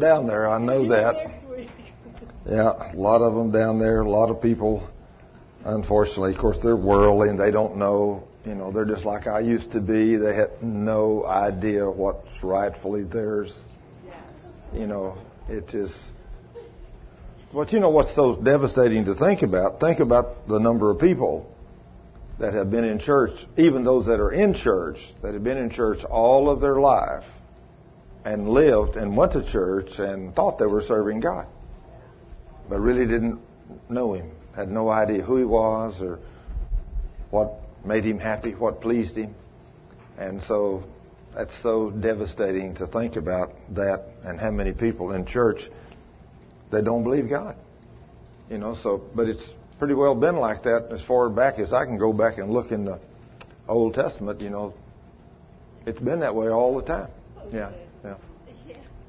down there. I know that. Yeah, a lot of them down there. A lot of people, unfortunately, of course, they're worldly and they don't know. You know, they're just like I used to be. They had no idea what's rightfully theirs. You know, it is. But you know what's so devastating to think about? Think about the number of people that have been in church, even those that are in church, that have been in church all of their life and lived and went to church and thought they were serving God, but really didn't know Him, had no idea who He was or what made Him happy, what pleased Him. And so that's so devastating to think about that and how many people in church that don't believe God. You know, so, but it's pretty well been like that as far back as I can go back and look in the Old Testament, you know. It's been that way all the time. Yeah,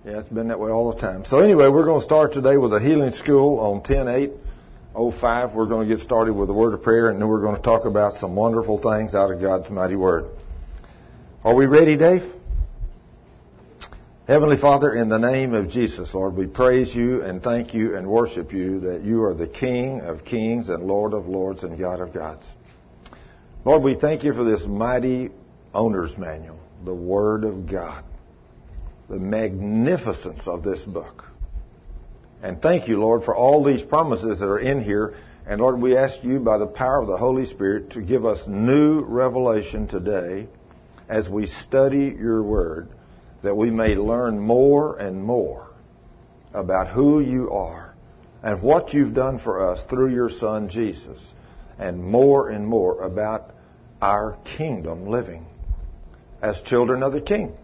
yeah. It's been that way all the time. So anyway, we're going to start today with a healing school on 10-8-05. We're going to get started with a word of prayer and then we're going to talk about some wonderful things out of God's mighty word. Are we ready, Dave? Heavenly Father, in the name of Jesus, Lord, we praise you and thank you and worship you that you are the King of kings and Lord of lords and God of gods. Lord, we thank you for this mighty owner's manual, the Word of God, the magnificence of this book. And thank you, Lord, for all these promises that are in here. And Lord, we ask you by the power of the Holy Spirit to give us new revelation today as we study your Word that we may learn more and more about who you are and what you've done for us through your Son Jesus, and more and more about our kingdom living as children of the King.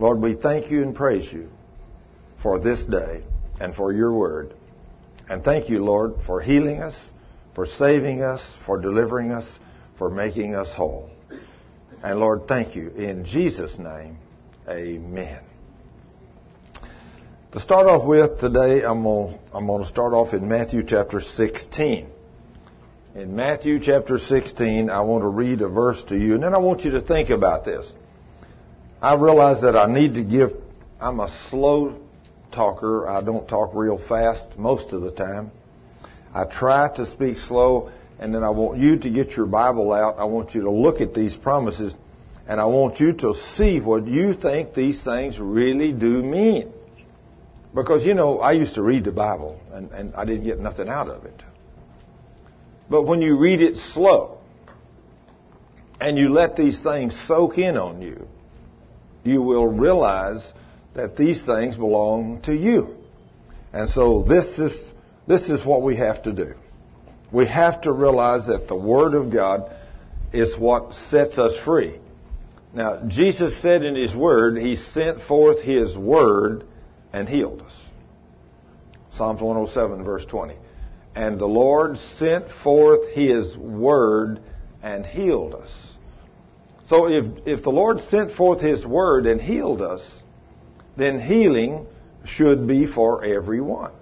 Lord, we thank you and praise you for this day and for your word. And thank you, Lord, for healing us, for saving us, for delivering us, for making us whole. And Lord, thank you in Jesus' name. Amen. To start off with today, I'm going, to start off in Matthew chapter 16. In Matthew chapter 16, I want to read a verse to you, and then I want you to think about this. I realize that I need to give, I'm a slow talker. I don't talk real fast most of the time. I try to speak slow, and then I want you to get your Bible out. I want you to look at these promises and I want you to see what you think these things really do mean. Because, you know, I used to read the Bible and, and I didn't get nothing out of it. But when you read it slow and you let these things soak in on you, you will realize that these things belong to you. And so this is, this is what we have to do. We have to realize that the Word of God is what sets us free. Now, Jesus said in His Word, He sent forth His Word and healed us. Psalms 107, verse 20. And the Lord sent forth His Word and healed us. So if, if the Lord sent forth His Word and healed us, then healing should be for everyone.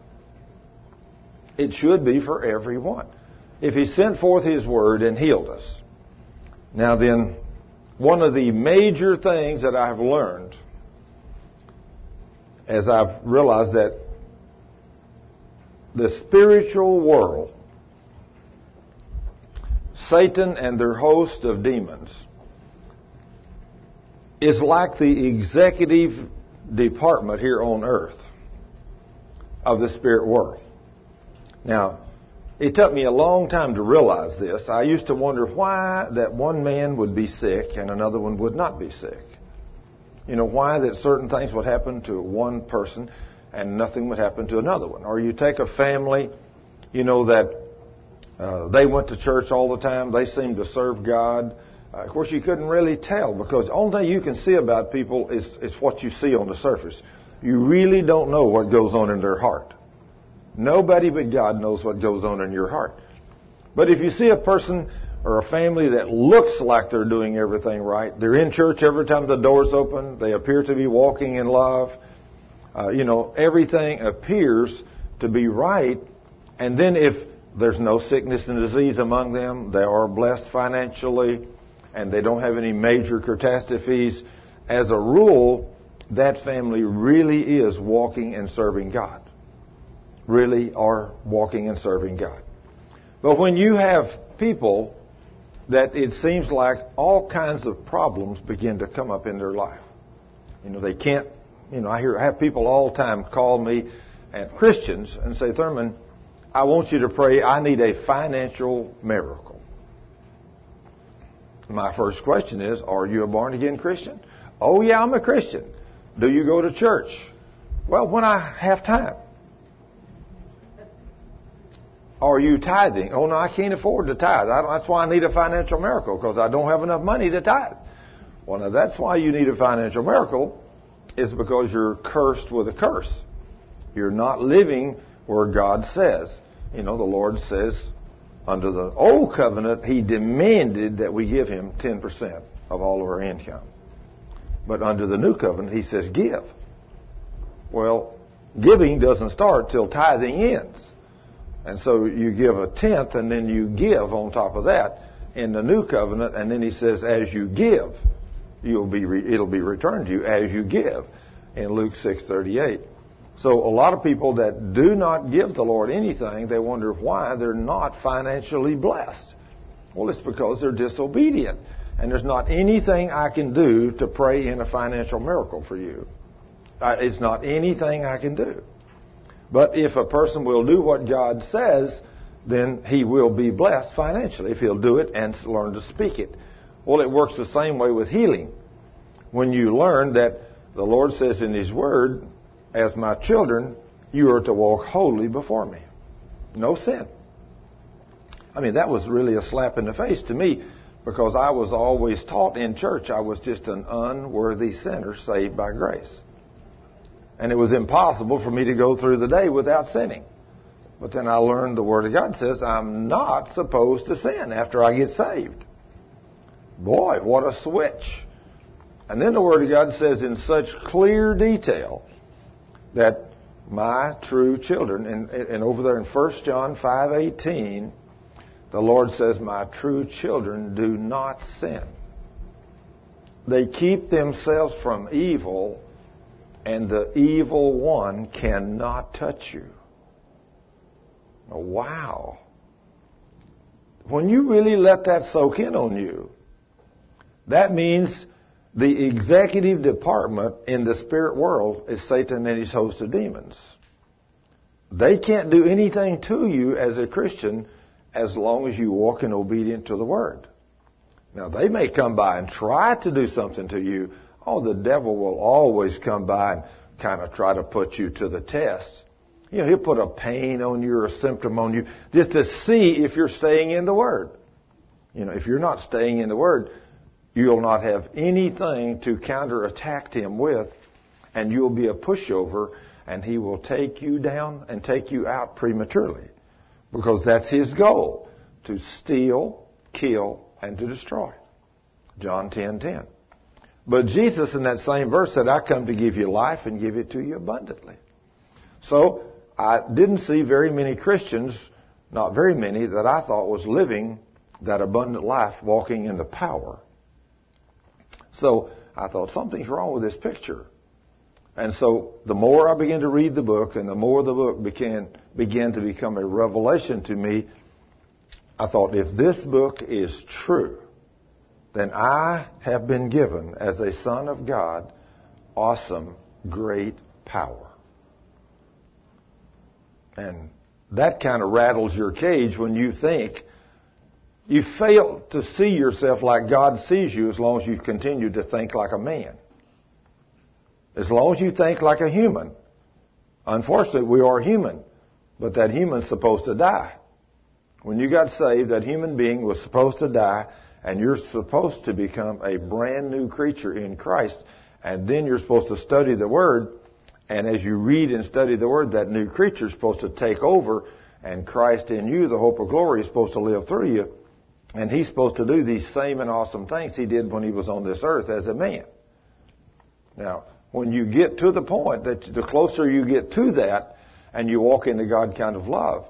It should be for everyone. If He sent forth His Word and healed us. Now then, one of the major things that I've learned as I've realized that the spiritual world, Satan and their host of demons, is like the executive department here on earth of the spirit world. Now, it took me a long time to realize this. I used to wonder why that one man would be sick and another one would not be sick. You know, why that certain things would happen to one person and nothing would happen to another one. Or you take a family, you know, that uh, they went to church all the time, they seemed to serve God. Uh, of course, you couldn't really tell because the only thing you can see about people is, is what you see on the surface. You really don't know what goes on in their heart. Nobody but God knows what goes on in your heart. But if you see a person or a family that looks like they're doing everything right, they're in church every time the doors open, they appear to be walking in love, uh, you know, everything appears to be right, and then if there's no sickness and disease among them, they are blessed financially, and they don't have any major catastrophes, as a rule, that family really is walking and serving God. Really are walking and serving God. But when you have people that it seems like all kinds of problems begin to come up in their life. You know, they can't, you know, I hear, I have people all the time call me and Christians and say, Thurman, I want you to pray, I need a financial miracle. My first question is, are you a born again Christian? Oh yeah, I'm a Christian. Do you go to church? Well, when I have time. Are you tithing? Oh no, I can't afford to tithe. that's why I need a financial miracle because I don't have enough money to tithe. Well, now that's why you need a financial miracle is because you're cursed with a curse. You're not living where God says. You know, the Lord says under the old covenant, He demanded that we give Him 10% of all of our income. But under the new covenant, He says give. Well, giving doesn't start till tithing ends. And so you give a tenth and then you give on top of that in the new covenant. And then he says, as you give, you'll be re- it'll be returned to you as you give in Luke 6:38. So a lot of people that do not give the Lord anything, they wonder why they're not financially blessed. Well, it's because they're disobedient. And there's not anything I can do to pray in a financial miracle for you. Uh, it's not anything I can do. But if a person will do what God says, then he will be blessed financially if he'll do it and learn to speak it. Well, it works the same way with healing. When you learn that the Lord says in His Word, as my children, you are to walk holy before me. No sin. I mean, that was really a slap in the face to me because I was always taught in church I was just an unworthy sinner saved by grace. And it was impossible for me to go through the day without sinning. But then I learned the Word of God says I'm not supposed to sin after I get saved. Boy, what a switch. And then the Word of God says in such clear detail that my true children, and, and over there in 1 John 5.18, the Lord says, my true children do not sin. They keep themselves from evil and the evil one cannot touch you. Wow. When you really let that soak in on you, that means the executive department in the spirit world is Satan and his host of demons. They can't do anything to you as a Christian as long as you walk in obedience to the word. Now they may come by and try to do something to you, Oh, the devil will always come by and kind of try to put you to the test. You know, he'll put a pain on you or a symptom on you just to see if you're staying in the Word. You know, if you're not staying in the Word, you'll not have anything to counterattack him with, and you'll be a pushover, and he will take you down and take you out prematurely. Because that's his goal, to steal, kill, and to destroy. John 10:10. 10, 10. But Jesus in that same verse said, I come to give you life and give it to you abundantly. So I didn't see very many Christians, not very many, that I thought was living that abundant life, walking in the power. So I thought something's wrong with this picture. And so the more I began to read the book and the more the book began, began to become a revelation to me, I thought if this book is true, then I have been given, as a son of God, awesome, great power. And that kind of rattles your cage when you think you fail to see yourself like God sees you as long as you continue to think like a man. As long as you think like a human. Unfortunately, we are human, but that human's supposed to die. When you got saved, that human being was supposed to die and you're supposed to become a brand new creature in Christ. And then you're supposed to study the Word. And as you read and study the Word, that new creature is supposed to take over. And Christ in you, the hope of glory, is supposed to live through you. And He's supposed to do these same and awesome things He did when He was on this earth as a man. Now, when you get to the point that the closer you get to that and you walk into God kind of love,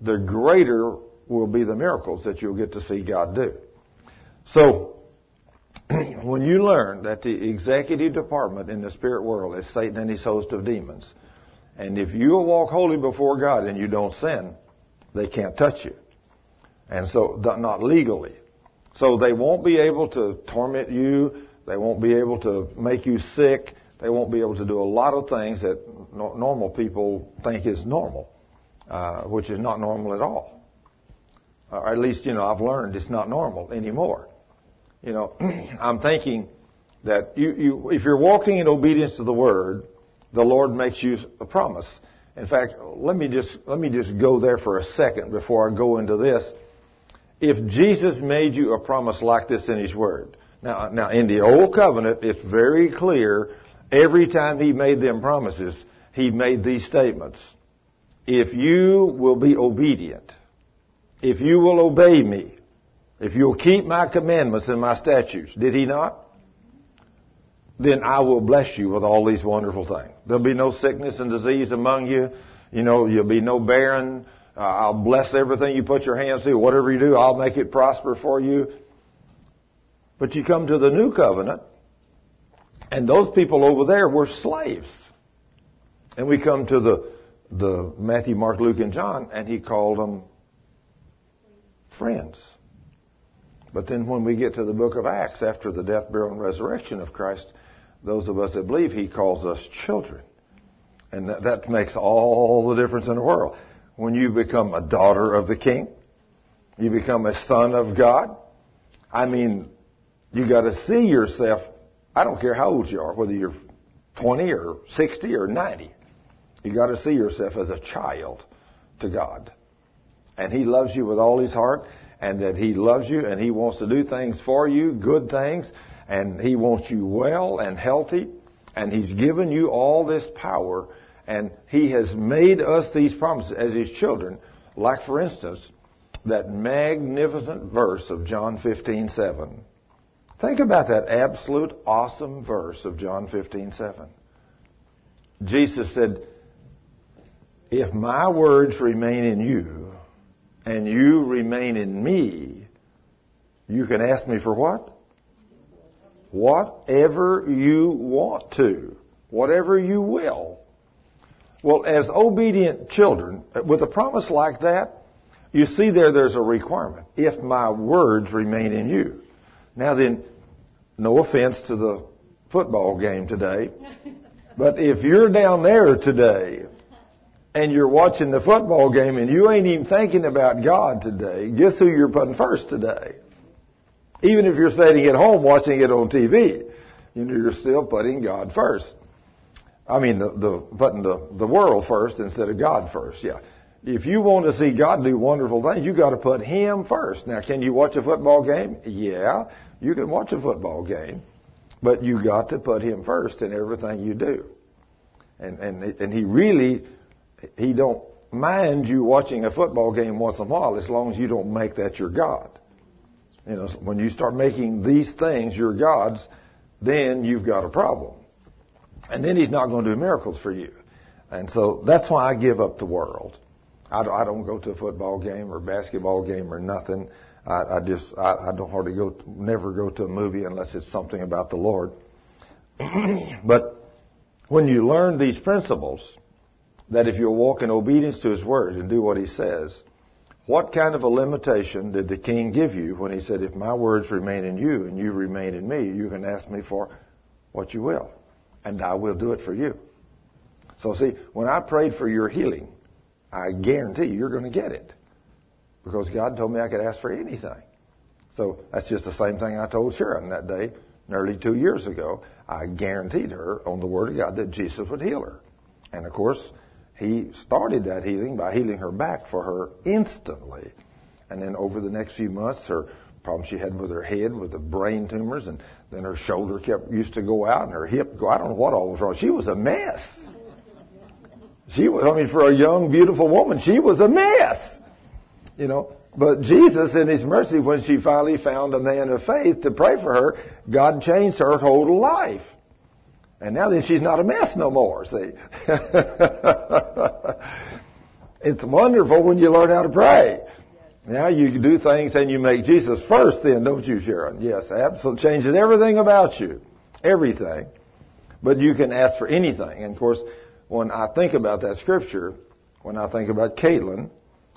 the greater will be the miracles that you'll get to see God do. So, when you learn that the executive department in the spirit world is Satan and his host of demons, and if you walk holy before God and you don't sin, they can't touch you. And so, not legally. So they won't be able to torment you. They won't be able to make you sick. They won't be able to do a lot of things that normal people think is normal, uh, which is not normal at all. Or at least, you know, I've learned it's not normal anymore. You know, I'm thinking that you, you, if you're walking in obedience to the Word, the Lord makes you a promise. In fact, let me just, let me just go there for a second before I go into this. If Jesus made you a promise like this in His Word, now, now in the Old Covenant, it's very clear every time He made them promises, He made these statements. If you will be obedient, if you will obey me, if you'll keep my commandments and my statutes, did he not? Then I will bless you with all these wonderful things. There'll be no sickness and disease among you. You know, you'll be no barren. Uh, I'll bless everything you put your hands to. Whatever you do, I'll make it prosper for you. But you come to the new covenant, and those people over there were slaves. And we come to the, the Matthew, Mark, Luke, and John, and he called them friends. But then when we get to the book of Acts, after the death, burial, and resurrection of Christ, those of us that believe, he calls us children. And that, that makes all the difference in the world. When you become a daughter of the king, you become a son of God. I mean, you gotta see yourself, I don't care how old you are, whether you're 20 or 60 or 90. You gotta see yourself as a child to God. And He loves you with all His heart and that He loves you and He wants to do things for you, good things, and He wants you well and healthy, and He's given you all this power, and He has made us these promises as His children, like for instance, that magnificent verse of John 15:7. Think about that absolute awesome verse of John 15:7. Jesus said, "If my words remain in you, and you remain in me, you can ask me for what? Whatever you want to. Whatever you will. Well, as obedient children, uh, with a promise like that, you see there, there's a requirement. If my words remain in you. Now then, no offense to the football game today, but if you're down there today and you're watching the football game and you ain't even thinking about God today, guess who you're putting first today? Even if you're sitting at home watching it on TV, you know, you're still putting God first. I mean, the, the putting the, the world first instead of God first, yeah. If you want to see God do wonderful things, you got to put Him first. Now, can you watch a football game? Yeah, you can watch a football game, but you got to put Him first in everything you do. And, and, and He really he don't mind you watching a football game once in a while as long as you don't make that your God. You know, when you start making these things your gods, then you've got a problem. And then he's not going to do miracles for you. And so that's why I give up the world. I don't go to a football game or basketball game or nothing. I, I just, I, I don't hardly go, never go to a movie unless it's something about the Lord. but when you learn these principles, that if you'll walk in obedience to his word and do what he says, what kind of a limitation did the king give you when he said, if my words remain in you and you remain in me, you can ask me for what you will, and I will do it for you. So see, when I prayed for your healing, I guarantee you, you're going to get it. Because God told me I could ask for anything. So that's just the same thing I told Sharon that day, nearly two years ago. I guaranteed her on the Word of God that Jesus would heal her. And of course, he started that healing by healing her back for her instantly. And then over the next few months, her problem she had with her head, with the brain tumors, and then her shoulder kept used to go out and her hip go. I don't know what all was wrong. She was a mess. She was, I mean, for a young, beautiful woman, she was a mess. You know, but Jesus, in His mercy, when she finally found a man of faith to pray for her, God changed her total life. And now then she's not a mess no more, see. it's wonderful when you learn how to pray. Now you do things and you make Jesus first then, don't you, Sharon? Yes, absolutely. Changes everything about you. Everything. But you can ask for anything. And of course, when I think about that scripture, when I think about Caitlin,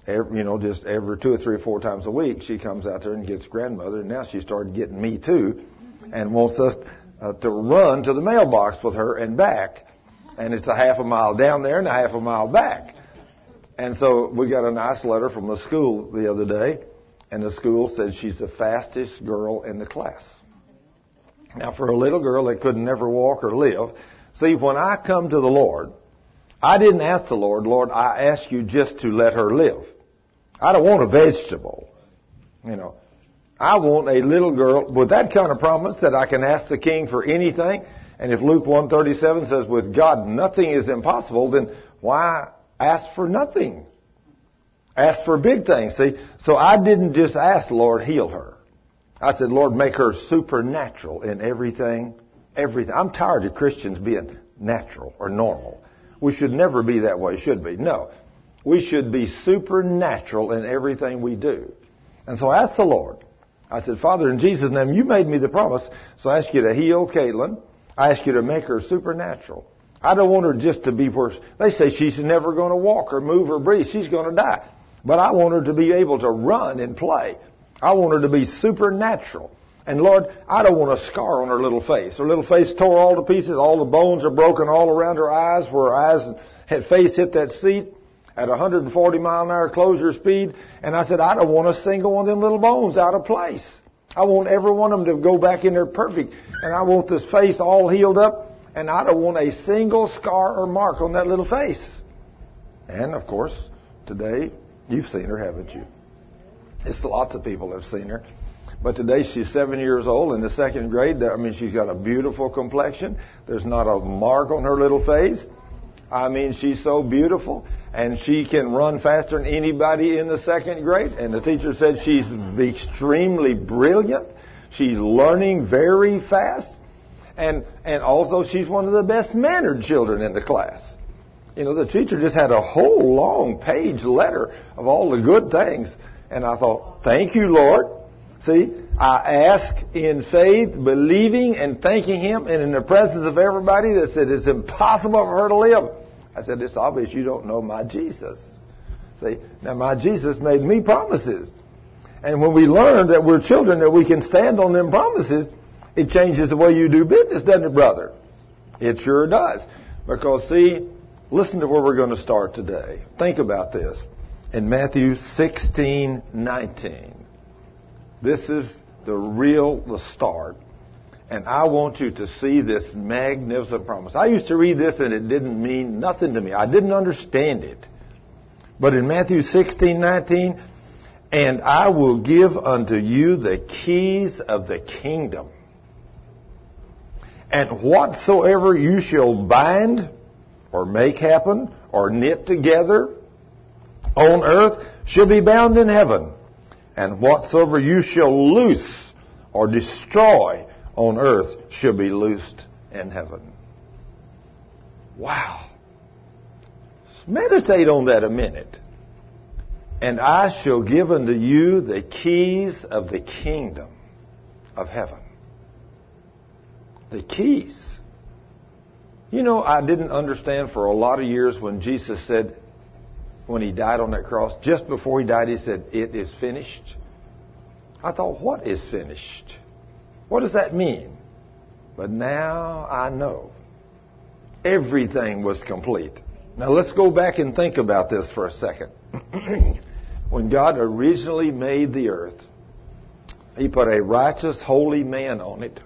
every, you know, just every two or three or four times a week, she comes out there and gets grandmother, and now she started getting me too, and wants us uh, to run to the mailbox with her and back. And it's a half a mile down there and a half a mile back. And so we got a nice letter from the school the other day, and the school said she's the fastest girl in the class. Now, for a little girl that could never walk or live, see, when I come to the Lord, I didn't ask the Lord, Lord, I ask you just to let her live. I don't want a vegetable. You know, I want a little girl with that kind of promise that I can ask the king for anything. And if Luke 137 says with God nothing is impossible, then why ask for nothing? Ask for big things. See, so I didn't just ask Lord heal her. I said, Lord, make her supernatural in everything, everything. I'm tired of Christians being natural or normal. We should never be that way, should be. No. We should be supernatural in everything we do. And so I asked the Lord, I said, Father, in Jesus' name, you made me the promise, so I ask you to heal Caitlin. I ask you to make her supernatural. I don't want her just to be where they say she's never going to walk or move or breathe. She's going to die. But I want her to be able to run and play. I want her to be supernatural. And Lord, I don't want a scar on her little face. Her little face tore all to pieces. All the bones are broken all around her eyes where her eyes had face hit that seat at 140 mile an hour closure speed. And I said, I don't want a single one of them little bones out of place. I want every one of them to go back in there perfect. And I want this face all healed up. And I don't want a single scar or mark on that little face. And of course, today, you've seen her, haven't you? It's lots of people have seen her. But today she's seven years old in the second grade. I mean, she's got a beautiful complexion. There's not a mark on her little face. I mean, she's so beautiful. And she can run faster than anybody in the second grade. And the teacher said she's extremely brilliant. She's learning very fast. And, and also she's one of the best mannered children in the class. You know, the teacher just had a whole long page letter of all the good things. And I thought, thank you, Lord. See, I ask in faith, believing and thanking Him, and in the presence of everybody that said it's impossible for her to live. I said, it's obvious you don't know my Jesus. See, now my Jesus made me promises. And when we learn that we're children, that we can stand on them promises, it changes the way you do business, doesn't it, brother? It sure does. Because see, listen to where we're going to start today. Think about this. In Matthew 16, 19. This is the real, the start. And I want you to see this magnificent promise. I used to read this and it didn't mean nothing to me. I didn't understand it. But in Matthew 16, 19, and I will give unto you the keys of the kingdom. And whatsoever you shall bind or make happen or knit together on earth shall be bound in heaven and whatsoever you shall loose or destroy on earth shall be loosed in heaven. Wow. Meditate on that a minute. And I shall give unto you the keys of the kingdom of heaven. The keys. You know, I didn't understand for a lot of years when Jesus said, when he died on that cross, just before he died, he said, It is finished. I thought, What is finished? What does that mean? But now I know. Everything was complete. Now let's go back and think about this for a second. when God originally made the earth, He put a righteous, holy man on it,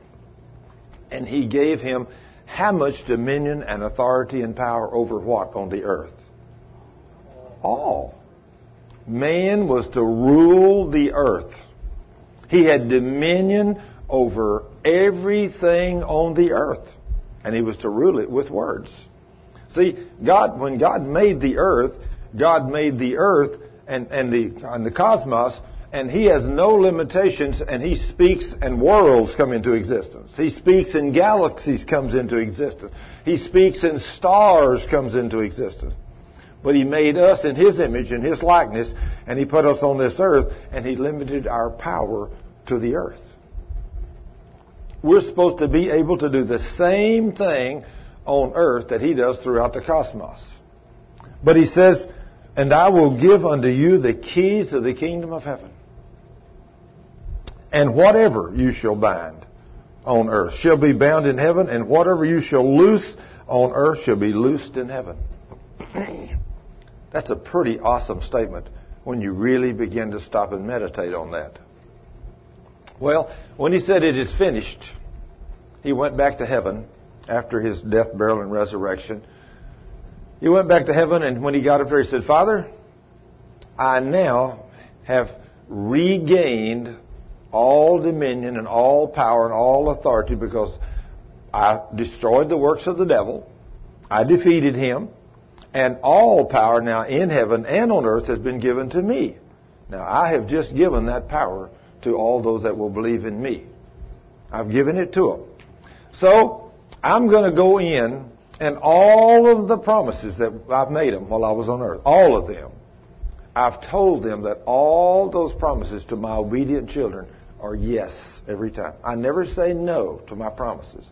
and He gave him how much dominion and authority and power over what on the earth? all. Man was to rule the earth. He had dominion over everything on the earth. And he was to rule it with words. See, God, when God made the earth, God made the earth and, and, the, and the cosmos, and He has no limitations, and He speaks and worlds come into existence. He speaks and galaxies comes into existence. He speaks and stars comes into existence. But He made us in His image, and His likeness, and He put us on this earth, and He limited our power to the earth. We're supposed to be able to do the same thing on earth that He does throughout the cosmos. But He says, and I will give unto you the keys of the kingdom of heaven. And whatever you shall bind on earth shall be bound in heaven, and whatever you shall loose on earth shall be loosed in heaven. That's a pretty awesome statement when you really begin to stop and meditate on that. Well, when he said it is finished, he went back to heaven after his death, burial, and resurrection. He went back to heaven, and when he got up there, he said, Father, I now have regained all dominion and all power and all authority because I destroyed the works of the devil. I defeated him. And all power now in heaven and on earth has been given to me. Now, I have just given that power to all those that will believe in me. I've given it to them. So, I'm going to go in and all of the promises that I've made them while I was on earth, all of them, I've told them that all those promises to my obedient children are yes every time. I never say no to my promises.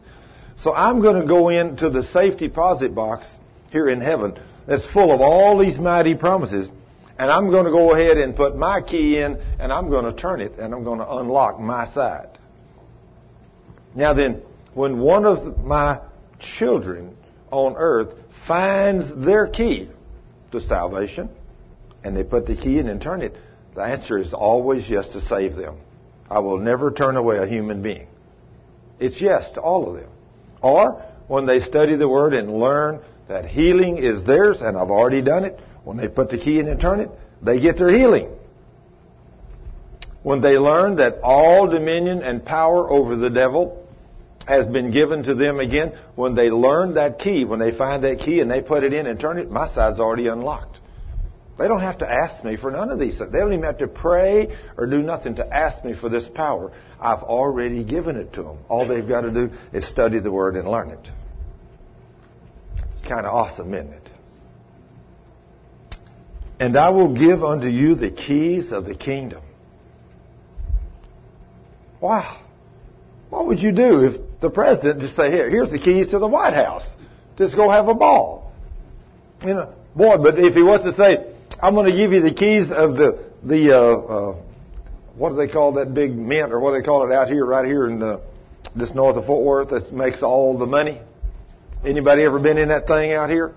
So I'm going to go into the safe deposit box here in heaven that's full of all these mighty promises. And I'm going to go ahead and put my key in and I'm going to turn it and I'm going to unlock my side. Now then, when one of my children on earth finds their key to salvation and they put the key in and turn it, the answer is always yes to save them. I will never turn away a human being. It's yes to all of them. Or when they study the Word and learn that healing is theirs, and I've already done it, when they put the key in and turn it, they get their healing. When they learn that all dominion and power over the devil has been given to them again, when they learn that key, when they find that key and they put it in and turn it, my side's already unlocked. They don't have to ask me for none of these things. They don't even have to pray or do nothing to ask me for this power. I've already given it to them. All they've got to do is study the Word and learn it. It's kind of awesome, isn't it? And I will give unto you the keys of the kingdom. Wow. What would you do if the president just say, here, here's the keys to the White House. Just go have a ball. You know, boy, but if he was to say, I'm going to give you the keys of the the uh, uh, what do they call that big mint or what do they call it out here, right here in the, just north of Fort Worth that makes all the money. Anybody ever been in that thing out here?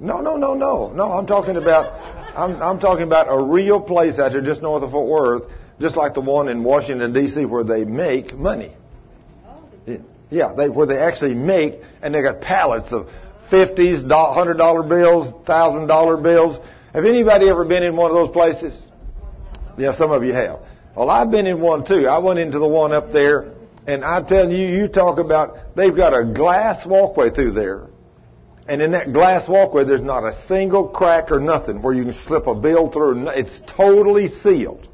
No, no, no, no, no. I'm talking about I'm I'm talking about a real place out here just north of Fort Worth, just like the one in Washington D.C. where they make money. Yeah, they where they actually make, and they got pallets of fifties, hundred dollar bills, thousand dollar bills have anybody ever been in one of those places? Yeah, some of you have. Well, I've been in one too. I went into the one up there, and I tell you, you talk about, they've got a glass walkway through there. And in that glass walkway, there's not a single crack or nothing where you can slip a bill through. It's totally sealed.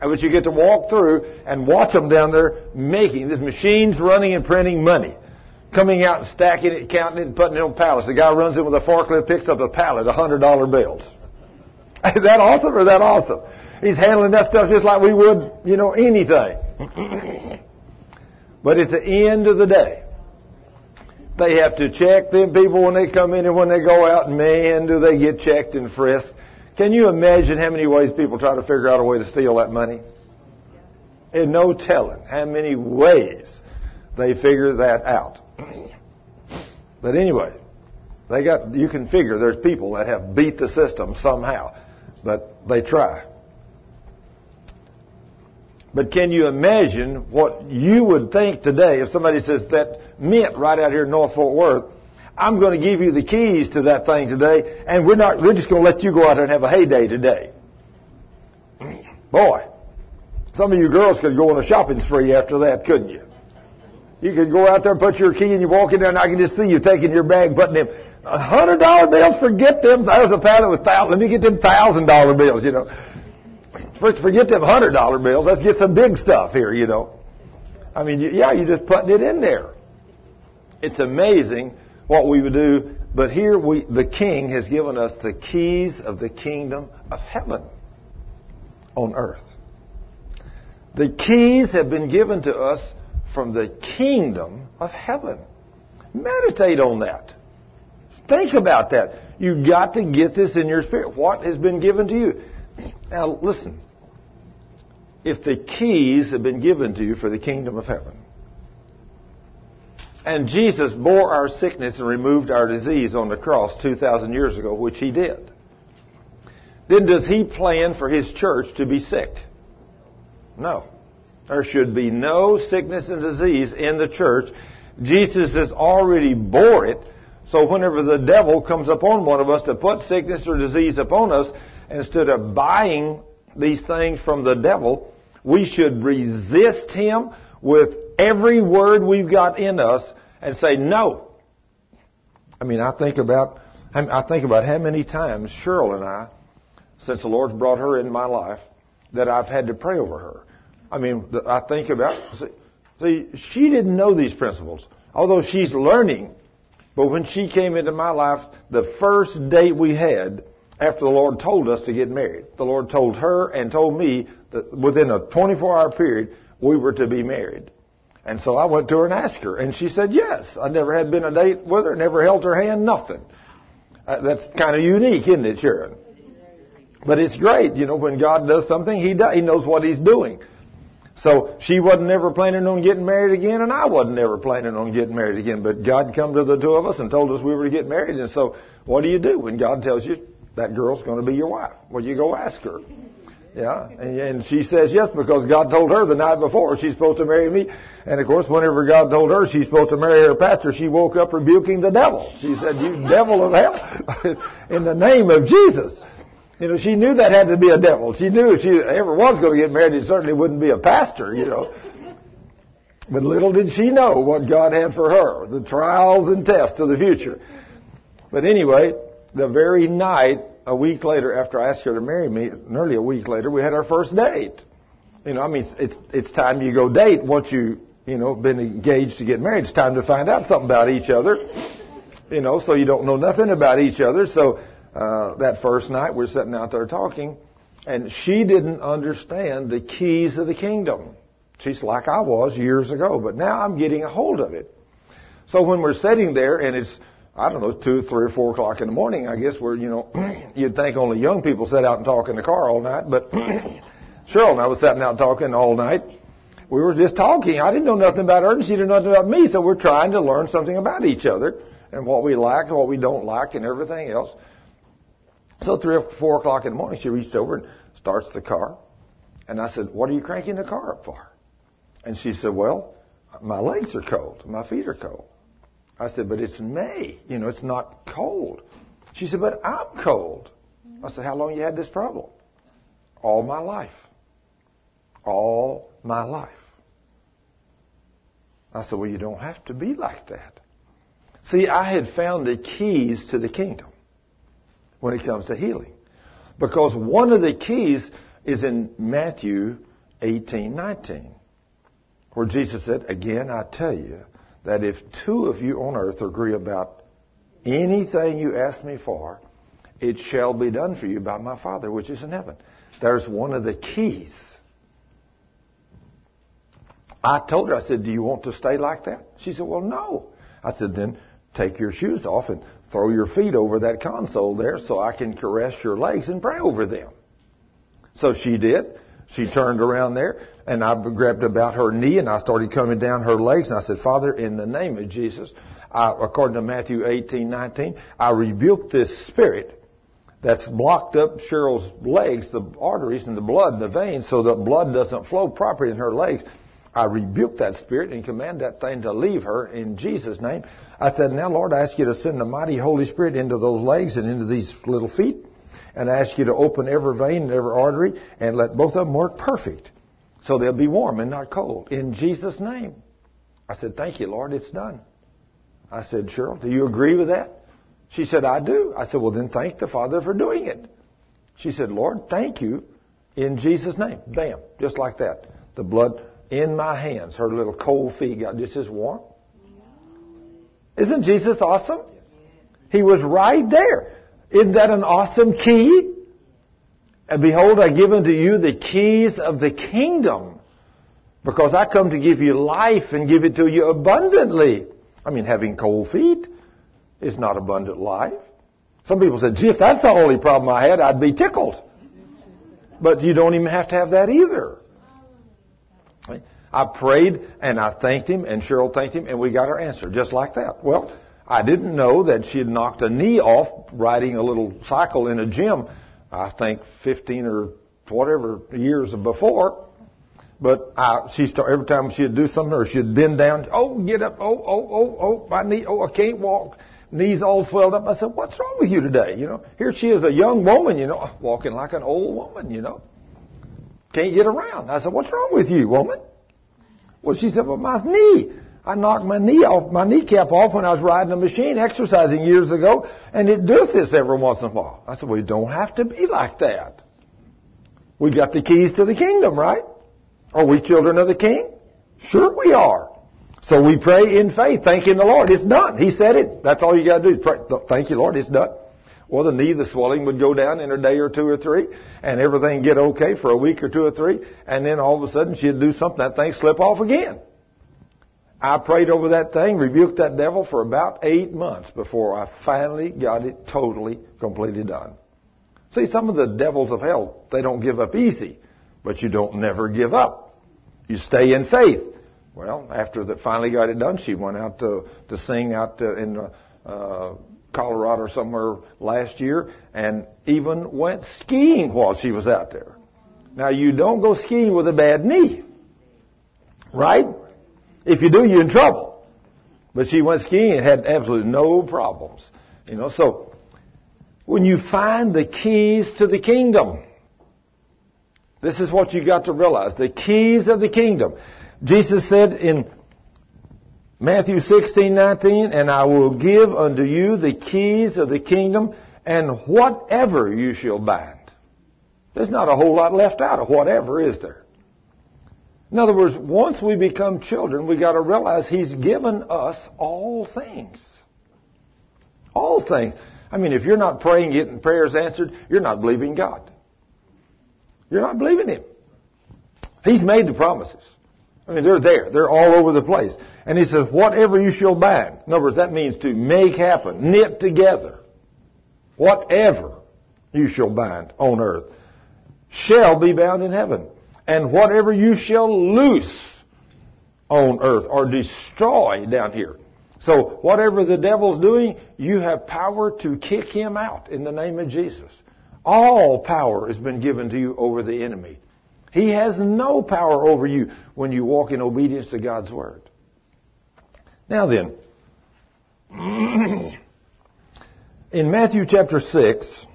And but you get to walk through and watch them down there making, this machine's running and printing money coming out and stacking it, counting it, and putting it on pallets. The guy runs in with a forklift, picks up a pallet of hundred dollar bills. Is that awesome or is that awesome? He's handling that stuff just like we would, you know, anything. but at the end of the day, they have to check them people when they come in and when they go out. And man, do they get checked and frisked. Can you imagine how many ways people try to figure out a way to steal that money? And no telling how many ways they figure that out. But anyway, they got, you can figure there's people that have beat the system somehow, but they try. But can you imagine what you would think today if somebody says that mint right out here in North Fort Worth, I'm going to give you the keys to that thing today, and we're not, we're just going to let you go out there and have a heyday today. Boy, some of you girls could go on a shopping spree after that, couldn't you? You could go out there, and put your key, and you walk in there, and I can just see you taking your bag, putting them hundred dollar bills. Forget them. There's a pallet with thousand. Let me get them thousand dollar bills. You know, First, forget them hundred dollar bills. Let's get some big stuff here. You know, I mean, yeah, you're just putting it in there. It's amazing what we would do But here we, the king has given us the keys of the kingdom of heaven on earth. The keys have been given to us from the kingdom of heaven. Meditate on that. Think about that. You've got to get this in your spirit. What has been given to you? Now, listen. If the keys have been given to you for the kingdom of heaven, and Jesus bore our sickness and removed our disease on the cross 2,000 years ago, which he did, then does he plan for his church to be sick? No. There should be no sickness and disease in the church. Jesus has already bore it. So whenever the devil comes upon one of us to put sickness or disease upon us, instead of buying these things from the devil, we should resist him with every word we've got in us and say no. I mean, I think about I think about how many times Cheryl and I, since the Lord's brought her in my life, that I've had to pray over her. I mean, I think about, see, she didn't know these principles, although she's learning. But when she came into my life, the first date we had after the Lord told us to get married, the Lord told her and told me that within a 24 hour period, we were to be married. And so I went to her and asked her, and she said yes. I never had been a date with her, never held her hand, nothing. Uh, that's kind of unique, isn't it, Sharon? But it's great, you know, when God does something, He does, He knows what He's doing. So she wasn't never planning on getting married again, and I wasn't never planning on getting married again. But God come to the two of us and told us we were to get married. And so, what do you do when God tells you that girl's going to be your wife? Well, you go ask her. Yeah, and, and she says yes because God told her the night before she's supposed to marry me. And of course, whenever God told her she's supposed to marry her pastor, she woke up rebuking the devil. She said, "You devil of hell, in the name of Jesus." You know, she knew that had to be a devil. She knew if she ever was going to get married, it certainly wouldn't be a pastor, you know. But little did she know what God had for her, the trials and tests of the future. But anyway, the very night, a week later, after I asked her to marry me, nearly a week later, we had our first date. You know, I mean, it's it's time you go date once you you know been engaged to get married. It's time to find out something about each other. You know, so you don't know nothing about each other. So uh, that first night we're sitting out there talking, and she didn't understand the keys of the kingdom. She's like I was years ago, but now I'm getting a hold of it. So when we're sitting there and it's, I don't know, two, three, or four o'clock in the morning, I guess we're, you know, you'd think only young people sit out and talk in the car all night, but Cheryl and I was sitting out talking all night. We were just talking. I didn't know nothing about her and she didn't know nothing about me, so we're trying to learn something about each other and what we like and what we don't like and everything else. So three or four o'clock in the morning, she reached over and starts the car. And I said, what are you cranking the car up for? And she said, well, my legs are cold. My feet are cold. I said, but it's May. You know, it's not cold. She said, but I'm cold. I said, how long you had this problem? All my life. All my life. I said, well, you don't have to be like that. See, I had found the keys to the kingdom when it comes to healing. Because one of the keys is in Matthew 18, 19, where Jesus said, Again, I tell you that if two of you on earth agree about anything you ask me for, it shall be done for you by my Father which is in heaven. There's one of the keys. I told her, I said, Do you want to stay like that? She said, Well, no. I said, Then take your shoes off and throw your feet over that console there so I can caress your legs and pray over them. So she did. She turned around there and I grabbed about her knee and I started coming down her legs and I said, Father, in the name of Jesus, I, according to Matthew 18, 19, I rebuke this spirit that's blocked up Cheryl's legs, the arteries and the blood and the veins so the blood doesn't flow properly in her legs. I rebuke that spirit and command that thing to leave her in Jesus' name. I said, now Lord, I ask you to send the mighty Holy Spirit into those legs and into these little feet. And I ask you to open every vein and every artery and let both of them work perfect. So they'll be warm and not cold. In Jesus' name. I said, thank you, Lord, it's done. I said, Cheryl, do you agree with that? She said, I do. I said, well then thank the Father for doing it. She said, Lord, thank you in Jesus' name. Bam. Just like that. The blood in my hands. Her little cold feet got just as warm. Isn't Jesus awesome? He was right there. Isn't that an awesome key? And behold, I give unto you the keys of the kingdom. Because I come to give you life and give it to you abundantly. I mean, having cold feet is not abundant life. Some people said, gee, if that's the only problem I had, I'd be tickled. But you don't even have to have that either. I prayed and I thanked him and Cheryl thanked him and we got our answer just like that. Well, I didn't know that she had knocked a knee off riding a little cycle in a gym, I think 15 or whatever years before. But I, she start, every time she'd do something or she'd bend down, oh, get up, oh, oh, oh, oh, my knee, oh, I can't walk. Knees all swelled up. I said, what's wrong with you today? You know, here she is, a young woman, you know, walking like an old woman, you know. Can't get around. I said, what's wrong with you, woman? Well, she said, well, my knee. I knocked my knee off, my kneecap off when I was riding a machine exercising years ago, and it does this every once in a while. I said, we don't have to be like that. We got the keys to the kingdom, right? Are we children of the king? Sure we are. So we pray in faith, thanking the Lord. It's done. He said it. That's all you got to do. Pray, thank you, Lord. It's done. Well, the knee, the swelling would go down in a day or two or three, and everything get okay for a week or two or three, and then all of a sudden she'd do something, that thing slip off again. I prayed over that thing, rebuked that devil for about eight months before I finally got it totally, completely done. See, some of the devils of hell, they don't give up easy, but you don't never give up. You stay in faith. Well, after that finally got it done, she went out to, to sing out in uh, Colorado or somewhere last year and even went skiing while she was out there. Now you don't go skiing with a bad knee. Right? If you do, you're in trouble. But she went skiing and had absolutely no problems. You know, so when you find the keys to the kingdom, this is what you got to realize. The keys of the kingdom. Jesus said in Matthew 16, 19, and I will give unto you the keys of the kingdom, and whatever you shall bind. There's not a whole lot left out of whatever, is there? In other words, once we become children, we got to realize He's given us all things. All things. I mean, if you're not praying, getting prayers answered, you're not believing God. You're not believing Him. He's made the promises. I mean, they're there. They're all over the place. And he says, whatever you shall bind. In other words, that means to make happen, knit together. Whatever you shall bind on earth shall be bound in heaven. And whatever you shall loose on earth or destroy down here. So whatever the devil's doing, you have power to kick him out in the name of Jesus. All power has been given to you over the enemy. He has no power over you when you walk in obedience to God's word. Now then, in Matthew chapter 6,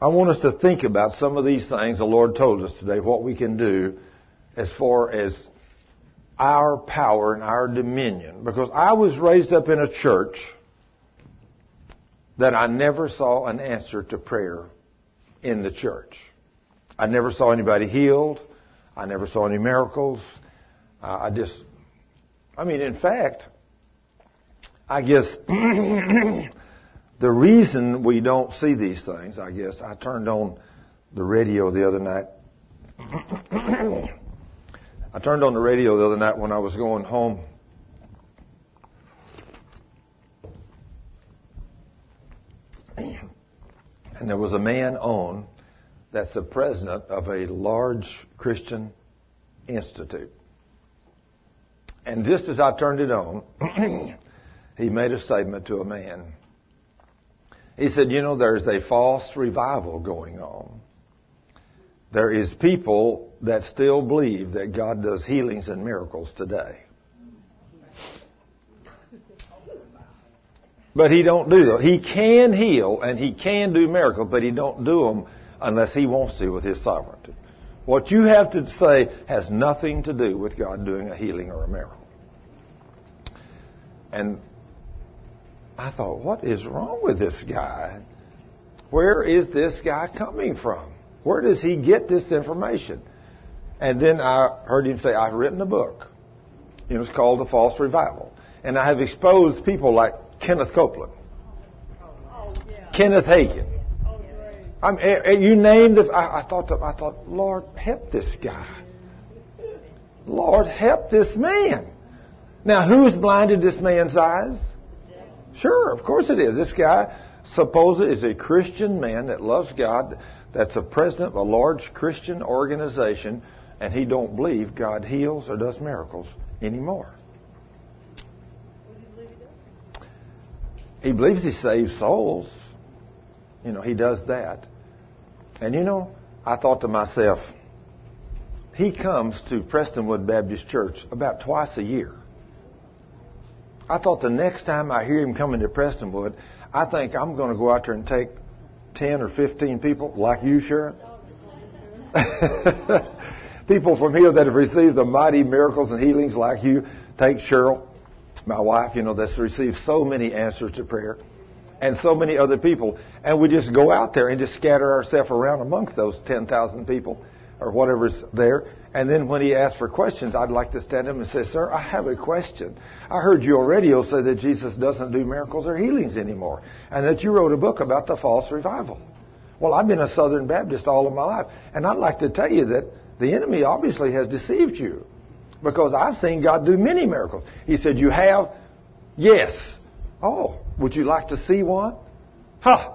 I want us to think about some of these things the Lord told us today, what we can do as far as our power and our dominion. Because I was raised up in a church that I never saw an answer to prayer in the church. I never saw anybody healed. I never saw any miracles. Uh, I just, I mean, in fact, I guess the reason we don't see these things, I guess, I turned on the radio the other night. I turned on the radio the other night when I was going home. And there was a man on that's the president of a large Christian institute. And just as I turned it on, he made a statement to a man. He said, you know, there's a false revival going on. There is people that still believe that God does healings and miracles today. But he don't do them. He can heal and he can do miracles, but he don't do them unless he wants to with his sovereignty. What you have to say has nothing to do with God doing a healing or a miracle. And I thought, what is wrong with this guy? Where is this guy coming from? Where does he get this information? And then I heard him say, I've written a book. It was called The False Revival. And I have exposed people like Kenneth Copeland. Oh, Kenneth Hagin. I'm, eh, eh, you named the. I, I thought. I thought, Lord, help this guy. Lord, help this man. Now, who's blinded this man's eyes? Sure, of course it is. This guy, supposed is a Christian man that loves God, that's a president of a large Christian organization, and he don't believe God heals or does miracles anymore. He believes he saves souls. You know, he does that. And you know, I thought to myself, he comes to Prestonwood Baptist Church about twice a year. I thought the next time I hear him coming to Prestonwood, I think I'm going to go out there and take 10 or 15 people, like you, Sharon. people from here that have received the mighty miracles and healings, like you. Take Cheryl, my wife, you know, that's received so many answers to prayer, and so many other people. And we just go out there and just scatter ourselves around amongst those 10,000 people or whatever's there. And then when he asks for questions, I'd like to stand up and say, Sir, I have a question. I heard you on radio say that Jesus doesn't do miracles or healings anymore, and that you wrote a book about the false revival. Well, I've been a Southern Baptist all of my life, and I'd like to tell you that the enemy obviously has deceived you because I've seen God do many miracles. He said, You have? Yes. Oh, would you like to see one? Huh.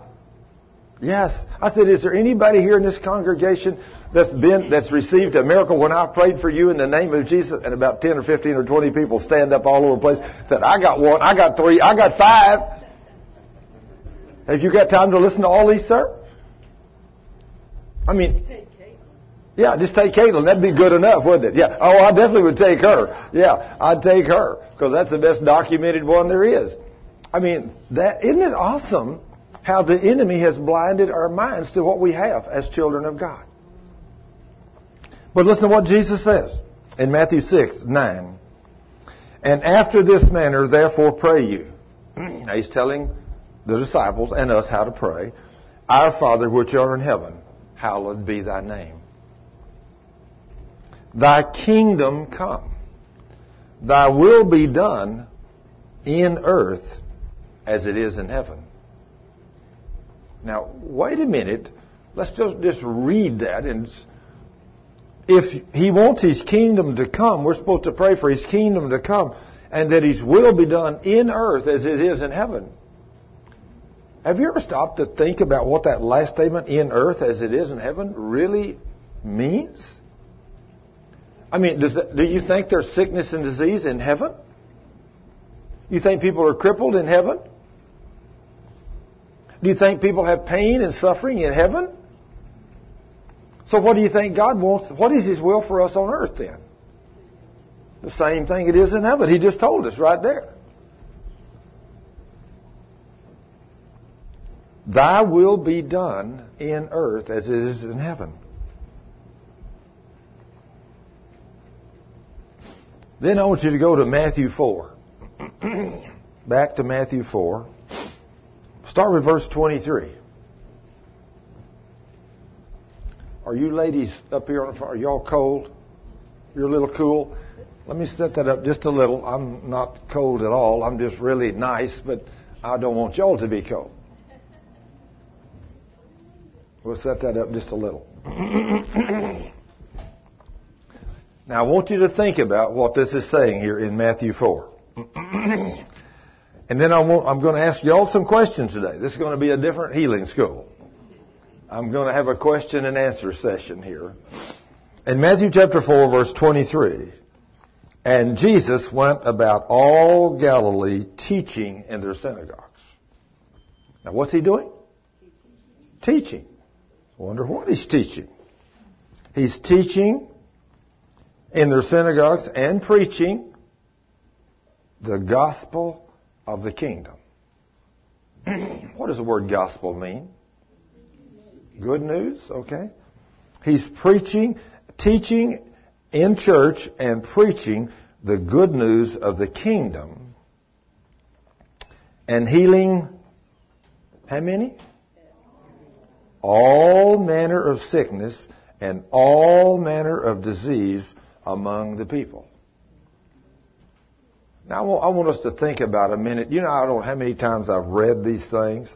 Yes. I said, Is there anybody here in this congregation that's been that's received a miracle when I prayed for you in the name of Jesus, and about ten or fifteen or twenty people stand up all over the place, said, I got one, I got three, I got five. Have you got time to listen to all these, sir? I mean yeah, just take Caitlin. That'd be good enough, wouldn't it? Yeah. Oh, I definitely would take her. Yeah, I'd take her because that's the best documented one there is. I mean, that isn't it awesome how the enemy has blinded our minds to what we have as children of God. But listen to what Jesus says in Matthew 6, 9. And after this manner, therefore, pray you. now he's telling the disciples and us how to pray. Our Father which art in heaven, hallowed be thy name. Thy kingdom come. Thy will be done in earth as it is in heaven. Now, wait a minute. Let's just, just read that and if he wants his kingdom to come, we're supposed to pray for his kingdom to come and that his will be done in earth as it is in heaven. Have you ever stopped to think about what that last statement, in earth as it is in heaven, really means? I mean, that, do you think there's sickness and disease in heaven? You think people are crippled in heaven? Do you think people have pain and suffering in heaven? So what do you think God wants? What is His will for us on earth then? The same thing it is in heaven. He just told us right there. Thy will be done in earth as it is in heaven. Then I want you to go to Matthew 4. Back to Matthew 4. Start with verse 23. Are you ladies up here are y'all cold? You're a little cool? Let me set that up just a little. I'm not cold at all. I'm just really nice, but I don't want y'all to be cold. We'll set that up just a little. now I want you to think about what this is saying here in Matthew 4. and then I'm going to ask y'all some questions today. This is going to be a different healing school. I'm going to have a question and answer session here. In Matthew chapter 4 verse 23, and Jesus went about all Galilee teaching in their synagogues. Now what's he doing? Teaching. teaching. Wonder what he's teaching. He's teaching in their synagogues and preaching the gospel of the kingdom. what does the word gospel mean? Good news, okay? He's preaching, teaching in church and preaching the good news of the kingdom and healing how many? All manner of sickness and all manner of disease among the people. Now, I want, us to think about a minute. You know, I don't know how many times I've read these things.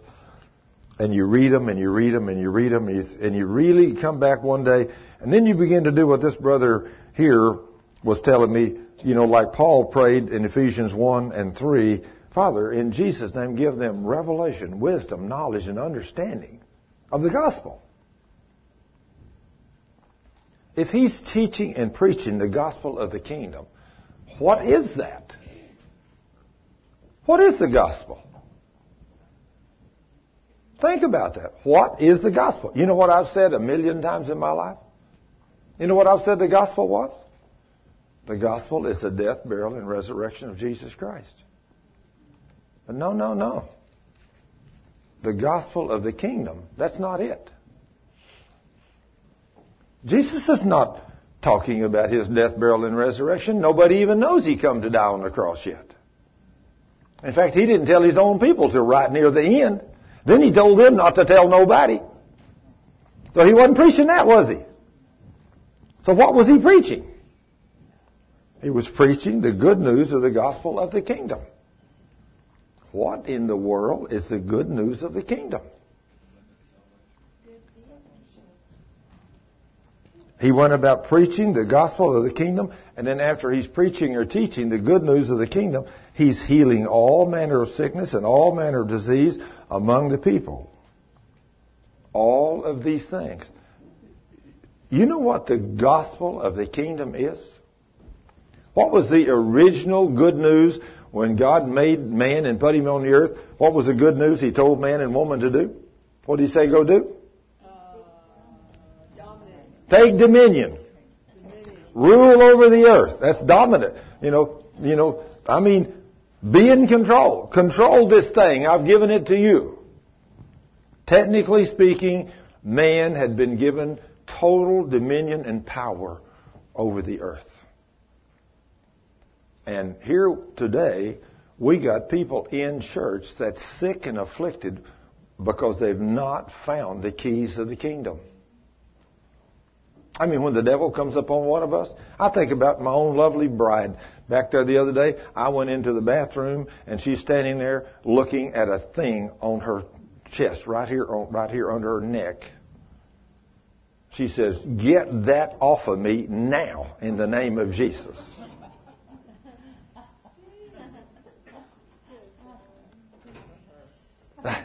and you read them and you read them and you read them and you, and you really come back one day and then you begin to do what this brother here was telling me, you know, like Paul prayed in Ephesians 1 and 3, Father, in Jesus' name, give them revelation, wisdom, knowledge, and understanding of the gospel. If he's teaching and preaching the gospel of the kingdom, what is that? What is the gospel? Think about that. What is the gospel? You know what I've said a million times in my life? You know what I've said the gospel was? The gospel is the death, burial, and resurrection of Jesus Christ. But no, no, no. The gospel of the kingdom, that's not it. Jesus is not talking about his death, burial, and resurrection. Nobody even knows he come to die on the cross yet. In fact, he didn't tell his own people till right near the end. Then he told them not to tell nobody. So he wasn't preaching that, was he? So what was he preaching? He was preaching the good news of the gospel of the kingdom. What in the world is the good news of the kingdom? He went about preaching the gospel of the kingdom, and then after he's preaching or teaching the good news of the kingdom, he's healing all manner of sickness and all manner of disease among the people. All of these things. You know what the gospel of the kingdom is? What was the original good news when God made man and put him on the earth? What was the good news he told man and woman to do? What did he say go do? Uh, Take dominion. Rule over the earth. That's dominant. You know, you know, I mean, be in control. Control this thing. I've given it to you. Technically speaking, man had been given total dominion and power over the earth. And here today, we got people in church that's sick and afflicted because they've not found the keys of the kingdom. I mean, when the devil comes upon one of us, I think about my own lovely bride. Back there the other day, I went into the bathroom and she's standing there looking at a thing on her chest, right here, on, right here under her neck. She says, get that off of me now in the name of Jesus.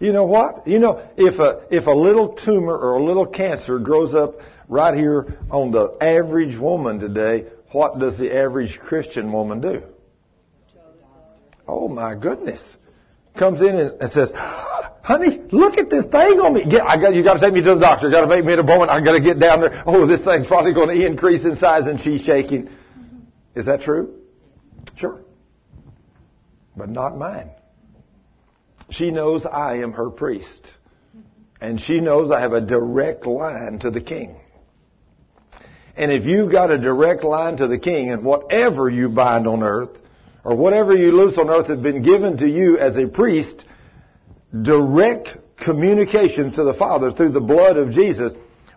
You know what? You know, if a, if a little tumor or a little cancer grows up right here on the average woman today, what does the average Christian woman do? Oh my goodness. Comes in and says, honey, look at this thing on me. Get, I got, you got to take me to the doctor. You Got to make me an appointment. I got to get down there. Oh, this thing's probably going to increase in size, and she's shaking. Is that true? Sure, but not mine. She knows I am her priest. And she knows I have a direct line to the king. And if you've got a direct line to the king, and whatever you bind on earth, or whatever you loose on earth has been given to you as a priest, direct communication to the Father through the blood of Jesus,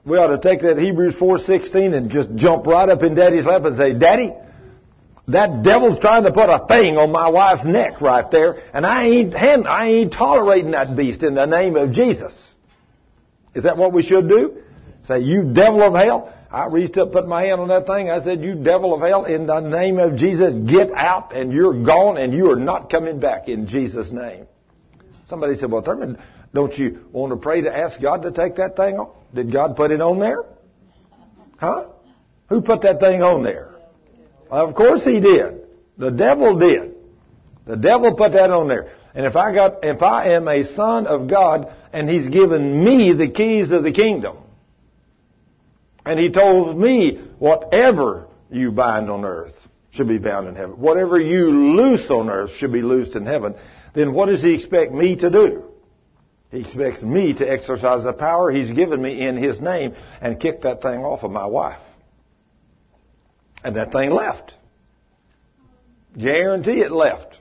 we ought to take that Hebrews 4.16 and just jump right up in Daddy's lap and say, Daddy, that devil's trying to put a thing on my wife's neck right there, and I ain't, I ain't tolerating that beast in the name of Jesus. Is that what we should do? Say, you devil of hell. I reached up, put my hand on that thing. I said, you devil of hell, in the name of Jesus, get out and you're gone and you are not coming back in Jesus' name. Somebody said, well, Thurman, don't you want to pray to ask God to take that thing off? Did God put it on there? Huh? Who put that thing on there? Of course he did. The devil did. The devil put that on there. And if I got, if I am a son of God and he's given me the keys of the kingdom, and he told me whatever you bind on earth should be bound in heaven. Whatever you loose on earth should be loosed in heaven. Then what does he expect me to do? He expects me to exercise the power he's given me in his name and kick that thing off of my wife. And that thing left. Guarantee it left.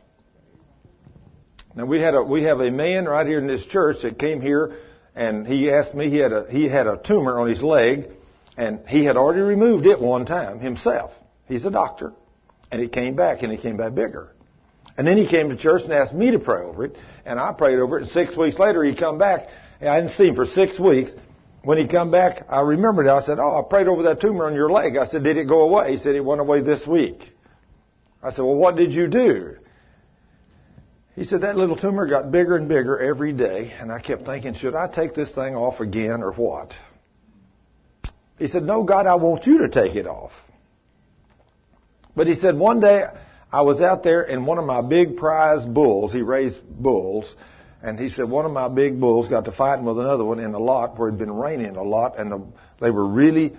Now we had a we have a man right here in this church that came here and he asked me he had a he had a tumor on his leg and he had already removed it one time himself. He's a doctor. And it came back and it came back bigger. And then he came to church and asked me to pray over it, and I prayed over it. And six weeks later, he come back. I didn't see him for six weeks. When he come back, I remembered it. I said, "Oh, I prayed over that tumor on your leg." I said, "Did it go away?" He said, "It went away this week." I said, "Well, what did you do?" He said, "That little tumor got bigger and bigger every day, and I kept thinking, should I take this thing off again or what?" He said, "No, God, I want you to take it off." But he said, one day I was out there and one of my big prize bulls, he raised bulls, and he said one of my big bulls got to fighting with another one in a lot where it had been raining a lot, and the, they were really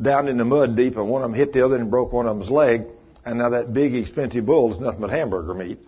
down in the mud deep, and one of them hit the other and broke one of them's leg, and now that big expensive bull is nothing but hamburger meat.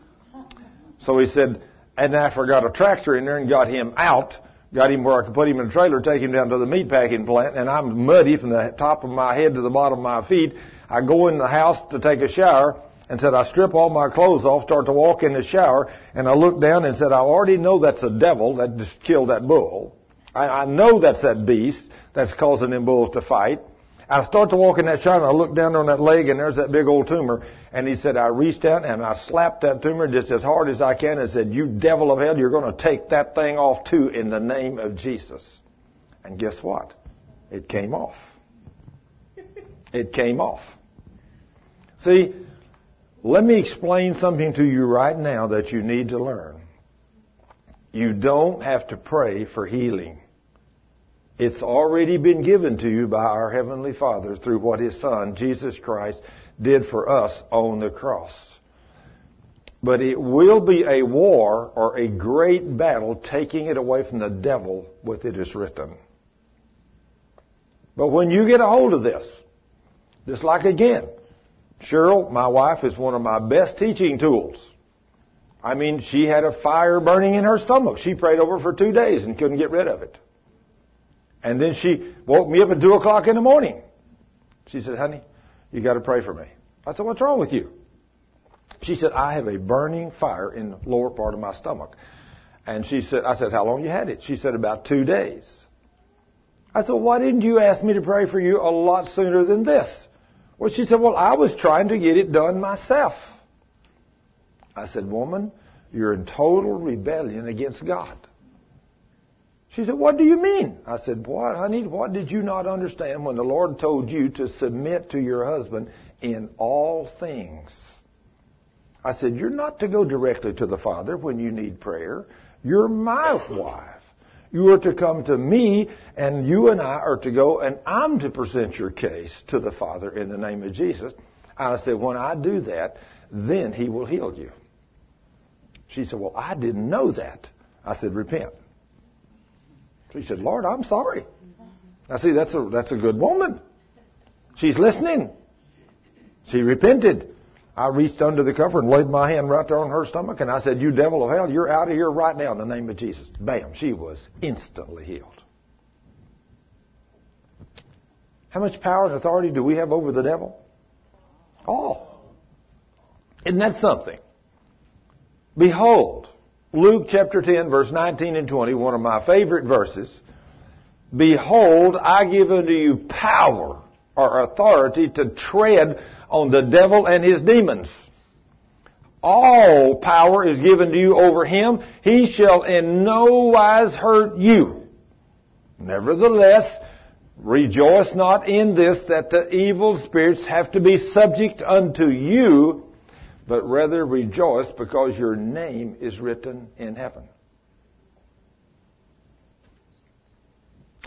So he said, and I forgot a tractor in there and got him out, got him where I could put him in a trailer, take him down to the meat packing plant, and I'm muddy from the top of my head to the bottom of my feet. I go in the house to take a shower, and said, I strip all my clothes off, start to walk in the shower, and I look down and said, I already know that's a devil that just killed that bull. I, I know that's that beast that's causing them bulls to fight. I start to walk in that shower and I look down on that leg and there's that big old tumor. And he said, I reached out and I slapped that tumor just as hard as I can and said, you devil of hell, you're going to take that thing off too in the name of Jesus. And guess what? It came off. It came off. See, let me explain something to you right now that you need to learn. You don't have to pray for healing. It's already been given to you by our Heavenly Father through what His Son, Jesus Christ, did for us on the cross. But it will be a war or a great battle taking it away from the devil with it is written. But when you get a hold of this, just like again, Cheryl, my wife, is one of my best teaching tools. I mean, she had a fire burning in her stomach. She prayed over for two days and couldn't get rid of it. And then she woke me up at two o'clock in the morning. She said, honey, you gotta pray for me. I said, what's wrong with you? She said, I have a burning fire in the lower part of my stomach. And she said, I said, how long you had it? She said, about two days. I said, why didn't you ask me to pray for you a lot sooner than this? Well, she said, well, I was trying to get it done myself. I said, woman, you're in total rebellion against God. She said, what do you mean? I said, what, honey, what did you not understand when the Lord told you to submit to your husband in all things? I said, you're not to go directly to the Father when you need prayer. You're my wife. You are to come to me, and you and I are to go, and I'm to present your case to the Father in the name of Jesus. I said, when I do that, then He will heal you. She said, well, I didn't know that. I said, repent. She said, Lord, I'm sorry. I see, that's a, that's a good woman. She's listening. She repented. I reached under the cover and laid my hand right there on her stomach, and I said, You devil of hell, you're out of here right now in the name of Jesus. Bam, she was instantly healed. How much power and authority do we have over the devil? All. Isn't that something? Behold, Luke chapter 10, verse 19 and 20, one of my favorite verses. Behold, I give unto you power or authority to tread on the devil and his demons. All power is given to you over him. He shall in no wise hurt you. Nevertheless, rejoice not in this that the evil spirits have to be subject unto you, but rather rejoice because your name is written in heaven.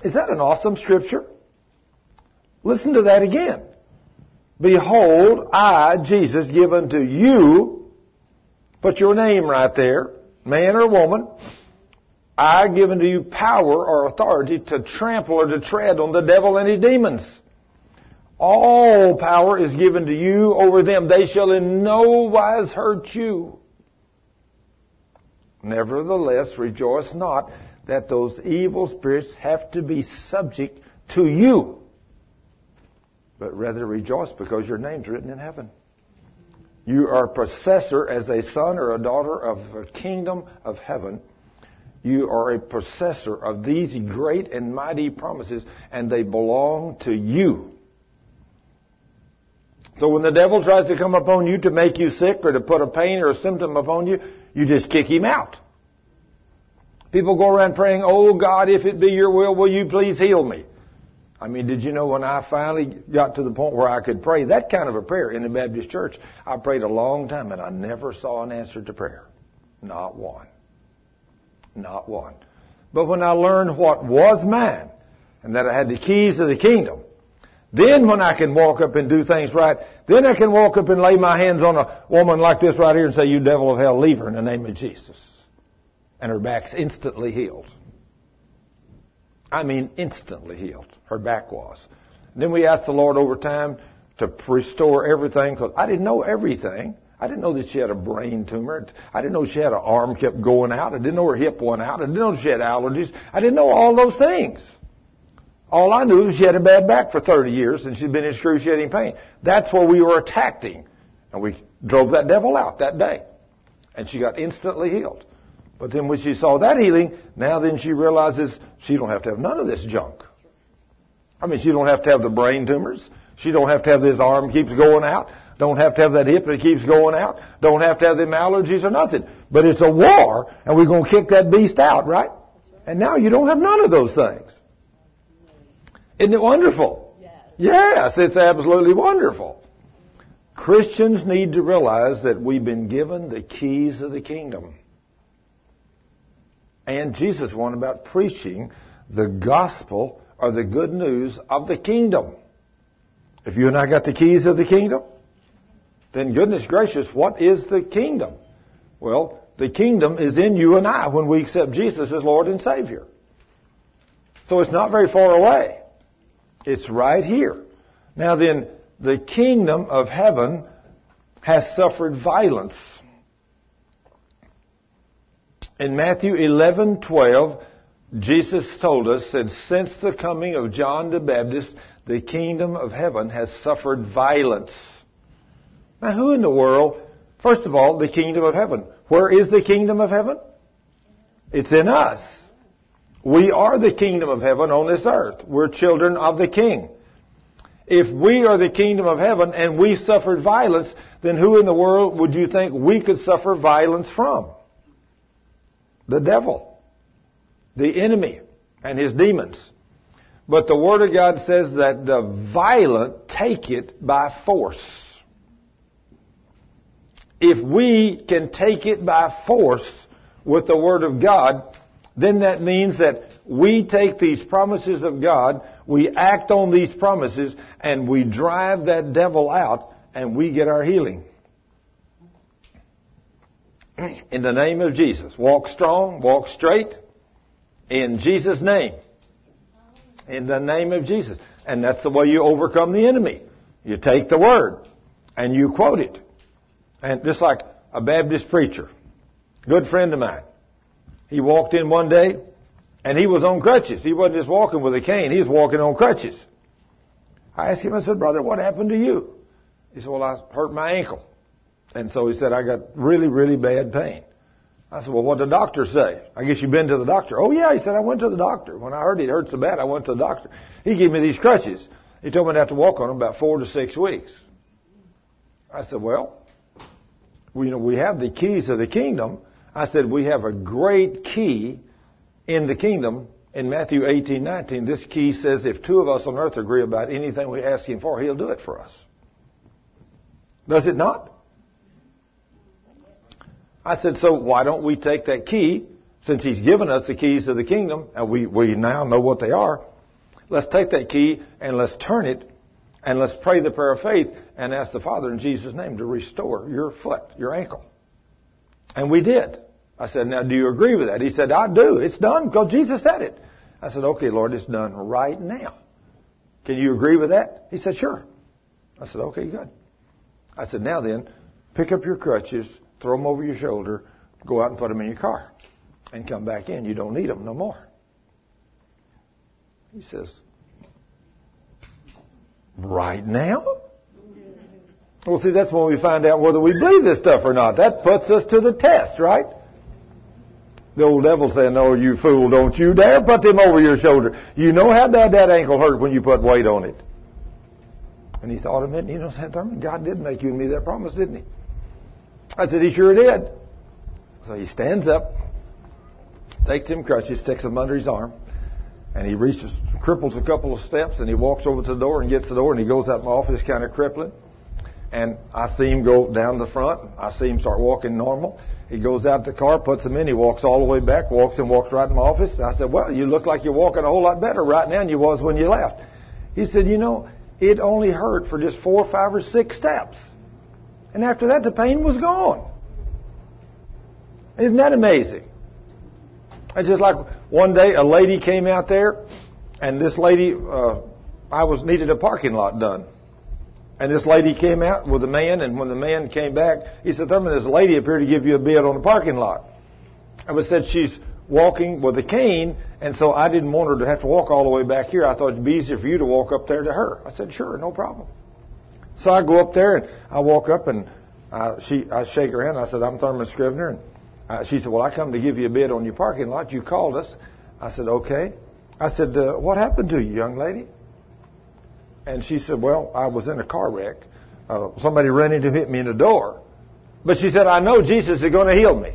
Is that an awesome scripture? Listen to that again. Behold, I, Jesus, give unto you, put your name right there, man or woman, I give unto you power or authority to trample or to tread on the devil and his demons. All power is given to you over them. They shall in no wise hurt you. Nevertheless, rejoice not that those evil spirits have to be subject to you but rather rejoice because your name's written in heaven. You are possessor as a son or a daughter of a kingdom of heaven. You are a possessor of these great and mighty promises, and they belong to you. So when the devil tries to come upon you to make you sick or to put a pain or a symptom upon you, you just kick him out. People go around praying, Oh God, if it be your will, will you please heal me? I mean, did you know when I finally got to the point where I could pray that kind of a prayer in the Baptist church, I prayed a long time and I never saw an answer to prayer. Not one. Not one. But when I learned what was mine and that I had the keys of the kingdom, then when I can walk up and do things right, then I can walk up and lay my hands on a woman like this right here and say, you devil of hell, leave her in the name of Jesus and her back's instantly healed. I mean, instantly healed. Her back was. Then we asked the Lord over time to restore everything because I didn't know everything. I didn't know that she had a brain tumor. I didn't know she had an arm kept going out. I didn't know her hip went out. I didn't know she had allergies. I didn't know all those things. All I knew was she had a bad back for 30 years and she'd been in excruciating pain. That's where we were attacking. And we drove that devil out that day. And she got instantly healed. But then when she saw that healing, now then she realizes she don't have to have none of this junk. I mean, she don't have to have the brain tumors. She don't have to have this arm keeps going out. Don't have to have that hip that keeps going out. Don't have to have them allergies or nothing. But it's a war, and we're going to kick that beast out, right? And now you don't have none of those things. Isn't it wonderful? Yes. yes, it's absolutely wonderful. Christians need to realize that we've been given the keys of the kingdom. And Jesus went about preaching the gospel or the good news of the kingdom. If you and I got the keys of the kingdom, then goodness gracious, what is the kingdom? Well, the kingdom is in you and I when we accept Jesus as Lord and Savior. So it's not very far away. It's right here. Now then, the kingdom of heaven has suffered violence in Matthew 11:12, Jesus told us that since the coming of John the Baptist, the kingdom of heaven has suffered violence. Now, who in the world? First of all, the kingdom of heaven. Where is the kingdom of heaven? It's in us. We are the kingdom of heaven on this earth. We're children of the king. If we are the kingdom of heaven and we suffered violence, then who in the world would you think we could suffer violence from? the devil, the enemy, and his demons. But the Word of God says that the violent take it by force. If we can take it by force with the Word of God, then that means that we take these promises of God, we act on these promises, and we drive that devil out, and we get our healing. In the name of Jesus. Walk strong, walk straight. In Jesus' name. In the name of Jesus. And that's the way you overcome the enemy. You take the word and you quote it. And just like a Baptist preacher, good friend of mine, he walked in one day and he was on crutches. He wasn't just walking with a cane, he was walking on crutches. I asked him, I said, brother, what happened to you? He said, well, I hurt my ankle. And so he said, I got really, really bad pain. I said, well, what did the doctor say? I guess you've been to the doctor. Oh yeah, he said, I went to the doctor. When I heard it hurt so bad, I went to the doctor. He gave me these crutches. He told me have to walk on them about four to six weeks. I said, well, we, you know, we have the keys of the kingdom. I said, we have a great key in the kingdom. In Matthew 18, 19, this key says if two of us on earth agree about anything we ask him for, he'll do it for us. Does it not? I said, so why don't we take that key, since he's given us the keys to the kingdom, and we, we now know what they are, let's take that key and let's turn it and let's pray the prayer of faith and ask the Father in Jesus' name to restore your foot, your ankle. And we did. I said, now do you agree with that? He said, I do. It's done because Jesus said it. I said, okay, Lord, it's done right now. Can you agree with that? He said, sure. I said, okay, good. I said, now then, pick up your crutches throw them over your shoulder, go out and put them in your car, and come back in. You don't need them no more. He says, right now? Well, see, that's when we find out whether we believe this stuff or not. That puts us to the test, right? The old devil saying, "No, you fool! Don't you dare put them over your shoulder. You know how bad that ankle hurt when you put weight on it." And he thought a minute, you know, said, God did make you and me that promise, didn't he? I said, he sure did. So he stands up, takes him crutches, sticks them under his arm, and he reaches, cripples a couple of steps, and he walks over to the door and gets the door, and he goes out my office kind of crippling. And I see him go down the front. I see him start walking normal. He goes out the car, puts them in. He walks all the way back, walks and walks right in my office. And I said, well, you look like you're walking a whole lot better right now than you was when you left. He said, you know, it only hurt for just four, five, or six steps. And after that, the pain was gone. Isn't that amazing? It's just like one day a lady came out there, and this lady, uh, I was needed a parking lot done. And this lady came out with a man, and when the man came back, he said, Thurman, this lady appeared to give you a bid on the parking lot. I was said she's walking with a cane, and so I didn't want her to have to walk all the way back here. I thought it'd be easier for you to walk up there to her. I said, sure, no problem. So I go up there, and I walk up, and I, she, I shake her hand. I said, I'm Thurman Scrivener, and uh, she said, well, I come to give you a bid on your parking lot. You called us. I said, okay. I said, uh, what happened to you, young lady? And she said, well, I was in a car wreck. Uh, somebody ran into hit me in the door. But she said, I know Jesus is going to heal me.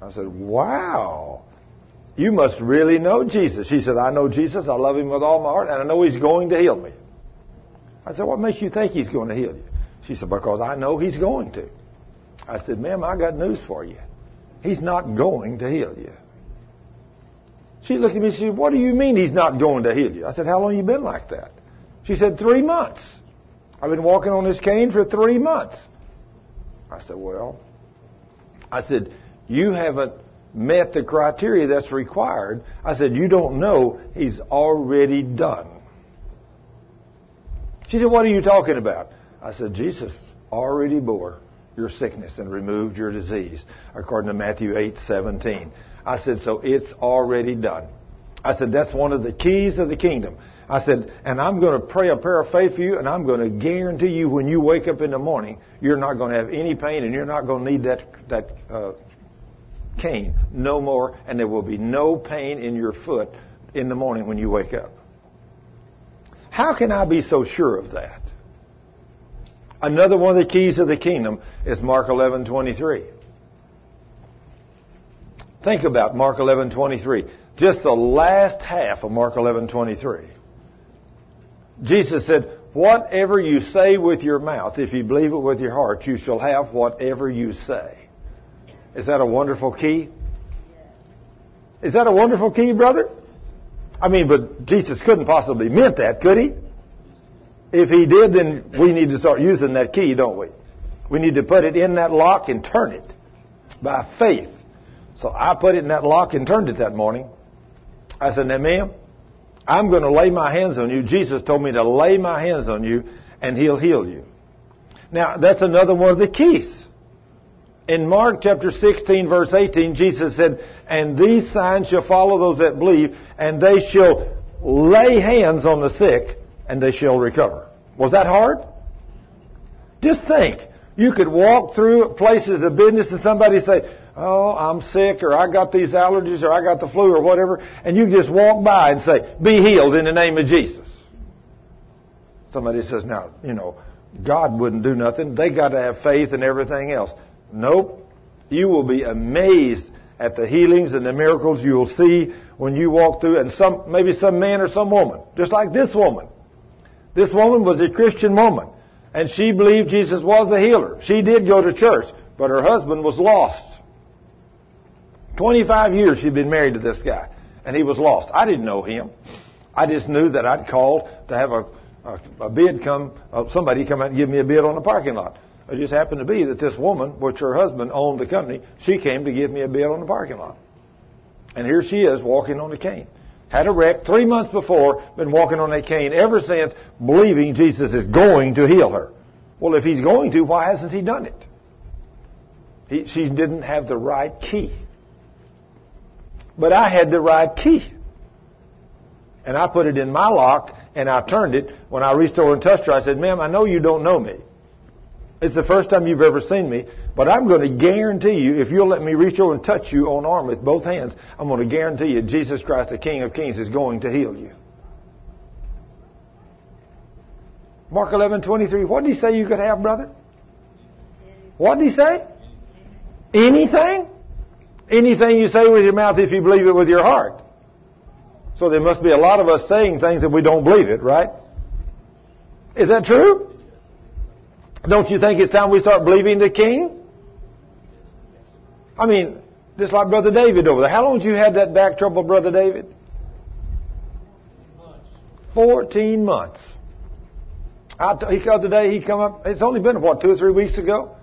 I said, wow. You must really know Jesus. She said, I know Jesus. I love him with all my heart, and I know he's going to heal me. I said, what makes you think he's going to heal you? She said, because I know he's going to. I said, ma'am, I got news for you. He's not going to heal you. She looked at me and said, what do you mean he's not going to heal you? I said, how long you been like that? She said, three months. I've been walking on this cane for three months. I said, well, I said, you haven't met the criteria that's required. I said, you don't know he's already done. She said, what are you talking about? I said, Jesus already bore your sickness and removed your disease, according to Matthew 8, 17. I said, so it's already done. I said, that's one of the keys of the kingdom. I said, and I'm going to pray a prayer of faith for you, and I'm going to guarantee you when you wake up in the morning, you're not going to have any pain, and you're not going to need that that uh, cane no more, and there will be no pain in your foot in the morning when you wake up. How can I be so sure of that? Another one of the keys of the kingdom is Mark 11:23. Think about Mark 11:23. Just the last half of Mark 11:23. Jesus said, Whatever you say with your mouth, if you believe it with your heart, you shall have whatever you say. Is that a wonderful key? Is that a wonderful key, brother? I mean, but Jesus couldn't possibly meant that, could he? If he did, then we need to start using that key, don't we? We need to put it in that lock and turn it by faith. So I put it in that lock and turned it that morning. I said, now ma'am, I'm going to lay my hands on you. Jesus told me to lay my hands on you and he'll heal you. Now, that's another one of the keys. In Mark chapter 16 verse 18, Jesus said, And these signs shall follow those that believe, and they shall lay hands on the sick, and they shall recover. Was that hard? Just think. You could walk through places of business and somebody say, oh, I'm sick, or I got these allergies, or I got the flu, or whatever, and you just walk by and say, be healed in the name of Jesus. Somebody says, now, you know, God wouldn't do nothing. They got to have faith and everything else. Nope. You will be amazed at the healings and the miracles you will see when you walk through, and some, maybe some man or some woman, just like this woman. This woman was a Christian woman, and she believed Jesus was the healer. She did go to church, but her husband was lost. 25 years she'd been married to this guy, and he was lost. I didn't know him. I just knew that I'd called to have a, a, a bid come, uh, somebody come out and give me a bid on the parking lot. It just happened to be that this woman, which her husband owned the company, she came to give me a bid on the parking lot. And here she is walking on a cane. Had a wreck three months before, been walking on a cane ever since, believing Jesus is going to heal her. Well, if he's going to, why hasn't he done it? He, she didn't have the right key. But I had the right key. And I put it in my lock and I turned it. When I reached over and touched her, I said, ma'am, I know you don't know me. It's the first time you've ever seen me, but I'm going to guarantee you, if you'll let me reach over and touch you on arm with both hands, I'm going to guarantee you Jesus Christ, the King of Kings, is going to heal you. Mark 11, 23. What did he say you could have, brother? What did he say? Anything? Anything you say with your mouth if you believe it with your heart. So there must be a lot of us saying things that we don't believe it, right? Is that true? Don't you think it's time we start believing the king? I mean, just like Brother David over there. How long did you had that back trouble, Brother David? Fourteen months. I, he called today, he come up, it's only been, what, two or three weeks ago?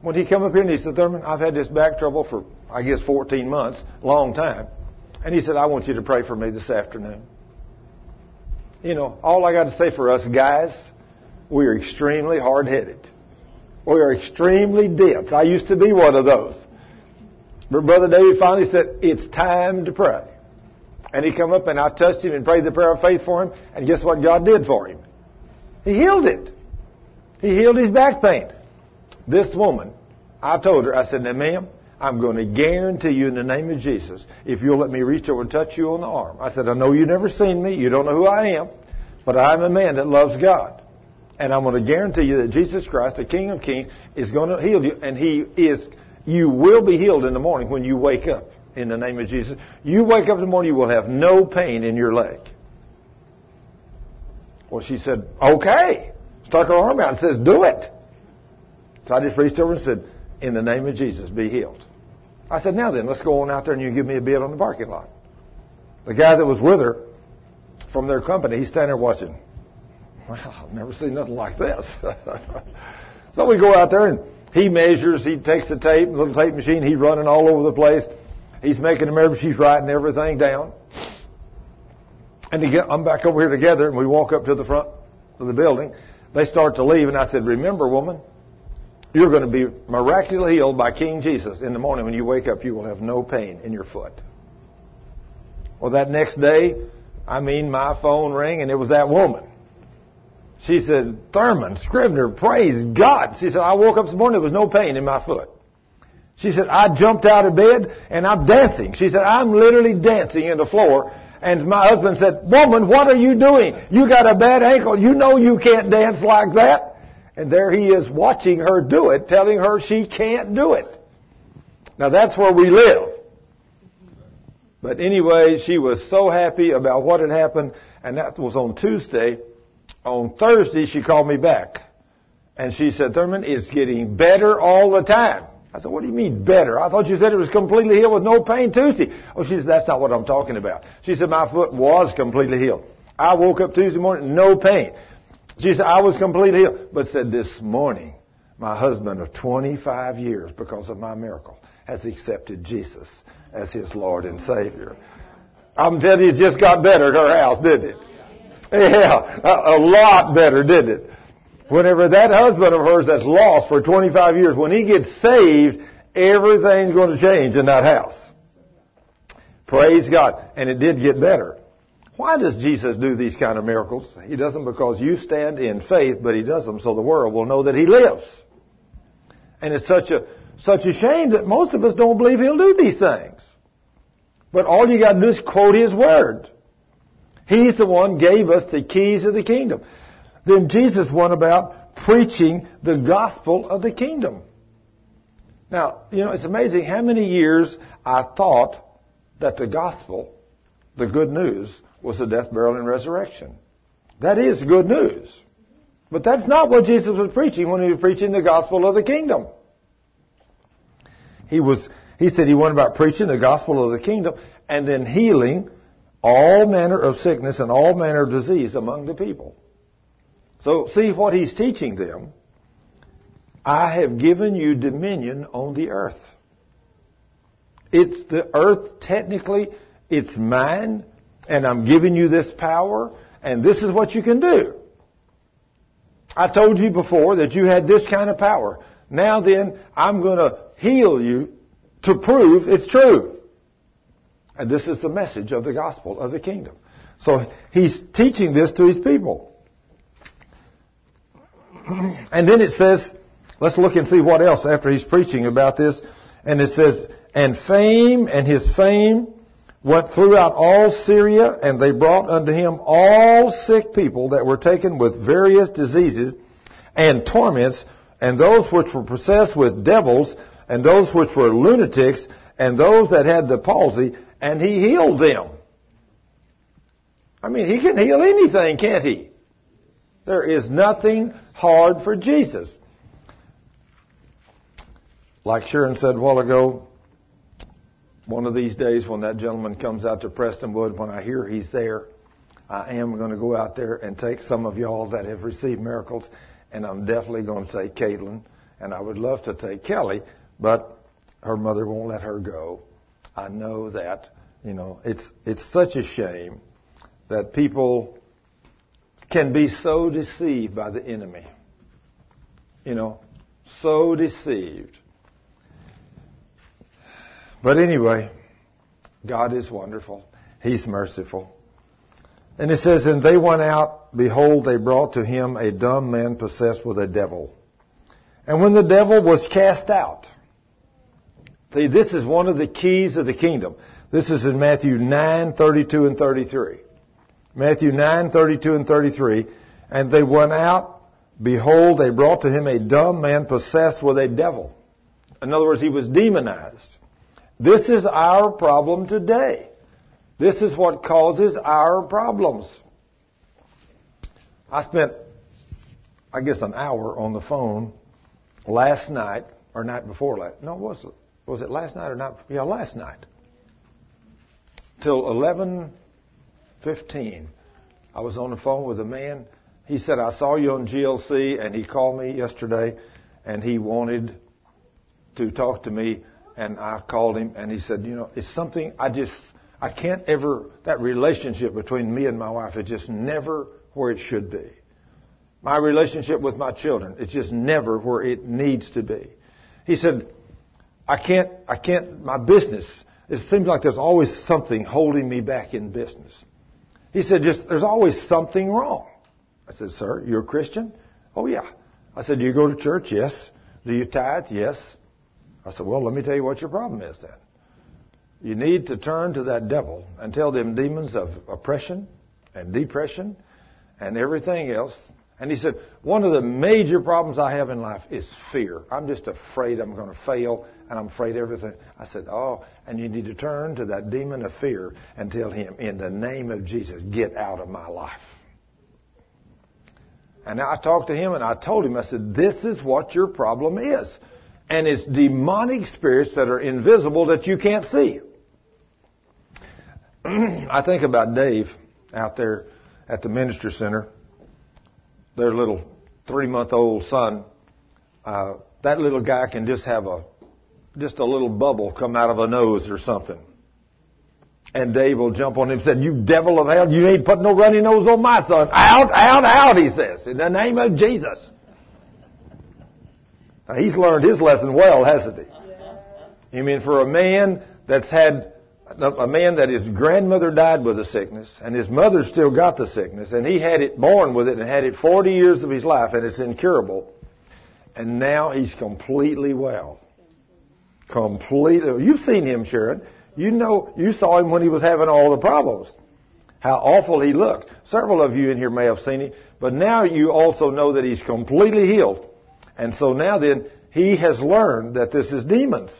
When he come up here and he said, Thurman, I've had this back trouble for, I guess, 14 months, long time. And he said, I want you to pray for me this afternoon. You know, all I got to say for us guys, we are extremely hard-headed. We are extremely dense. I used to be one of those. But Brother David finally said, it's time to pray. And he come up and I touched him and prayed the prayer of faith for him. And guess what God did for him? He healed it. He healed his back pain. This woman, I told her, I said, now ma'am, I'm going to guarantee you in the name of Jesus, if you'll let me reach over and touch you on the arm. I said, I know you've never seen me. You don't know who I am. But I'm a man that loves God. And I'm going to guarantee you that Jesus Christ, the King of Kings, is going to heal you. And He is, you will be healed in the morning when you wake up in the name of Jesus. You wake up in the morning, you will have no pain in your leg. Well, she said, okay. Stuck her arm out and says, do it. So I just reached over and said, in the name of Jesus, be healed. I said, now then, let's go on out there and you give me a bid on the parking lot. The guy that was with her from their company, he's standing there watching. Well, I've never seen nothing like this. so we go out there and he measures, he takes the tape, little tape machine, he's running all over the place. He's making them every, she's writing everything down. And get, I'm back over here together and we walk up to the front of the building. They start to leave and I said, remember woman, you're going to be miraculously healed by King Jesus. In the morning when you wake up, you will have no pain in your foot. Well, that next day, I mean, my phone rang and it was that woman. She said, Thurman, Scrivener, praise God. She said, I woke up this morning, there was no pain in my foot. She said, I jumped out of bed and I'm dancing. She said, I'm literally dancing in the floor. And my husband said, woman, what are you doing? You got a bad ankle. You know you can't dance like that. And there he is watching her do it, telling her she can't do it. Now that's where we live. But anyway, she was so happy about what had happened, and that was on Tuesday. On Thursday, she called me back. And she said, Thurman, it's getting better all the time. I said, what do you mean better? I thought you said it was completely healed with no pain Tuesday. Oh, she said, that's not what I'm talking about. She said, my foot was completely healed. I woke up Tuesday morning, no pain. She said, I was completely healed. But said, this morning, my husband of 25 years, because of my miracle, has accepted Jesus as his Lord and Savior. I'm telling you, it just got better at her house, didn't it? Yeah, a, a lot better, didn't it? Whenever that husband of hers that's lost for 25 years, when he gets saved, everything's going to change in that house. Praise God. And it did get better. Why does Jesus do these kind of miracles? He does them because you stand in faith, but he does them so the world will know that he lives. And it's such a, such a shame that most of us don't believe he'll do these things. But all you gotta do is quote his word. He's the one gave us the keys of the kingdom. Then Jesus went about preaching the gospel of the kingdom. Now, you know, it's amazing how many years I thought that the gospel, the good news, was the death, burial, and resurrection. That is good news. But that's not what Jesus was preaching when he was preaching the gospel of the kingdom. He was, he said he went about preaching the gospel of the kingdom and then healing all manner of sickness and all manner of disease among the people. So see what he's teaching them. I have given you dominion on the earth. It's the earth technically, it's mine, and I'm giving you this power, and this is what you can do. I told you before that you had this kind of power. Now then, I'm going to heal you to prove it's true. And this is the message of the gospel of the kingdom. So he's teaching this to his people. And then it says, let's look and see what else after he's preaching about this. And it says, and fame and his fame went throughout all Syria, and they brought unto him all sick people that were taken with various diseases and torments, and those which were possessed with devils, and those which were lunatics, and those that had the palsy, and he healed them. I mean, he can heal anything, can't he? There is nothing hard for Jesus. Like Sharon said a while ago, one of these days when that gentleman comes out to Prestonwood, when I hear he's there, I am going to go out there and take some of y'all that have received miracles, and I'm definitely going to take Caitlin, and I would love to take Kelly, but her mother won't let her go. I know that. You know, it's it's such a shame that people can be so deceived by the enemy. You know, so deceived. But anyway, God is wonderful. He's merciful. And it says, And they went out, behold, they brought to him a dumb man possessed with a devil. And when the devil was cast out, see, this is one of the keys of the kingdom. This is in Matthew 9, 32 and 33. Matthew 9, 32 and 33. And they went out, behold, they brought to him a dumb man possessed with a devil. In other words, he was demonized. This is our problem today. This is what causes our problems. I spent, I guess, an hour on the phone last night, or night before last. No, was it? Was it last night or not? Yeah, last night. Till 11.15. I was on the phone with a man. He said, I saw you on GLC, and he called me yesterday, and he wanted to talk to me and I called him and he said, you know, it's something I just, I can't ever, that relationship between me and my wife is just never where it should be. My relationship with my children, it's just never where it needs to be. He said, I can't, I can't, my business, it seems like there's always something holding me back in business. He said, just, there's always something wrong. I said, sir, you're a Christian? Oh yeah. I said, do you go to church? Yes. Do you tithe? Yes. I said, well, let me tell you what your problem is then. You need to turn to that devil and tell them demons of oppression and depression and everything else. And he said, one of the major problems I have in life is fear. I'm just afraid I'm going to fail and I'm afraid everything. I said, oh, and you need to turn to that demon of fear and tell him, in the name of Jesus, get out of my life. And I talked to him and I told him, I said, this is what your problem is and it's demonic spirits that are invisible that you can't see. I think about Dave out there at the minister center, their little three month old son. Uh, that little guy can just have a just a little bubble come out of a nose or something. And Dave will jump on him and say, You devil of hell, you ain't put no runny nose on my son. Out, out, out, he says, in the name of Jesus. Now, he's learned his lesson well, hasn't he? You mean for a man that's had a man that his grandmother died with a sickness and his mother still got the sickness and he had it born with it and had it 40 years of his life and it's incurable and now he's completely well. Completely. You've seen him, Sharon. You know, you saw him when he was having all the problems. How awful he looked. Several of you in here may have seen him, but now you also know that he's completely healed. And so now then, he has learned that this is demons.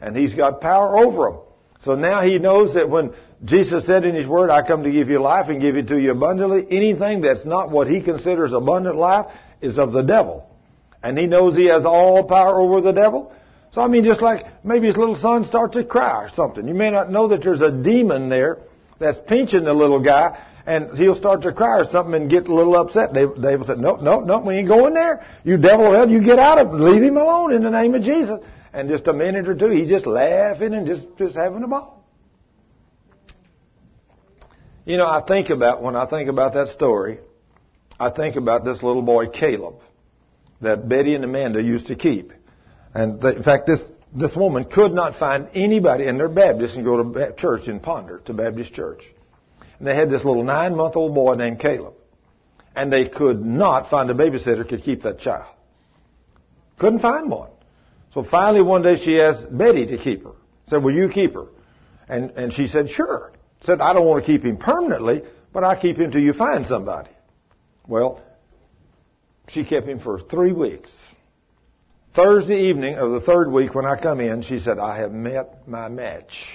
And he's got power over them. So now he knows that when Jesus said in his word, I come to give you life and give it to you abundantly, anything that's not what he considers abundant life is of the devil. And he knows he has all power over the devil. So I mean, just like maybe his little son starts to cry or something. You may not know that there's a demon there that's pinching the little guy and he'll start to cry or something and get a little upset. David, said, no, no, no, we ain't going there. You devil of hell, you get out of it. Leave him alone in the name of Jesus. And just a minute or two, he's just laughing and just, just having a ball. You know, I think about, when I think about that story, I think about this little boy, Caleb, that Betty and Amanda used to keep. And they, in fact, this, this woman could not find anybody, and they're and go to church in Ponder, to Baptist church. And they had this little nine month old boy named Caleb. And they could not find a babysitter could keep that child. Couldn't find one. So finally one day she asked Betty to keep her. Said, will you keep her? And, and she said, sure. Said, I don't want to keep him permanently, but I'll keep him till you find somebody. Well, she kept him for three weeks. Thursday evening of the third week when I come in, she said, I have met my match.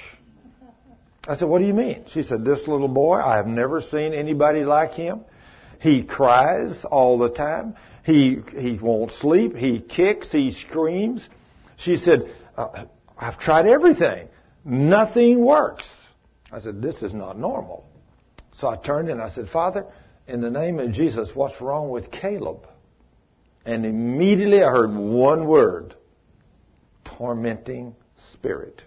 I said, what do you mean? She said, this little boy, I have never seen anybody like him. He cries all the time. He, he won't sleep. He kicks. He screams. She said, uh, I've tried everything. Nothing works. I said, this is not normal. So I turned and I said, Father, in the name of Jesus, what's wrong with Caleb? And immediately I heard one word, tormenting spirit.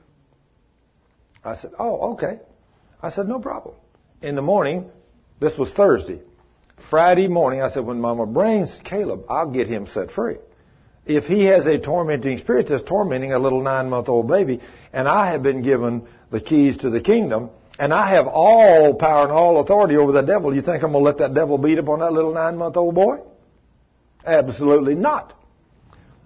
I said, oh, okay. I said, no problem. In the morning, this was Thursday. Friday morning, I said, when Mama brings Caleb, I'll get him set free. If he has a tormenting spirit that's tormenting a little nine month old baby, and I have been given the keys to the kingdom, and I have all power and all authority over the devil, you think I'm going to let that devil beat up on that little nine month old boy? Absolutely not.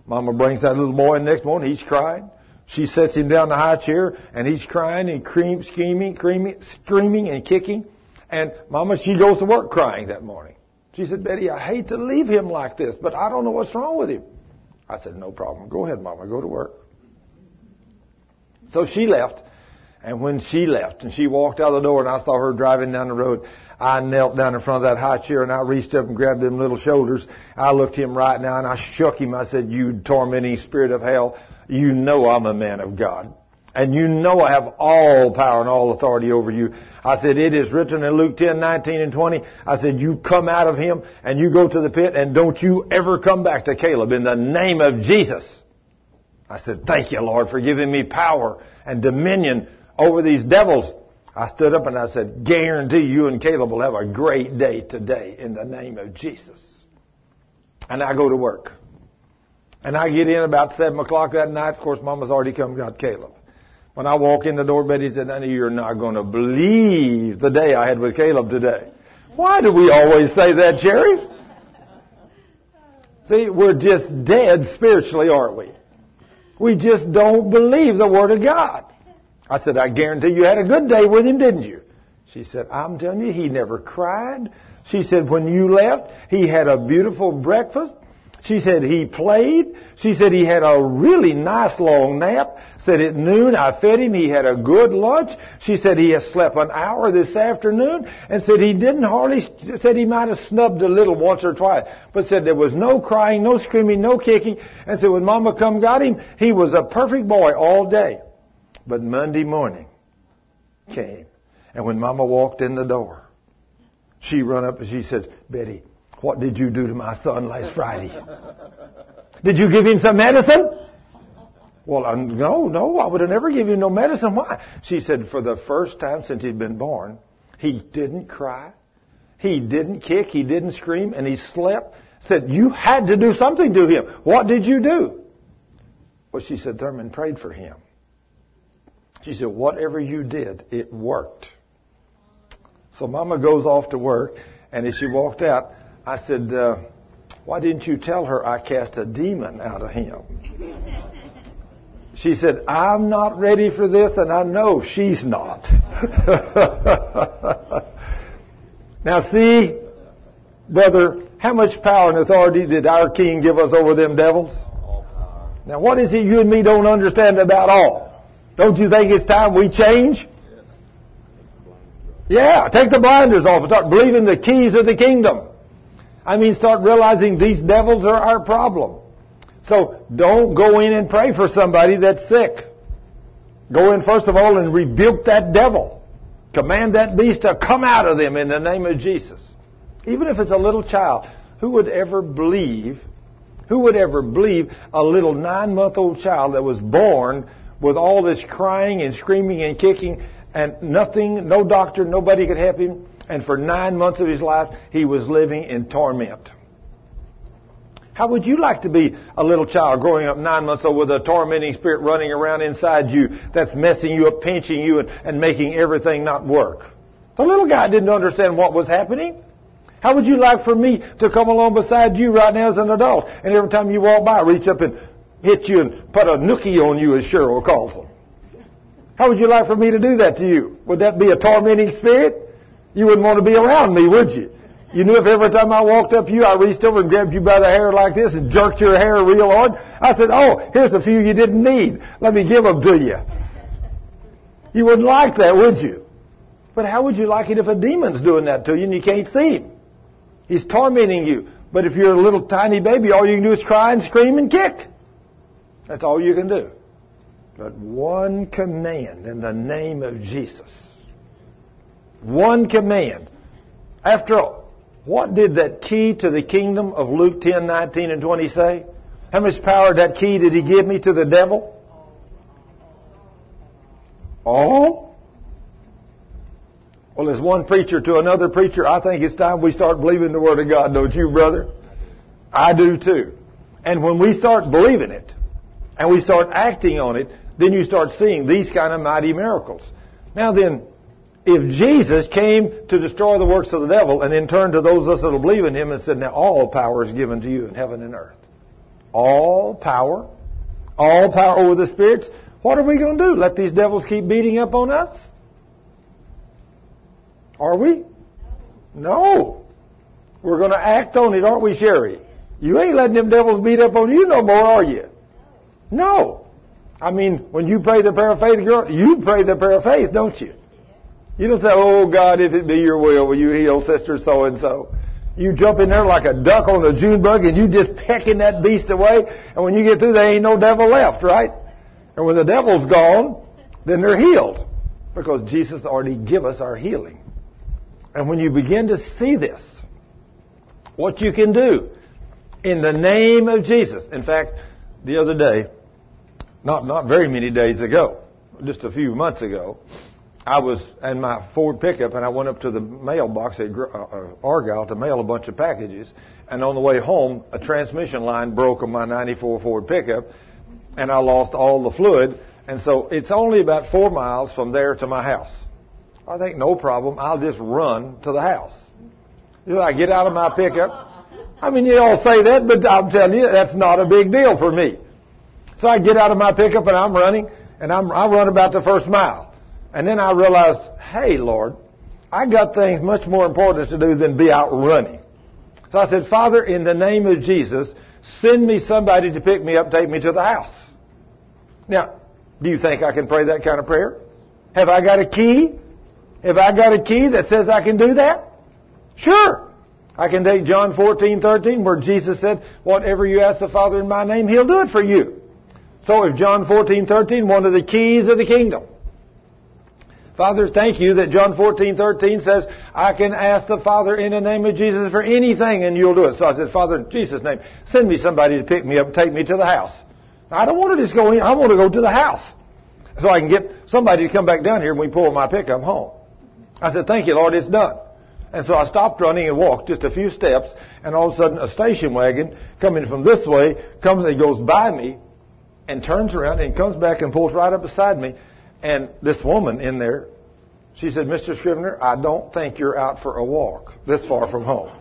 Mama brings that little boy in the next morning, he's crying. She sets him down in the high chair, and he's crying and screaming, screaming, screaming and kicking. And Mama, she goes to work crying that morning. She said, Betty, I hate to leave him like this, but I don't know what's wrong with him. I said, no problem. Go ahead, Mama. Go to work. So she left. And when she left and she walked out the door and I saw her driving down the road, I knelt down in front of that high chair and I reached up and grabbed him little shoulders. I looked him right now and I shook him. I said, you tormenting spirit of hell, you know I'm a man of God. And you know I have all power and all authority over you. I said, it is written in Luke 10, 19 and 20. I said, you come out of him and you go to the pit and don't you ever come back to Caleb in the name of Jesus. I said, thank you, Lord, for giving me power and dominion over these devils. I stood up and I said, guarantee you and Caleb will have a great day today in the name of Jesus. And I go to work. And I get in about 7 o'clock that night. Of course, Mama's already come and got Caleb. When I walk in the door, Betty said, honey, you're not going to believe the day I had with Caleb today. Why do we always say that, Jerry? See, we're just dead spiritually, aren't we? We just don't believe the Word of God. I said, I guarantee you had a good day with him, didn't you? She said, I'm telling you, he never cried. She said, when you left, he had a beautiful breakfast. She said he played. She said he had a really nice long nap. Said at noon I fed him. He had a good lunch. She said he has slept an hour this afternoon and said he didn't hardly, said he might have snubbed a little once or twice, but said there was no crying, no screaming, no kicking. And said when mama come got him, he was a perfect boy all day. But Monday morning came and when mama walked in the door, she run up and she said, Betty, what did you do to my son last Friday? Did you give him some medicine? Well, uh, no, no, I would have never given him no medicine. Why? She said, for the first time since he'd been born, he didn't cry. He didn't kick. He didn't scream. And he slept. Said, you had to do something to him. What did you do? Well, she said, Thurman prayed for him. She said, whatever you did, it worked. So Mama goes off to work, and as she walked out, I said, uh, why didn't you tell her I cast a demon out of him? She said, I'm not ready for this, and I know she's not. now see, brother, how much power and authority did our king give us over them devils? Now what is it you and me don't understand about all? Don't you think it's time we change? Yeah, take the blinders off and start believing the keys of the kingdom. I mean, start realizing these devils are our problem. So don't go in and pray for somebody that's sick. Go in first of all and rebuke that devil. Command that beast to come out of them in the name of Jesus. Even if it's a little child, who would ever believe, who would ever believe a little nine month old child that was born with all this crying and screaming and kicking and nothing, no doctor, nobody could help him. And for nine months of his life, he was living in torment. How would you like to be a little child growing up nine months old with a tormenting spirit running around inside you that's messing you up, pinching you, and, and making everything not work? The little guy didn't understand what was happening. How would you like for me to come along beside you right now as an adult and every time you walk by reach up and hit you and put a nookie on you as Cheryl calls them? How would you like for me to do that to you? Would that be a tormenting spirit? You wouldn't want to be around me, would you? You knew if every time I walked up to you, I reached over and grabbed you by the hair like this and jerked your hair real hard. I said, oh, here's a few you didn't need. Let me give them to you. You wouldn't like that, would you? But how would you like it if a demon's doing that to you and you can't see him? He's tormenting you. But if you're a little tiny baby, all you can do is cry and scream and kick. That's all you can do. But one command in the name of Jesus. One command. After all, what did that key to the kingdom of Luke 10, 19, and 20 say? How much power that key did he give me to the devil? All? Well, as one preacher to another preacher, I think it's time we start believing the Word of God, don't you, brother? I do too. And when we start believing it, and we start acting on it, then you start seeing these kind of mighty miracles. Now then, if Jesus came to destroy the works of the devil and then turned to those of us that will believe in him and said, now all power is given to you in heaven and earth. All power, all power over the spirits. What are we going to do? Let these devils keep beating up on us? Are we? No. We're going to act on it, aren't we, Sherry? You ain't letting them devils beat up on you no more, are you? No. I mean, when you pray the prayer of faith, girl, you pray the prayer of faith, don't you? You don't say, oh God, if it be your will, will you heal sister so and so? You jump in there like a duck on a June bug and you just pecking that beast away. And when you get through, there ain't no devil left, right? And when the devil's gone, then they're healed. Because Jesus already give us our healing. And when you begin to see this, what you can do in the name of Jesus. In fact, the other day, not, not very many days ago, just a few months ago, I was in my Ford pickup and I went up to the mailbox at uh, uh, Argyle to mail a bunch of packages. And on the way home, a transmission line broke on my 94 Ford pickup and I lost all the fluid. And so it's only about four miles from there to my house. I think no problem. I'll just run to the house. You know, I get out of my pickup. I mean, you all say that, but I'm telling you, that's not a big deal for me. So I get out of my pickup and I'm running, and I'm, I run about the first mile. And then I realized, hey, Lord, I got things much more important to do than be out running. So I said, Father, in the name of Jesus, send me somebody to pick me up, take me to the house. Now, do you think I can pray that kind of prayer? Have I got a key? Have I got a key that says I can do that? Sure. I can take John 14, 13, where Jesus said, whatever you ask the Father in my name, He'll do it for you. So if John 14, 13, one of the keys of the kingdom. Father, thank you that John 14, 13 says, I can ask the Father in the name of Jesus for anything and you'll do it. So I said, Father, in Jesus' name, send me somebody to pick me up and take me to the house. I don't want to just go in, I want to go to the house. So I can get somebody to come back down here when we pull my pickup home. I said, thank you, Lord, it's done. And so I stopped running and walked just a few steps, and all of a sudden a station wagon coming from this way comes and goes by me and turns around and comes back and pulls right up beside me. And this woman in there, she said, Mr. Scrivener, I don't think you're out for a walk this far from home.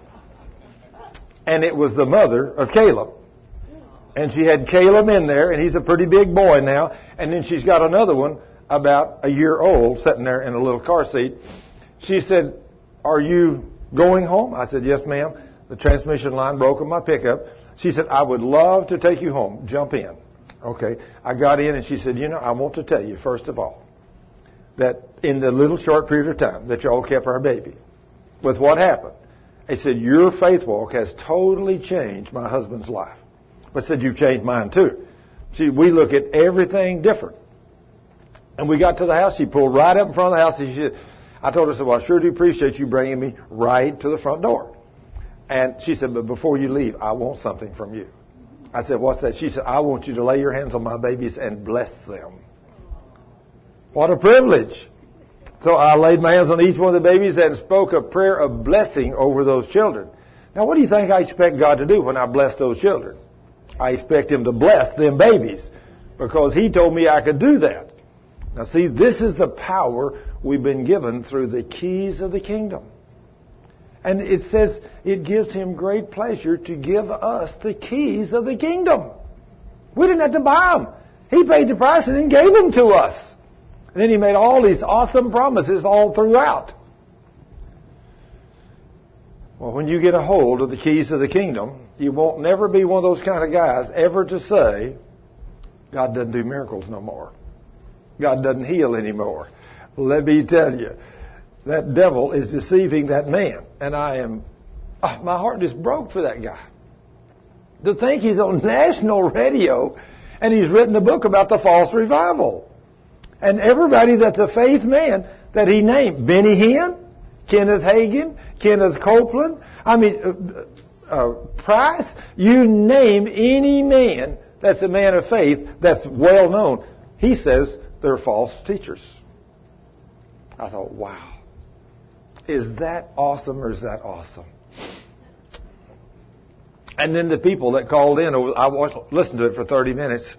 And it was the mother of Caleb. And she had Caleb in there, and he's a pretty big boy now. And then she's got another one about a year old sitting there in a little car seat. She said, Are you going home? I said, Yes, ma'am. The transmission line broke on my pickup. She said, I would love to take you home. Jump in. Okay. I got in and she said, You know, I want to tell you, first of all, that in the little short period of time that y'all kept our baby, with what happened, I said, Your faith walk has totally changed my husband's life. But said, You've changed mine too. See, we look at everything different. And we got to the house. She pulled right up in front of the house. And she said, I told her, I said, well, I sure do appreciate you bringing me right to the front door. And she said, but before you leave, I want something from you. I said, what's that? She said, I want you to lay your hands on my babies and bless them. What a privilege. So I laid my hands on each one of the babies and spoke a prayer of blessing over those children. Now, what do you think I expect God to do when I bless those children? I expect Him to bless them babies because He told me I could do that. Now see, this is the power we've been given through the keys of the kingdom. And it says it gives him great pleasure to give us the keys of the kingdom. We didn't have to buy them. He paid the price and then gave them to us. And then he made all these awesome promises all throughout. Well, when you get a hold of the keys of the kingdom, you won't never be one of those kind of guys ever to say, God doesn't do miracles no more. God doesn't heal anymore. Let me tell you, that devil is deceiving that man. And I am, oh, my heart just broke for that guy. To think he's on national radio and he's written a book about the false revival. And everybody that's a faith man that he named, Benny Hinn, Kenneth Hagin, Kenneth Copeland, I mean, uh, uh, Price, you name any man that's a man of faith that's well known, he says they're false teachers. I thought, wow. Is that awesome or is that awesome? And then the people that called in, oh, I listened to it for 30 minutes,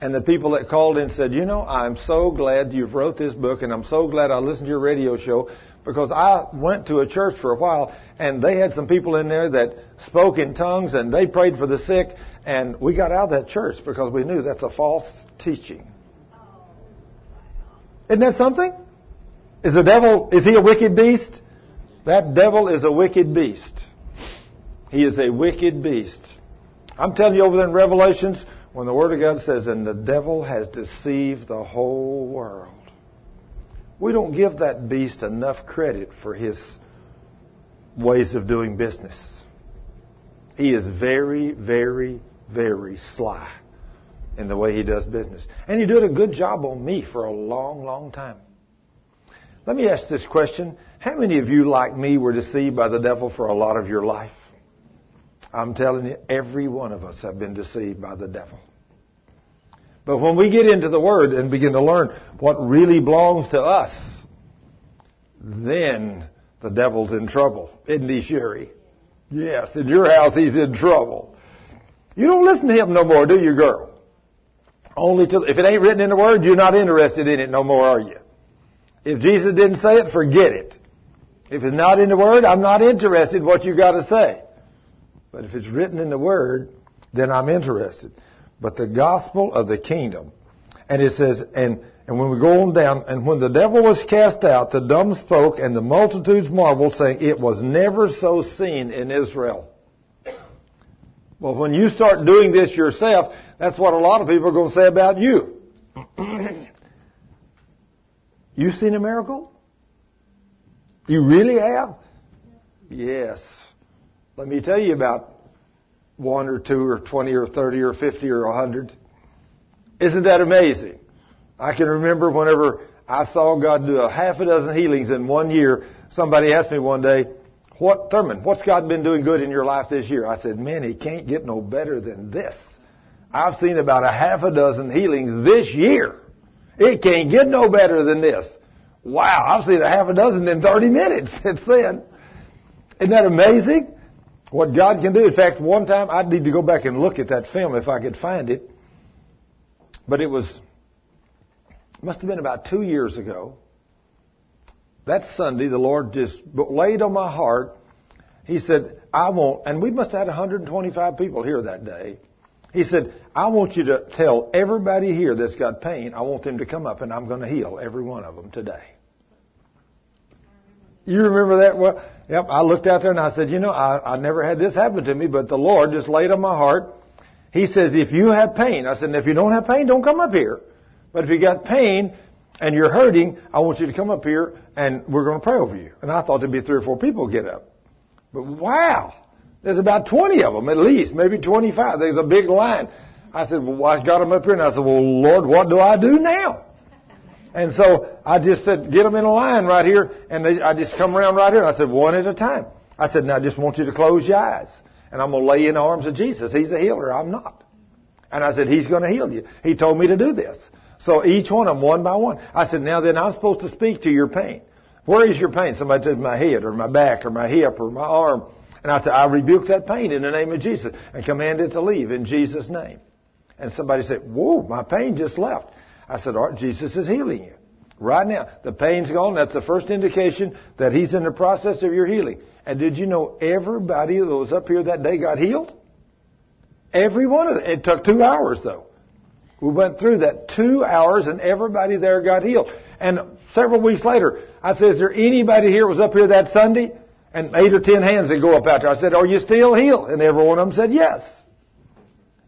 and the people that called in said, you know, I'm so glad you've wrote this book and I'm so glad I listened to your radio show because I went to a church for a while and they had some people in there that spoke in tongues and they prayed for the sick and we got out of that church because we knew that's a false teaching. Isn't that something? Is the devil, is he a wicked beast? That devil is a wicked beast. He is a wicked beast. I'm telling you over there in Revelations, when the Word of God says, and the devil has deceived the whole world. We don't give that beast enough credit for his ways of doing business. He is very, very, very sly in the way he does business. And he did a good job on me for a long, long time. Let me ask this question. How many of you, like me, were deceived by the devil for a lot of your life? I'm telling you, every one of us have been deceived by the devil. But when we get into the Word and begin to learn what really belongs to us, then the devil's in trouble. Isn't he, Sherry? Yes, in your house he's in trouble. You don't listen to him no more, do you, girl? Only till, if it ain't written in the Word, you're not interested in it no more, are you? If Jesus didn't say it, forget it. If it's not in the Word, I'm not interested in what you got to say. But if it's written in the Word, then I'm interested. But the gospel of the kingdom, and it says, and, and when we go on down, and when the devil was cast out, the dumb spoke, and the multitudes marveled, saying, it was never so seen in Israel. Well, when you start doing this yourself, that's what a lot of people are going to say about you. you seen a miracle? You really have? Yes. Let me tell you about one or two or 20 or 30 or 50 or 100. Isn't that amazing? I can remember whenever I saw God do a half a dozen healings in one year, somebody asked me one day, what, Thurman, what's God been doing good in your life this year? I said, man, he can't get no better than this. I've seen about a half a dozen healings this year. It can't get no better than this. Wow, I've seen a half a dozen in 30 minutes since then. Isn't that amazing? What God can do. In fact, one time I'd need to go back and look at that film if I could find it. But it was, must have been about two years ago. That Sunday, the Lord just laid on my heart. He said, I want, and we must have had 125 people here that day. He said, I want you to tell everybody here that's got pain, I want them to come up and I'm going to heal every one of them today. You remember that? Well, yep, I looked out there and I said, you know, I, I never had this happen to me, but the Lord just laid on my heart. He says, if you have pain, I said, if you don't have pain, don't come up here. But if you got pain and you're hurting, I want you to come up here and we're going to pray over you. And I thought there'd be three or four people get up. But wow, there's about 20 of them at least, maybe 25. There's a big line. I said, well, I got them up here and I said, well, Lord, what do I do now? And so I just said, get them in a line right here. And they, I just come around right here. And I said, one at a time. I said, now I just want you to close your eyes. And I'm going to lay in the arms of Jesus. He's a healer. I'm not. And I said, he's going to heal you. He told me to do this. So each one of them, one by one. I said, now then I'm supposed to speak to your pain. Where is your pain? Somebody said my head or my back or my hip or my arm. And I said, I rebuke that pain in the name of Jesus and command it to leave in Jesus' name. And somebody said, whoa, my pain just left. I said, all right, Jesus is healing you. Right now. The pain's gone. That's the first indication that He's in the process of your healing. And did you know everybody that was up here that day got healed? Every one of them. It took two hours though. We went through that two hours and everybody there got healed. And several weeks later, I said, is there anybody here was up here that Sunday? And eight or ten hands would go up out there. I said, are you still healed? And every one of them said yes.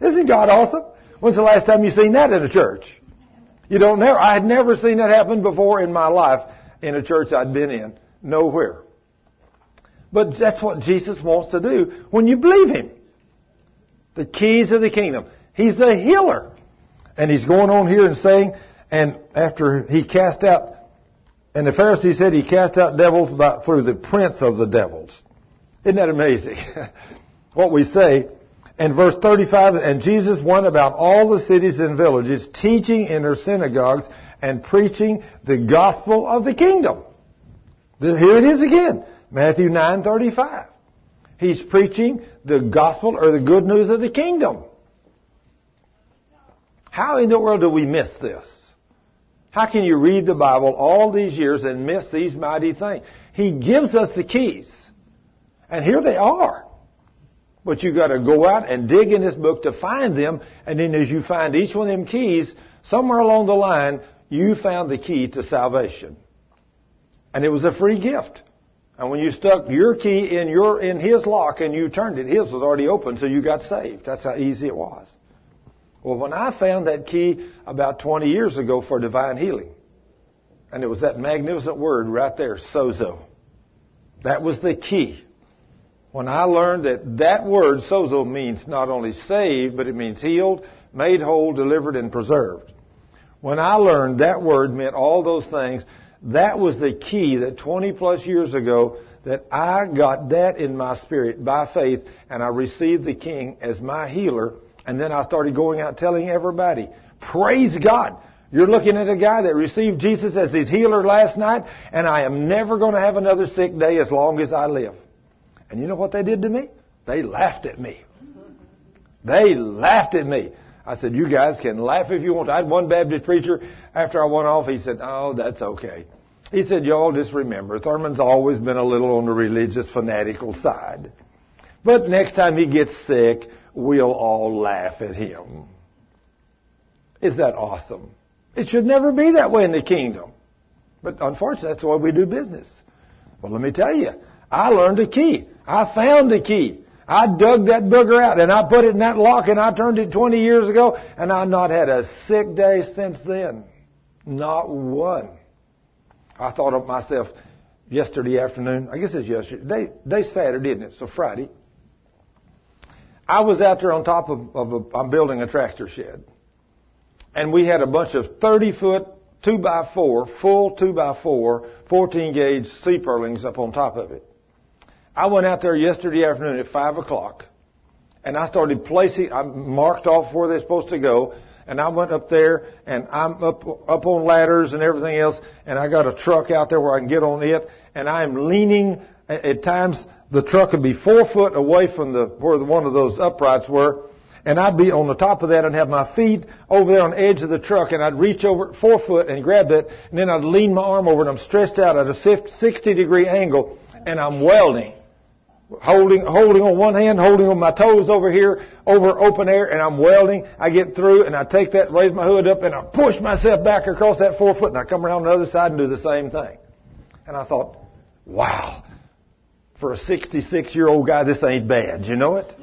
Isn't God awesome? When's the last time you seen that in a church? You don't never, I had never seen that happen before in my life in a church I'd been in. Nowhere. But that's what Jesus wants to do when you believe Him. The keys of the kingdom. He's the healer. And he's going on here and saying, and after he cast out, and the Pharisee said he cast out devils by, through the prince of the devils. Isn't that amazing? what we say. And verse 35, and Jesus went about all the cities and villages, teaching in their synagogues and preaching the gospel of the kingdom. Here it is again. Matthew 9:35. He's preaching the gospel or the good news of the kingdom. How in the world do we miss this? How can you read the Bible all these years and miss these mighty things? He gives us the keys. And here they are. But you gotta go out and dig in this book to find them, and then as you find each one of them keys, somewhere along the line, you found the key to salvation. And it was a free gift. And when you stuck your key in your, in his lock and you turned it, his was already open, so you got saved. That's how easy it was. Well, when I found that key about 20 years ago for divine healing, and it was that magnificent word right there, sozo. That was the key. When I learned that that word, sozo, means not only saved, but it means healed, made whole, delivered, and preserved. When I learned that word meant all those things, that was the key that 20 plus years ago that I got that in my spirit by faith and I received the King as my healer and then I started going out telling everybody, praise God. You're looking at a guy that received Jesus as his healer last night, and I am never going to have another sick day as long as I live. And you know what they did to me? They laughed at me. They laughed at me. I said, you guys can laugh if you want. I had one Baptist preacher, after I went off, he said, oh, that's okay. He said, y'all just remember, Thurman's always been a little on the religious fanatical side. But next time he gets sick, we'll all laugh at him. Is that awesome? It should never be that way in the kingdom. But unfortunately, that's the way we do business. Well, let me tell you, I learned a key. I found the key. I dug that booger out and I put it in that lock and I turned it 20 years ago and I've not had a sick day since then. Not one. I thought of myself yesterday afternoon. I guess it's yesterday. Day, day Saturday, isn't it? So Friday. I was out there on top of, of a, I'm building a tractor shed. And we had a bunch of 30 foot 2 by 4 full 2 by 4 14 gauge C purlins up on top of it. I went out there yesterday afternoon at 5 o'clock and I started placing, I marked off where they're supposed to go and I went up there and I'm up, up on ladders and everything else and I got a truck out there where I can get on it and I am leaning at times the truck would be four foot away from the where one of those uprights were, and I'd be on the top of that and have my feet over there on the edge of the truck, and I'd reach over four foot and grab it, and then I'd lean my arm over, and I'm stretched out at a 60 degree angle, and I'm welding, holding holding on one hand, holding on my toes over here, over open air, and I'm welding. I get through, and I take that, raise my hood up, and I push myself back across that four foot, and I come around the other side and do the same thing. And I thought, wow for a 66 year old guy, this ain't bad. You know it?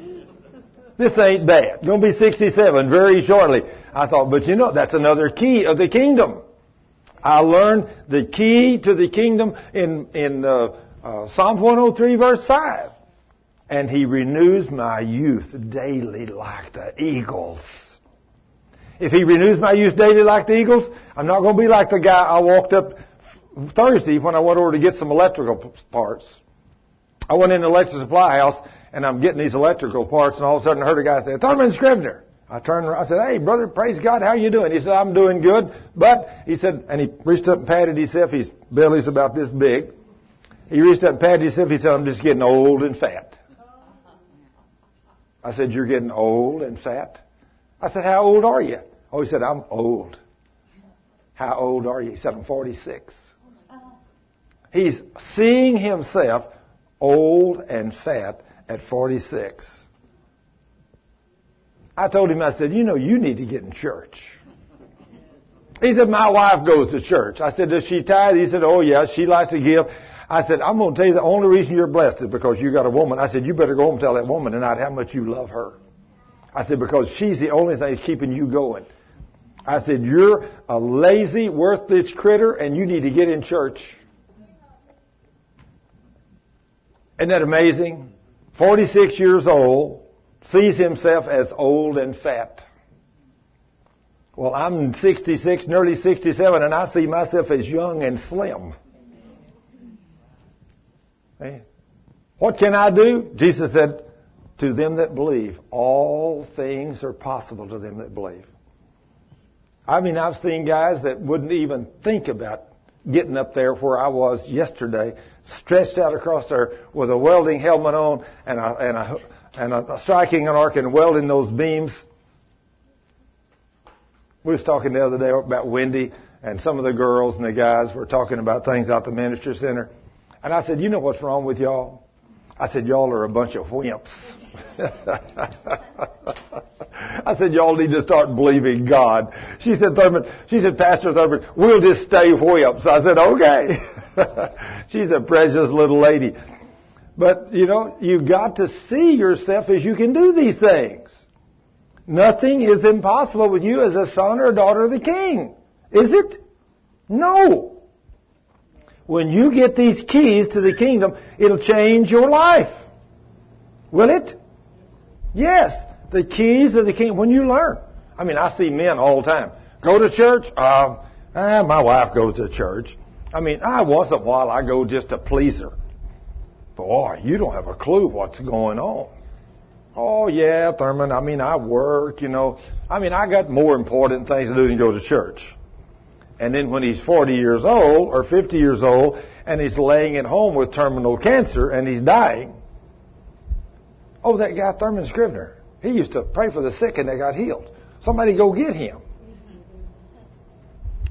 This ain't bad. Gonna be 67 very shortly. I thought, but you know, that's another key of the kingdom. I learned the key to the kingdom in, in uh, uh, Psalm 103 verse 5. And he renews my youth daily like the eagles. If he renews my youth daily like the eagles, I'm not going to be like the guy I walked up Thursday when I went over to get some electrical parts. I went in the electric supply house and I'm getting these electrical parts and all of a sudden I heard a guy say, Thurman Scrivener. I turned around, I said, hey brother, praise God, how are you doing? He said, I'm doing good, but, he said, and he reached up and patted himself, his belly's about this big. He reached up and patted himself, he said, I'm just getting old and fat. I said, you're getting old and fat? I said, how old are you? Oh, he said, I'm old. How old are you? He said, I'm 46. He's seeing himself old and fat at 46. I told him, I said, you know, you need to get in church. He said, my wife goes to church. I said, does she tithe? He said, oh yeah, she likes to give. I said, I'm going to tell you the only reason you're blessed is because you got a woman. I said, you better go home and tell that woman tonight how much you love her. I said, because she's the only thing that's keeping you going. I said, you're a lazy, worthless critter and you need to get in church. Isn't that amazing? 46 years old, sees himself as old and fat. Well, I'm 66, nearly 67, and I see myself as young and slim. Eh? What can I do? Jesus said, to them that believe, all things are possible to them that believe. I mean, I've seen guys that wouldn't even think about getting up there where I was yesterday, stretched out across there with a welding helmet on and a, and a, and a striking an arc and welding those beams. We was talking the other day about Wendy and some of the girls and the guys were talking about things out the ministry center. And I said, you know what's wrong with y'all? I said, y'all are a bunch of wimps. I said, y'all need to start believing God. She said, Thurman, she said, Pastor Thurman, we'll just stay wimps. I said, okay. She's a precious little lady. But, you know, you got to see yourself as you can do these things. Nothing is impossible with you as a son or daughter of the king. Is it? No when you get these keys to the kingdom, it'll change your life. Will it? Yes. The keys of the kingdom. When you learn. I mean, I see men all the time. Go to church? Uh, eh, my wife goes to church. I mean, I once a while I go just to please her. Boy, you don't have a clue what's going on. Oh yeah, Thurman. I mean, I work, you know. I mean, I got more important things to do than go to church. And then when he's 40 years old or 50 years old and he's laying at home with terminal cancer and he's dying, oh, that guy Thurman Scrivener, he used to pray for the sick and they got healed. Somebody go get him.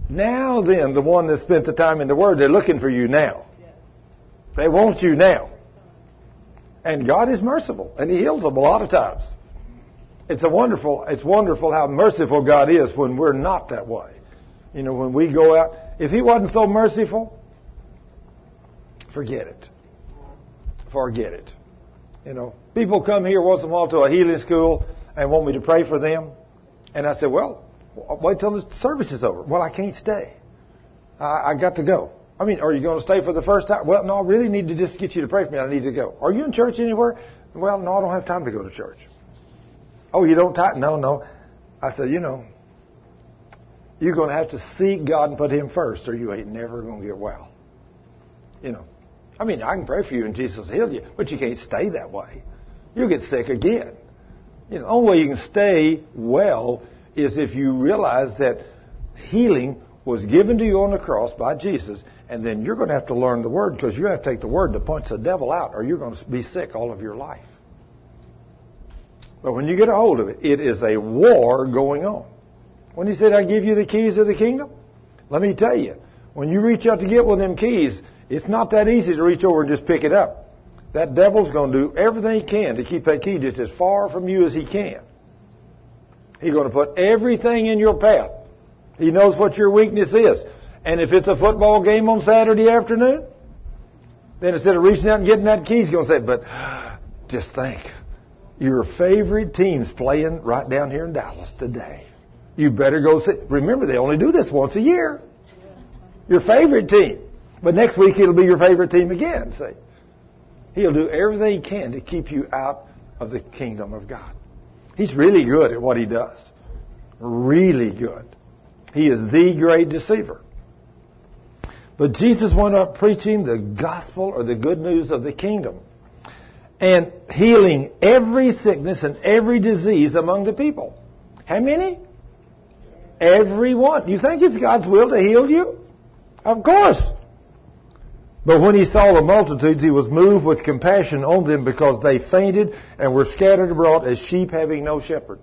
Now then, the one that spent the time in the Word, they're looking for you now. They want you now. And God is merciful, and He heals them a lot of times. It's a wonderful, it's wonderful how merciful God is when we're not that way. You know, when we go out, if he wasn't so merciful, forget it. Forget it. You know, people come here once in a while to a healing school and want me to pray for them. And I said, well, wait till the service is over. Well, I can't stay. I, I got to go. I mean, are you going to stay for the first time? Well, no, I really need to just get you to pray for me. I need to go. Are you in church anywhere? Well, no, I don't have time to go to church. Oh, you don't time? No, no. I said, you know, you're going to have to seek God and put Him first, or you ain't never going to get well. You know, I mean, I can pray for you and Jesus will heal you, but you can't stay that way. You'll get sick again. You know, the only way you can stay well is if you realize that healing was given to you on the cross by Jesus, and then you're going to have to learn the Word because you're going to to take the Word to punch the devil out, or you're going to be sick all of your life. But when you get a hold of it, it is a war going on. When he said, I give you the keys of the kingdom, let me tell you, when you reach out to get one of them keys, it's not that easy to reach over and just pick it up. That devil's going to do everything he can to keep that key just as far from you as he can. He's going to put everything in your path. He knows what your weakness is. And if it's a football game on Saturday afternoon, then instead of reaching out and getting that key, he's going to say, but just think, your favorite team's playing right down here in Dallas today. You better go see. Remember, they only do this once a year. Your favorite team. But next week it'll be your favorite team again, see. He'll do everything he can to keep you out of the kingdom of God. He's really good at what he does. Really good. He is the great deceiver. But Jesus went up preaching the gospel or the good news of the kingdom and healing every sickness and every disease among the people. How many? Everyone. You think it's God's will to heal you? Of course. But when he saw the multitudes, he was moved with compassion on them because they fainted and were scattered abroad as sheep having no shepherd.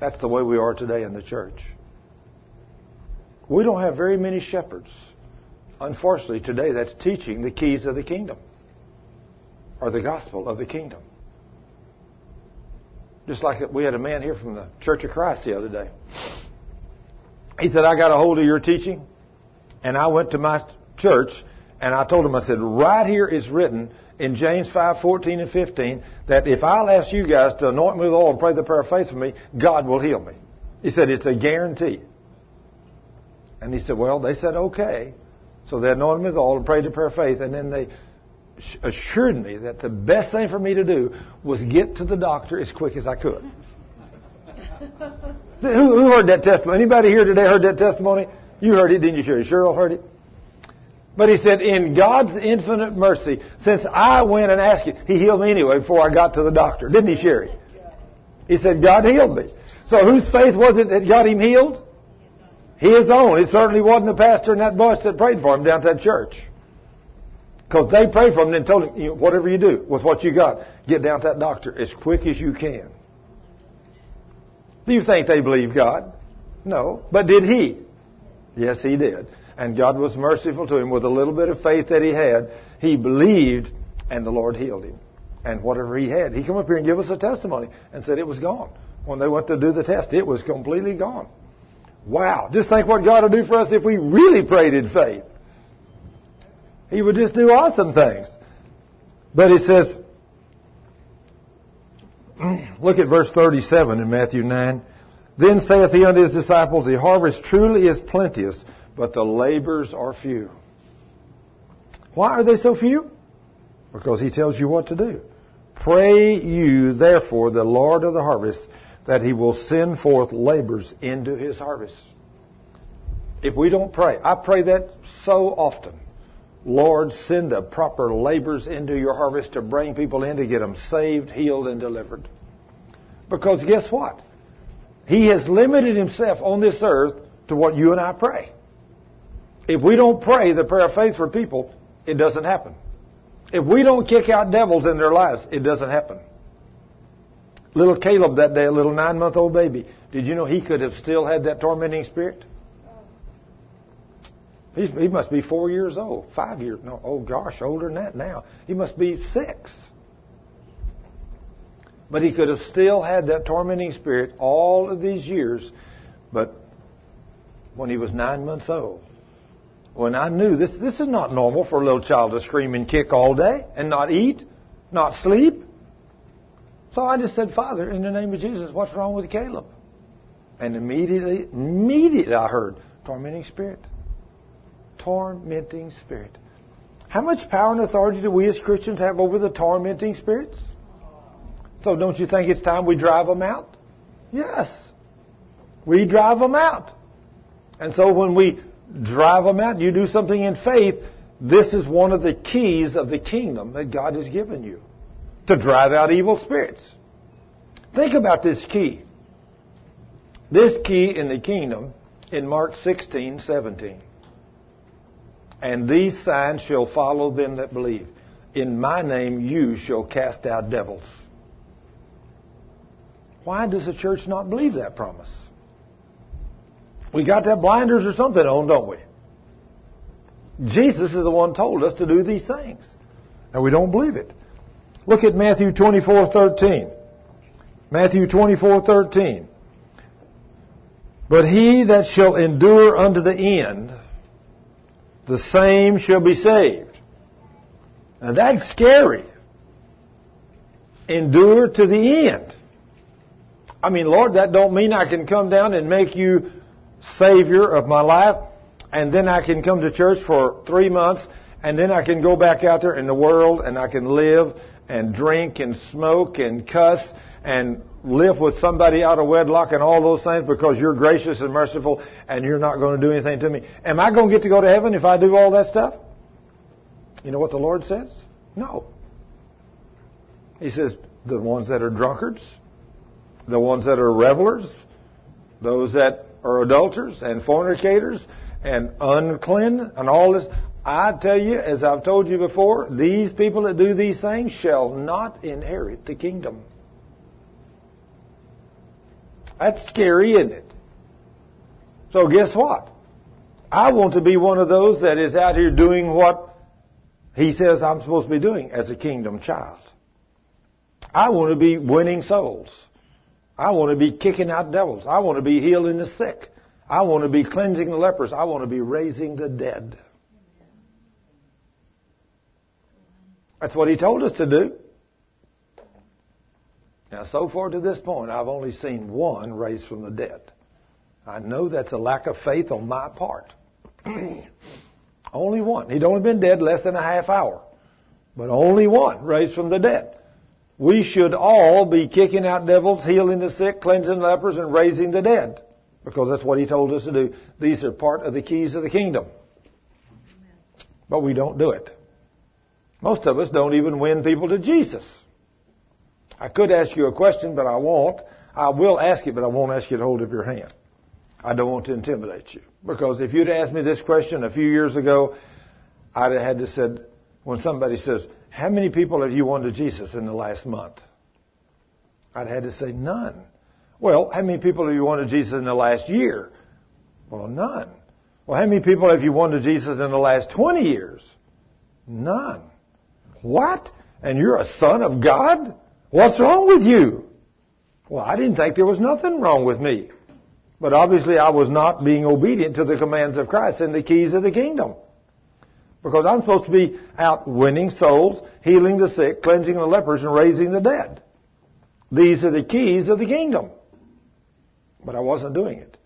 That's the way we are today in the church. We don't have very many shepherds. Unfortunately, today that's teaching the keys of the kingdom or the gospel of the kingdom. Just like we had a man here from the Church of Christ the other day he said, I got a hold of your teaching, and I went to my church, and I told him, I said, right here is written in James 5, 14 and 15, that if I'll ask you guys to anoint me with oil and pray the prayer of faith for me, God will heal me. He said, it's a guarantee. And he said, well, they said, okay. So they anointed me with oil and prayed the prayer of faith, and then they assured me that the best thing for me to do was get to the doctor as quick as I could. who, who, heard that testimony? Anybody here today heard that testimony? You heard it, didn't you, Sherry? Cheryl heard it? But he said, in God's infinite mercy, since I went and asked you, he healed me anyway before I got to the doctor. Didn't he, Sherry? He said, God healed me. So whose faith was it that got him healed? His own. It certainly wasn't the pastor and that boss that prayed for him down at that church. Because they prayed for him and told him, whatever you do with what you got, get down to that doctor as quick as you can. Do you think they believed God? No. But did he? Yes, he did. And God was merciful to him with a little bit of faith that he had. He believed and the Lord healed him. And whatever he had, he come up here and give us a testimony and said it was gone. When they went to do the test, it was completely gone. Wow. Just think what God would do for us if we really prayed in faith. He would just do awesome things. But he says, look at verse 37 in Matthew 9. Then saith he unto his disciples, The harvest truly is plenteous, but the labors are few. Why are they so few? Because he tells you what to do. Pray you therefore the Lord of the harvest that he will send forth labors into his harvest. If we don't pray, I pray that so often. Lord, send the proper labors into your harvest to bring people in to get them saved, healed, and delivered. Because guess what? He has limited himself on this earth to what you and I pray. If we don't pray the prayer of faith for people, it doesn't happen. If we don't kick out devils in their lives, it doesn't happen. Little Caleb that day, a little nine month old baby, did you know he could have still had that tormenting spirit? He's, he must be four years old, five years, no, oh gosh, older than that now. He must be six. But he could have still had that tormenting spirit all of these years, but when he was nine months old, when I knew this, this is not normal for a little child to scream and kick all day and not eat, not sleep. So I just said, Father, in the name of Jesus, what's wrong with Caleb? And immediately, immediately I heard, tormenting spirit. Tormenting spirit. How much power and authority do we as Christians have over the tormenting spirits? So don't you think it's time we drive them out? Yes. We drive them out. And so when we drive them out. You do something in faith. This is one of the keys of the kingdom that God has given you to drive out evil spirits. Think about this key. This key in the kingdom in Mark 16, 17. And these signs shall follow them that believe. In my name you shall cast out devils. Why does the church not believe that promise? We got to have blinders or something on, don't we? Jesus is the one told us to do these things. And we don't believe it. Look at Matthew 24:13. Matthew 24:13. But he that shall endure unto the end, the same shall be saved. Now that's scary. Endure to the end. I mean, Lord, that don't mean I can come down and make you Savior of my life, and then I can come to church for three months, and then I can go back out there in the world, and I can live and drink and smoke and cuss and live with somebody out of wedlock and all those things because you're gracious and merciful and you're not going to do anything to me. Am I going to get to go to heaven if I do all that stuff? You know what the Lord says? No. He says, the ones that are drunkards, the ones that are revelers, those that are adulterers and fornicators and unclean and all this. I tell you, as I've told you before, these people that do these things shall not inherit the kingdom. That's scary, isn't it? So guess what? I want to be one of those that is out here doing what he says I'm supposed to be doing as a kingdom child. I want to be winning souls. I want to be kicking out devils. I want to be healing the sick. I want to be cleansing the lepers. I want to be raising the dead. That's what he told us to do. Now, so far to this point, I've only seen one raised from the dead. I know that's a lack of faith on my part. only one. He'd only been dead less than a half hour. But only one raised from the dead. We should all be kicking out devils, healing the sick, cleansing lepers, and raising the dead. Because that's what he told us to do. These are part of the keys of the kingdom. But we don't do it. Most of us don't even win people to Jesus. I could ask you a question, but I won't. I will ask it, but I won't ask you to hold up your hand. I don't want to intimidate you. Because if you'd asked me this question a few years ago, I'd have had to said, when somebody says, how many people have you won to Jesus in the last month? I'd had to say none. Well, how many people have you won to Jesus in the last year? Well, none. Well, how many people have you won to Jesus in the last 20 years? None. What? And you're a son of God? What's wrong with you? Well, I didn't think there was nothing wrong with me. But obviously I was not being obedient to the commands of Christ and the keys of the kingdom. Because I'm supposed to be out winning souls, healing the sick, cleansing the lepers, and raising the dead. These are the keys of the kingdom. But I wasn't doing it.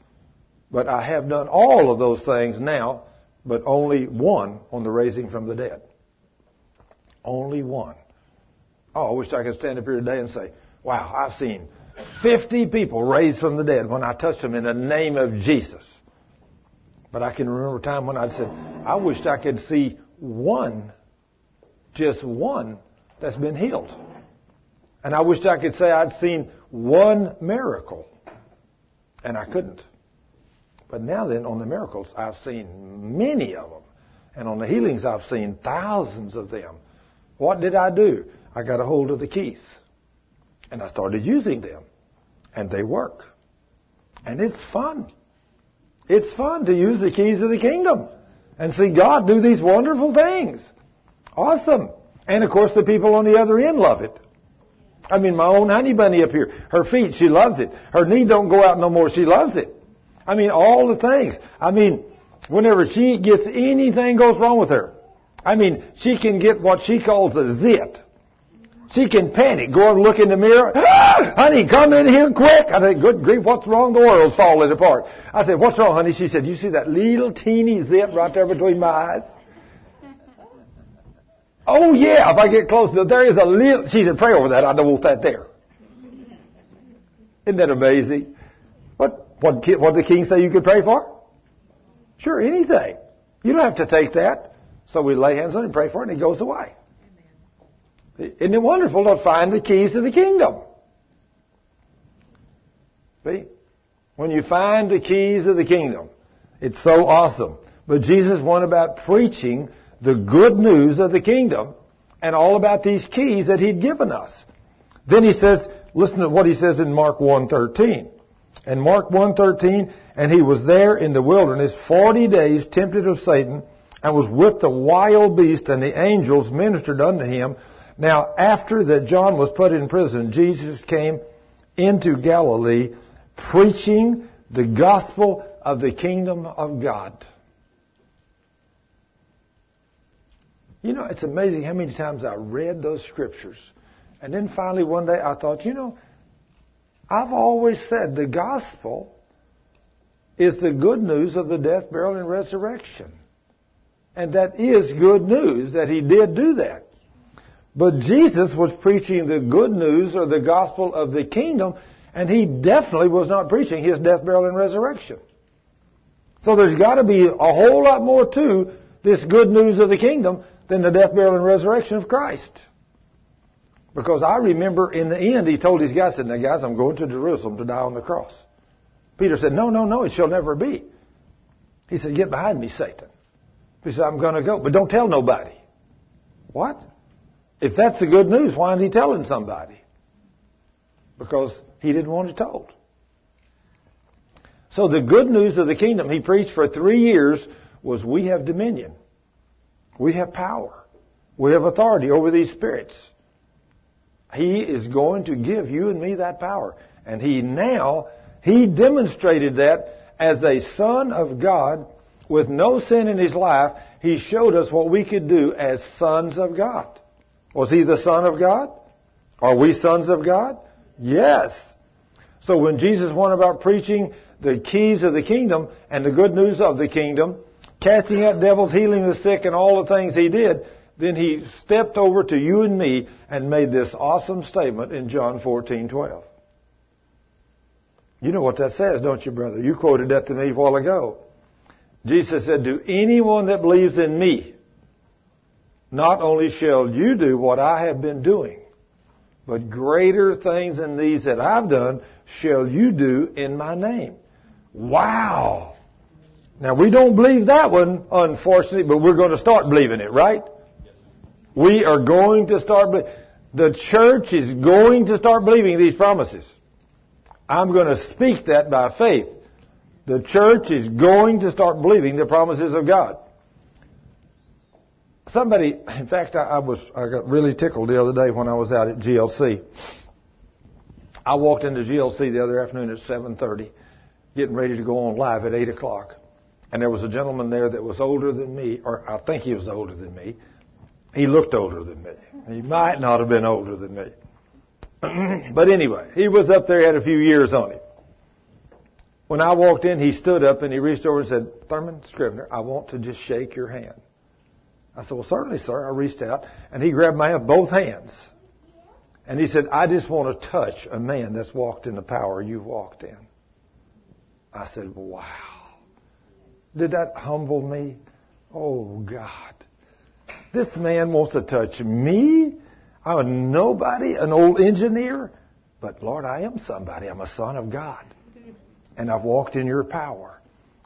But I have done all of those things now, but only one on the raising from the dead. Only one. Oh, I wish I could stand up here today and say, wow, I've seen 50 people raised from the dead when I touched them in the name of Jesus. But I can remember a time when I said, I wished I could see one, just one, that's been healed. And I wished I could say I'd seen one miracle. And I couldn't. But now then, on the miracles, I've seen many of them. And on the healings, I've seen thousands of them. What did I do? I got a hold of the keys. And I started using them. And they work. And it's fun. It's fun to use the keys of the kingdom and see God do these wonderful things. Awesome. And of course the people on the other end love it. I mean, my own honey bunny up here, her feet, she loves it. Her knee don't go out no more, she loves it. I mean, all the things. I mean, whenever she gets anything goes wrong with her, I mean, she can get what she calls a zit. She can panic, go and look in the mirror. Ah, honey, come in here quick. I said, good grief, what's wrong? The world's falling apart. I said, what's wrong, honey? She said, you see that little teeny zit right there between my eyes? oh yeah, if I get close there is a little, she said, pray over that. I don't want that there. Isn't that amazing? What, what, what did the king say you could pray for? Sure, anything. You don't have to take that. So we lay hands on it and pray for it and it goes away. Isn't it wonderful to find the keys to the kingdom? See? When you find the keys of the kingdom, it's so awesome. But Jesus went about preaching the good news of the kingdom and all about these keys that he'd given us. Then he says, listen to what he says in Mark 1.13. In Mark 1.13, and he was there in the wilderness 40 days tempted of Satan and was with the wild beast and the angels ministered unto him. Now, after that John was put in prison, Jesus came into Galilee preaching the gospel of the kingdom of God. You know, it's amazing how many times I read those scriptures. And then finally one day I thought, you know, I've always said the gospel is the good news of the death, burial, and resurrection. And that is good news that he did do that. But Jesus was preaching the good news or the gospel of the kingdom, and he definitely was not preaching his death, burial, and resurrection. So there's got to be a whole lot more to this good news of the kingdom than the death, burial, and resurrection of Christ. Because I remember in the end, he told his guys, said, now guys, I'm going to Jerusalem to die on the cross. Peter said, no, no, no, it shall never be. He said, get behind me, Satan. He said, I'm going to go, but don't tell nobody. What? If that's the good news, why isn't he telling somebody? Because he didn't want it told. So the good news of the kingdom he preached for three years was we have dominion. We have power. We have authority over these spirits. He is going to give you and me that power. And he now, he demonstrated that as a son of God with no sin in his life, he showed us what we could do as sons of God. Was he the son of God? Are we sons of God? Yes. So when Jesus went about preaching the keys of the kingdom and the good news of the kingdom, casting out devils, healing the sick, and all the things he did, then he stepped over to you and me and made this awesome statement in John 14:12. You know what that says, don't you, brother? You quoted that to me a while ago. Jesus said, "Do anyone that believes in me, not only shall you do what I have been doing, but greater things than these that I've done shall you do in my name." Wow. Now we don't believe that one, unfortunately, but we're going to start believing it, right? We are going to start believing. The church is going to start believing these promises. I'm going to speak that by faith. The church is going to start believing the promises of God. Somebody, in fact, I, I was, I got really tickled the other day when I was out at GLC. I walked into GLC the other afternoon at 7:30, getting ready to go on live at 8 o'clock, and there was a gentleman there that was older than me, or I think he was older than me. He looked older than me. He might not have been older than me. but anyway, he was up there, had a few years on him. When I walked in, he stood up and he reached over and said, Thurman Scrivener, I want to just shake your hand. I said, well, certainly, sir. I reached out and he grabbed my hand, both hands. And he said, I just want to touch a man that's walked in the power you walked in. I said, wow. Did that humble me? Oh, God. This man wants to touch me? I'm a nobody, an old engineer. But Lord, I am somebody. I'm a son of God. And I've walked in your power.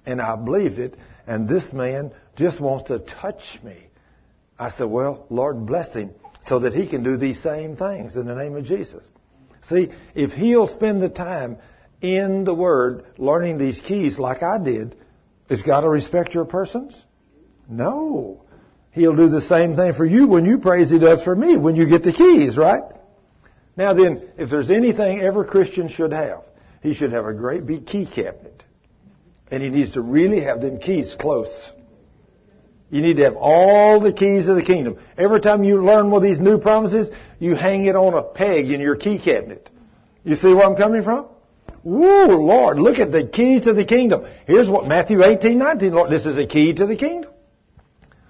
And I believed it. And this man just wants to touch me. I said, well, Lord bless him so that he can do these same things in the name of Jesus. See, if he'll spend the time in the Word learning these keys like I did, is God to respect your persons? No. He'll do the same thing for you when you pray as he does for me when you get the keys, right? Now then, if there's anything every Christian should have, he should have a great big key cabinet. And he needs to really have them keys close. You need to have all the keys of the kingdom. Every time you learn one of these new promises, you hang it on a peg in your key cabinet. You see where I'm coming from? Woo, Lord, look at the keys to the kingdom. Here's what Matthew 18, 19, Lord, this is a key to the kingdom.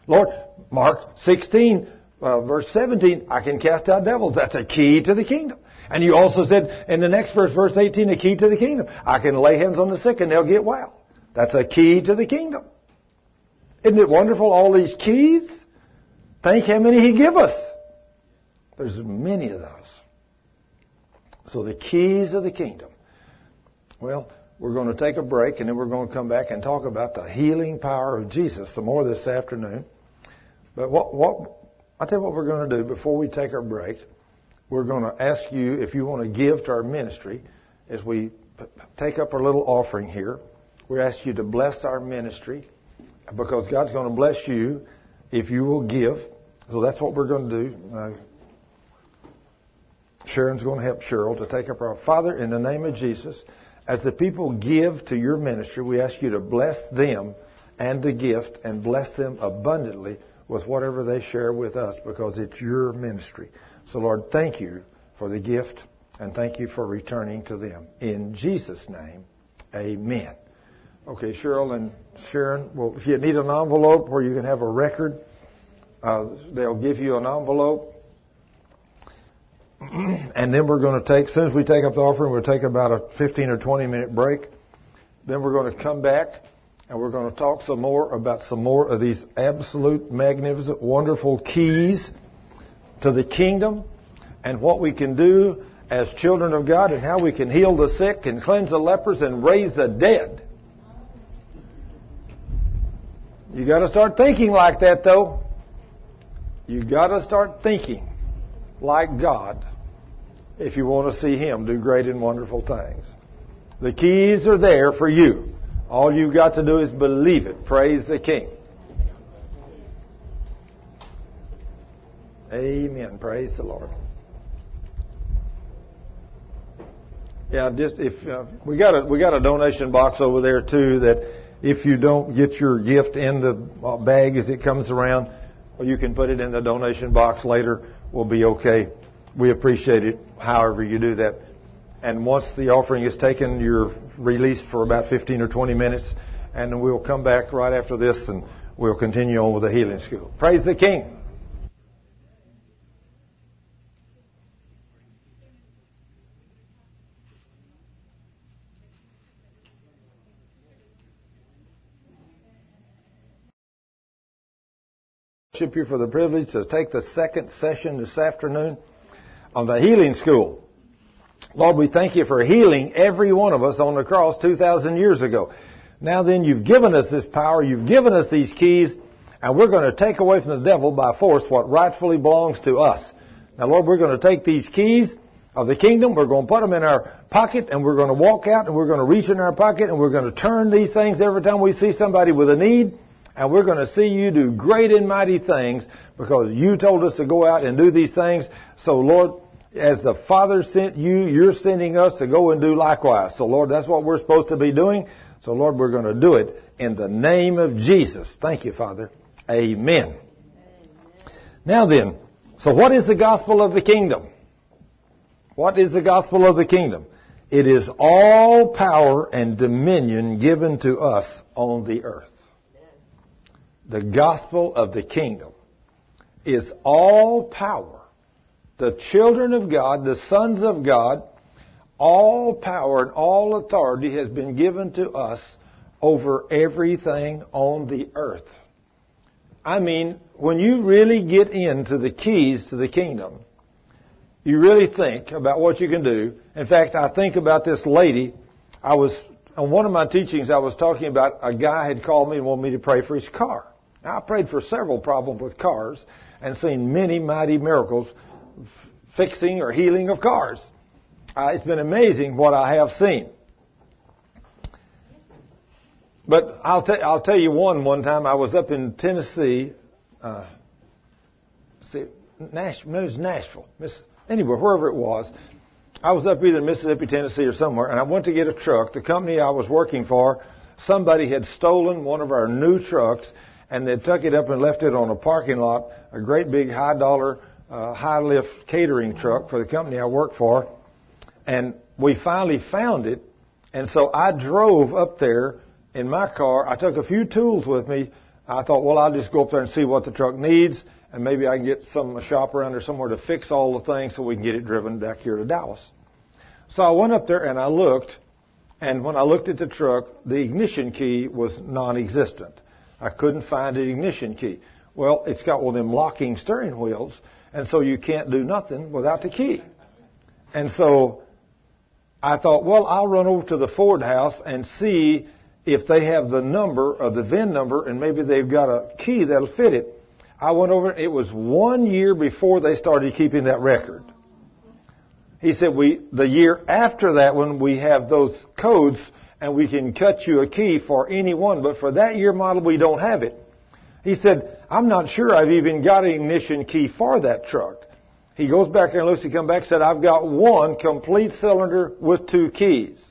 Lord, Mark 16, uh, verse 17, I can cast out devils. That's a key to the kingdom. And you also said in the next verse, verse 18, a key to the kingdom. I can lay hands on the sick and they'll get well. That's a key to the kingdom. Isn't it wonderful, all these keys? Think how many he give us. There's many of those. So the keys of the kingdom. Well, we're going to take a break and then we're going to come back and talk about the healing power of Jesus some more this afternoon. But what, what, I'll tell you what we're going to do before we take our break. We're going to ask you if you want to give to our ministry as we take up our little offering here. We ask you to bless our ministry because God's going to bless you if you will give. So that's what we're going to do. Uh, Sharon's going to help Cheryl to take up our Father in the name of Jesus. As the people give to your ministry, we ask you to bless them and the gift and bless them abundantly with whatever they share with us because it's your ministry. So, Lord, thank you for the gift and thank you for returning to them. In Jesus' name, amen. Okay, Cheryl and Sharon, well, if you need an envelope where you can have a record, uh, they'll give you an envelope. and then we're going to take, as soon as we take up the offering, we'll take about a 15 or 20 minute break. Then we're going to come back and we're going to talk some more about some more of these absolute, magnificent, wonderful keys to the kingdom and what we can do as children of God and how we can heal the sick and cleanse the lepers and raise the dead. You got to start thinking like that though. You got to start thinking like God if you want to see him do great and wonderful things. The keys are there for you. All you've got to do is believe it. Praise the King. Amen. Praise the Lord. Yeah, just if uh, we got a we got a donation box over there too. That if you don't get your gift in the bag as it comes around, or you can put it in the donation box later. We'll be okay. We appreciate it. However you do that. And once the offering is taken, you're released for about 15 or 20 minutes, and we'll come back right after this and we'll continue on with the healing school. Praise the King. You for the privilege to take the second session this afternoon on the healing school. Lord, we thank you for healing every one of us on the cross 2,000 years ago. Now then, you've given us this power, you've given us these keys, and we're going to take away from the devil by force what rightfully belongs to us. Now, Lord, we're going to take these keys of the kingdom, we're going to put them in our pocket, and we're going to walk out, and we're going to reach in our pocket, and we're going to turn these things every time we see somebody with a need, and we're going to see you do great and mighty things because you told us to go out and do these things. So, Lord, as the Father sent you, you're sending us to go and do likewise. So, Lord, that's what we're supposed to be doing. So, Lord, we're going to do it in the name of Jesus. Thank you, Father. Amen. Amen. Now then, so what is the gospel of the kingdom? What is the gospel of the kingdom? It is all power and dominion given to us on the earth. The gospel of the kingdom is all power the children of God, the sons of God, all power and all authority has been given to us over everything on the earth. I mean, when you really get into the keys to the kingdom, you really think about what you can do. In fact, I think about this lady. I was, on one of my teachings, I was talking about a guy had called me and wanted me to pray for his car. Now, I prayed for several problems with cars and seen many mighty miracles fixing or healing of cars. Uh, it's been amazing what I have seen. But I'll, t- I'll tell you one. One time I was up in Tennessee. Uh, see, Nashville, it was Nashville, Miss, anywhere, wherever it was. I was up either in Mississippi, Tennessee, or somewhere, and I went to get a truck. The company I was working for, somebody had stolen one of our new trucks, and they took it up and left it on a parking lot, a great big high dollar uh, high lift catering truck for the company I work for, and we finally found it. And so I drove up there in my car. I took a few tools with me. I thought, well, I'll just go up there and see what the truck needs, and maybe I can get some a shop around or somewhere to fix all the things so we can get it driven back here to Dallas. So I went up there and I looked, and when I looked at the truck, the ignition key was non-existent. I couldn't find an ignition key. Well, it's got one of them locking steering wheels, and so you can't do nothing without the key. And so I thought, well, I'll run over to the Ford house and see if they have the number or the VIN number and maybe they've got a key that'll fit it. I went over, it was one year before they started keeping that record. He said, we, the year after that when we have those codes and we can cut you a key for any one, but for that year model we don't have it. He said, I'm not sure I've even got an ignition key for that truck. He goes back and looks, he come back and said, I've got one complete cylinder with two keys.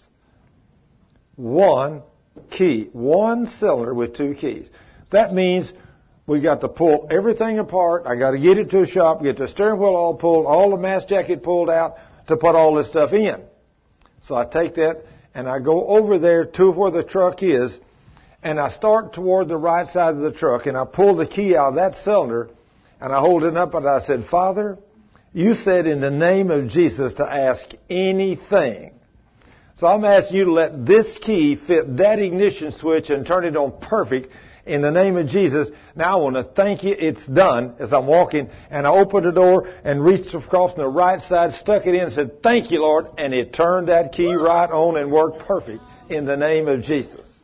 One key. One cylinder with two keys. That means we got to pull everything apart. I got to get it to a shop, get the steering wheel all pulled, all the mast jacket pulled out to put all this stuff in. So I take that and I go over there to where the truck is and I start toward the right side of the truck and I pull the key out of that cylinder and I hold it up and I said, Father, you said in the name of Jesus to ask anything. So I'm asking you to let this key fit that ignition switch and turn it on perfect in the name of Jesus. Now I want to thank you. It's done as I'm walking and I opened the door and reached across on the right side, stuck it in and said, thank you, Lord. And it turned that key right on and worked perfect in the name of Jesus.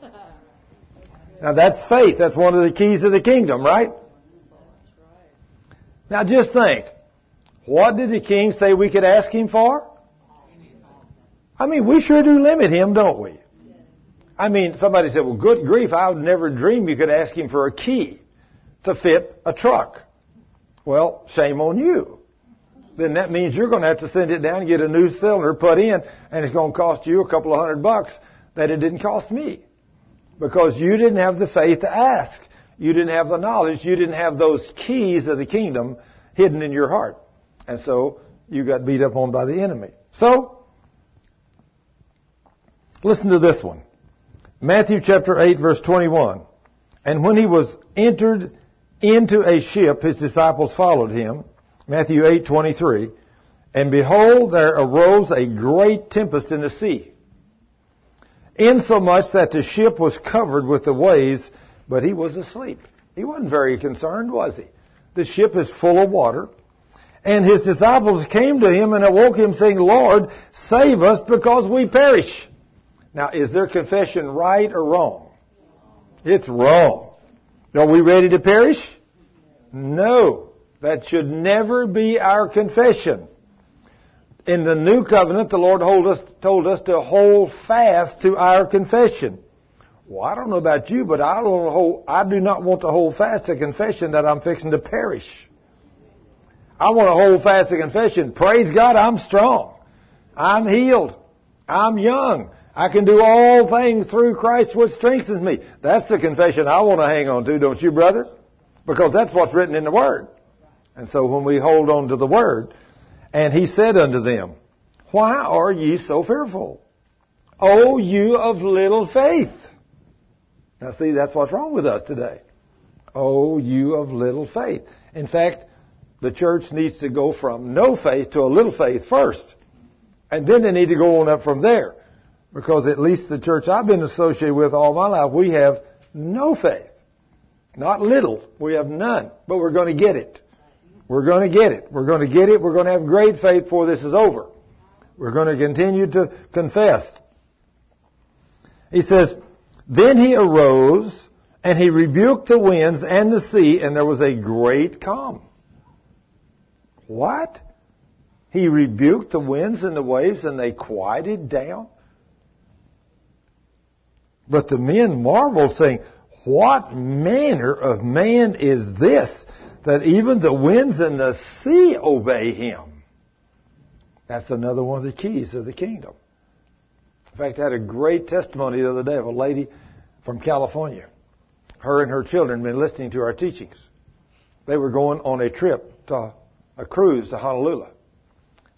Now that's faith. That's one of the keys of the kingdom, right? Now just think. What did the king say we could ask him for? I mean, we sure do limit him, don't we? I mean, somebody said, well, good grief, I would never dream you could ask him for a key to fit a truck. Well, shame on you. then that means you're going to have to send it down and get a new cylinder put in, and it's going to cost you a couple of hundred bucks that it didn't cost me. Because you didn't have the faith to ask. You didn't have the knowledge. You didn't have those keys of the kingdom hidden in your heart. And so you got beat up on by the enemy. So, listen to this one. Matthew chapter 8 verse 21. And when he was entered into a ship, his disciples followed him. Matthew 8:23. And behold, there arose a great tempest in the sea, insomuch that the ship was covered with the waves, but he was asleep. He wasn't very concerned, was he? The ship is full of water. And his disciples came to him and awoke him saying, Lord, save us because we perish. Now, is their confession right or wrong? It's wrong. Are we ready to perish? No. That should never be our confession. In the new covenant, the Lord us, told us to hold fast to our confession. Well, I don't know about you, but I, don't hold, I do not want to hold fast to confession that I'm fixing to perish. I want to hold fast to confession. Praise God, I'm strong. I'm healed. I'm young. I can do all things through Christ which strengthens me. That's the confession I want to hang on to, don't you, brother? Because that's what's written in the Word. And so when we hold on to the Word, and He said unto them, Why are ye so fearful? O you of little faith. Now see, that's what's wrong with us today. O you of little faith. In fact, the church needs to go from no faith to a little faith first. And then they need to go on up from there. Because at least the church I've been associated with all my life, we have no faith. Not little. We have none. But we're going to get it. We're going to get it. We're going to get it. We're going to have great faith before this is over. We're going to continue to confess. He says, Then he arose and he rebuked the winds and the sea and there was a great calm. What? He rebuked the winds and the waves and they quieted down? But the men marveled, saying, What manner of man is this, that even the winds and the sea obey him? That's another one of the keys of the kingdom. In fact, I had a great testimony the other day of a lady from California. Her and her children had been listening to our teachings. They were going on a trip to a cruise to Honolulu.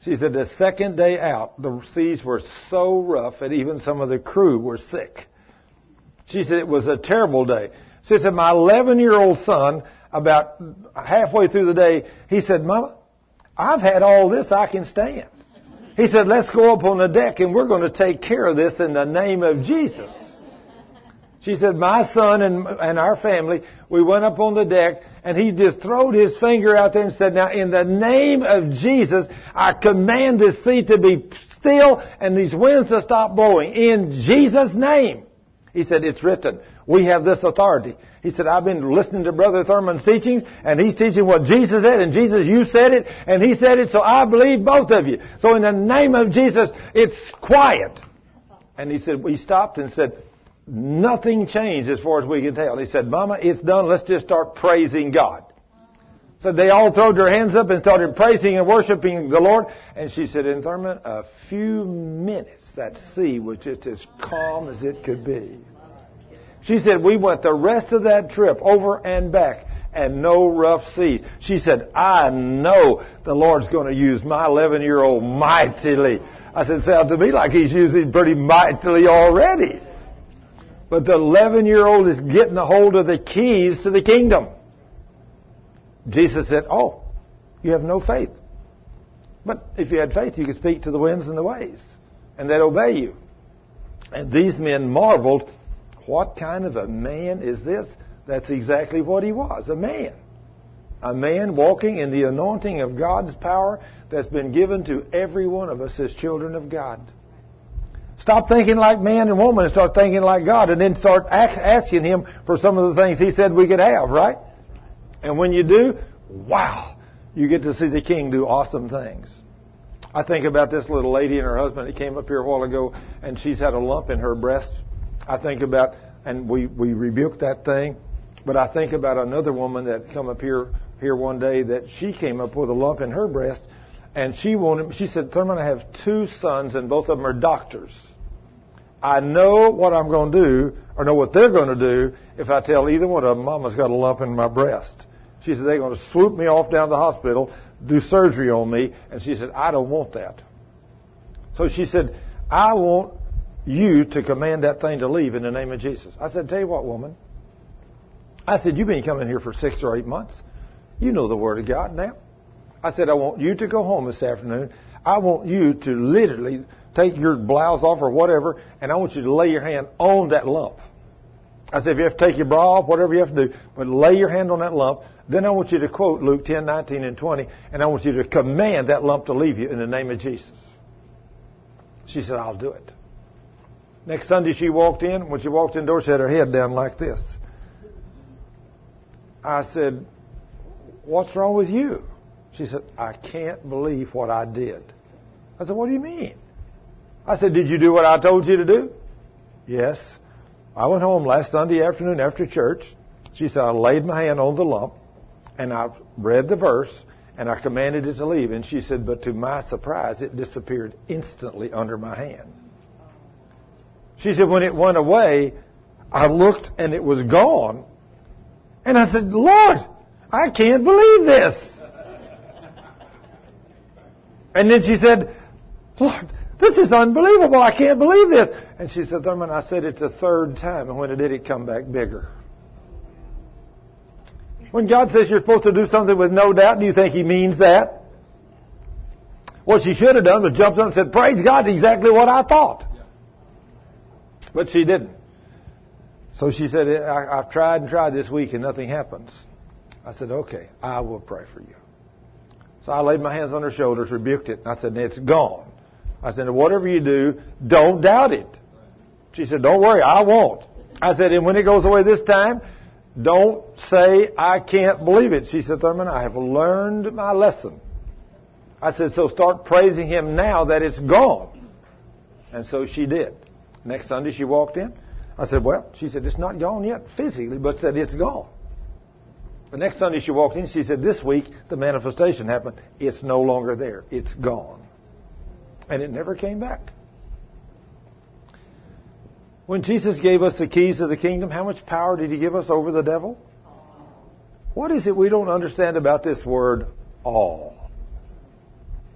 She said the second day out, the seas were so rough that even some of the crew were sick. She said it was a terrible day. She said my 11 year old son, about halfway through the day, he said, Mama, I've had all this I can stand. He said, let's go up on the deck and we're going to take care of this in the name of Jesus. She said, my son and, and our family, we went up on the deck and he just throwed his finger out there and said, now in the name of Jesus, I command this sea to be still and these winds to stop blowing. In Jesus' name. He said, it's written. We have this authority. He said, I've been listening to Brother Thurman's teachings, and he's teaching what Jesus said, and Jesus, you said it, and he said it, so I believe both of you. So in the name of Jesus, it's quiet. And he said, we stopped and said, nothing changed as far as we can tell. He said, Mama, it's done. Let's just start praising God. So they all threw their hands up and started praising and worshiping the Lord. And she said, in Thurman, a few minutes, that sea was just as calm as it could be. She said, we went the rest of that trip over and back and no rough seas. She said, I know the Lord's going to use my 11 year old mightily. I said, sounds to me like he's using pretty mightily already. But the 11 year old is getting a hold of the keys to the kingdom. Jesus said, Oh, you have no faith. But if you had faith, you could speak to the winds and the waves, and they'd obey you. And these men marveled, What kind of a man is this? That's exactly what he was a man. A man walking in the anointing of God's power that's been given to every one of us as children of God. Stop thinking like man and woman and start thinking like God and then start asking Him for some of the things He said we could have, right? And when you do, wow, you get to see the king do awesome things. I think about this little lady and her husband that came up here a while ago, and she's had a lump in her breast. I think about, and we, we rebuked that thing, but I think about another woman that come up here here one day that she came up with a lump in her breast, And she wanted, she said, Thurman, I have two sons and both of them are doctors. I know what I'm going to do or know what they're going to do if I tell either one of them, Mama's got a lump in my breast. She said, they're going to swoop me off down to the hospital, do surgery on me. And she said, I don't want that. So she said, I want you to command that thing to leave in the name of Jesus. I said, tell you what, woman. I said, you've been coming here for six or eight months. You know the Word of God now. I said, I want you to go home this afternoon. I want you to literally take your blouse off or whatever, and I want you to lay your hand on that lump. I said, if you have to take your bra off, whatever you have to do, but lay your hand on that lump. Then I want you to quote Luke 10, 19, and 20, and I want you to command that lump to leave you in the name of Jesus. She said, I'll do it. Next Sunday she walked in. When she walked in the door, she had her head down like this. I said, What's wrong with you? She said, I can't believe what I did. I said, What do you mean? I said, Did you do what I told you to do? Yes. I went home last Sunday afternoon after church. She said, I laid my hand on the lump and I read the verse and I commanded it to leave. And she said, But to my surprise, it disappeared instantly under my hand. She said, When it went away, I looked and it was gone. And I said, Lord, I can't believe this. And then she said, Lord, this is unbelievable. I can't believe this. And she said, Thurman, I said it the third time, and when it did, it come back bigger. When God says you're supposed to do something with no doubt, do you think He means that? What she should have done was jumped up and said, Praise God, exactly what I thought. But she didn't. So she said, I, have tried and tried this week and nothing happens. I said, okay, I will pray for you. So I laid my hands on her shoulders, rebuked it, and I said, it's gone. I said, whatever you do, don't doubt it. She said, don't worry, I won't. I said, and when it goes away this time, don't say, I can't believe it. She said, Thurman, I have learned my lesson. I said, so start praising him now that it's gone. And so she did. Next Sunday she walked in. I said, well, she said, it's not gone yet physically, but said it's gone. The next Sunday she walked in, she said, this week the manifestation happened. It's no longer there. It's gone. And it never came back. When Jesus gave us the keys of the kingdom, how much power did he give us over the devil? What is it we don't understand about this word all?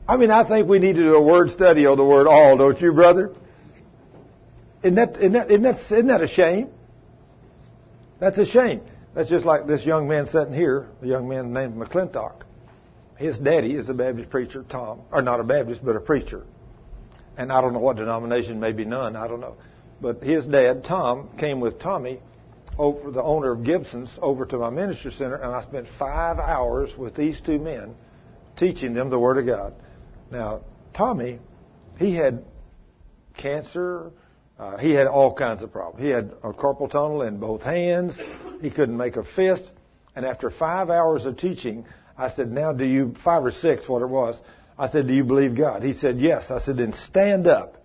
I mean, I think we need to do a word study on the word all, don't you, brother? Isn't that, isn't that, isn't that, a shame? That's a shame. That's just like this young man sitting here, a young man named McClintock. His daddy is a Baptist preacher, Tom, or not a Baptist, but a preacher. And I don't know what denomination, maybe none, I don't know. But his dad, Tom, came with Tommy, over the owner of Gibson's, over to my ministry center, and I spent five hours with these two men teaching them the Word of God. Now, Tommy, he had cancer, uh, he had all kinds of problems. He had a carpal tunnel in both hands. He couldn't make a fist. And after five hours of teaching, I said, now do you, five or six, what it was, I said, do you believe God? He said, yes. I said, then stand up.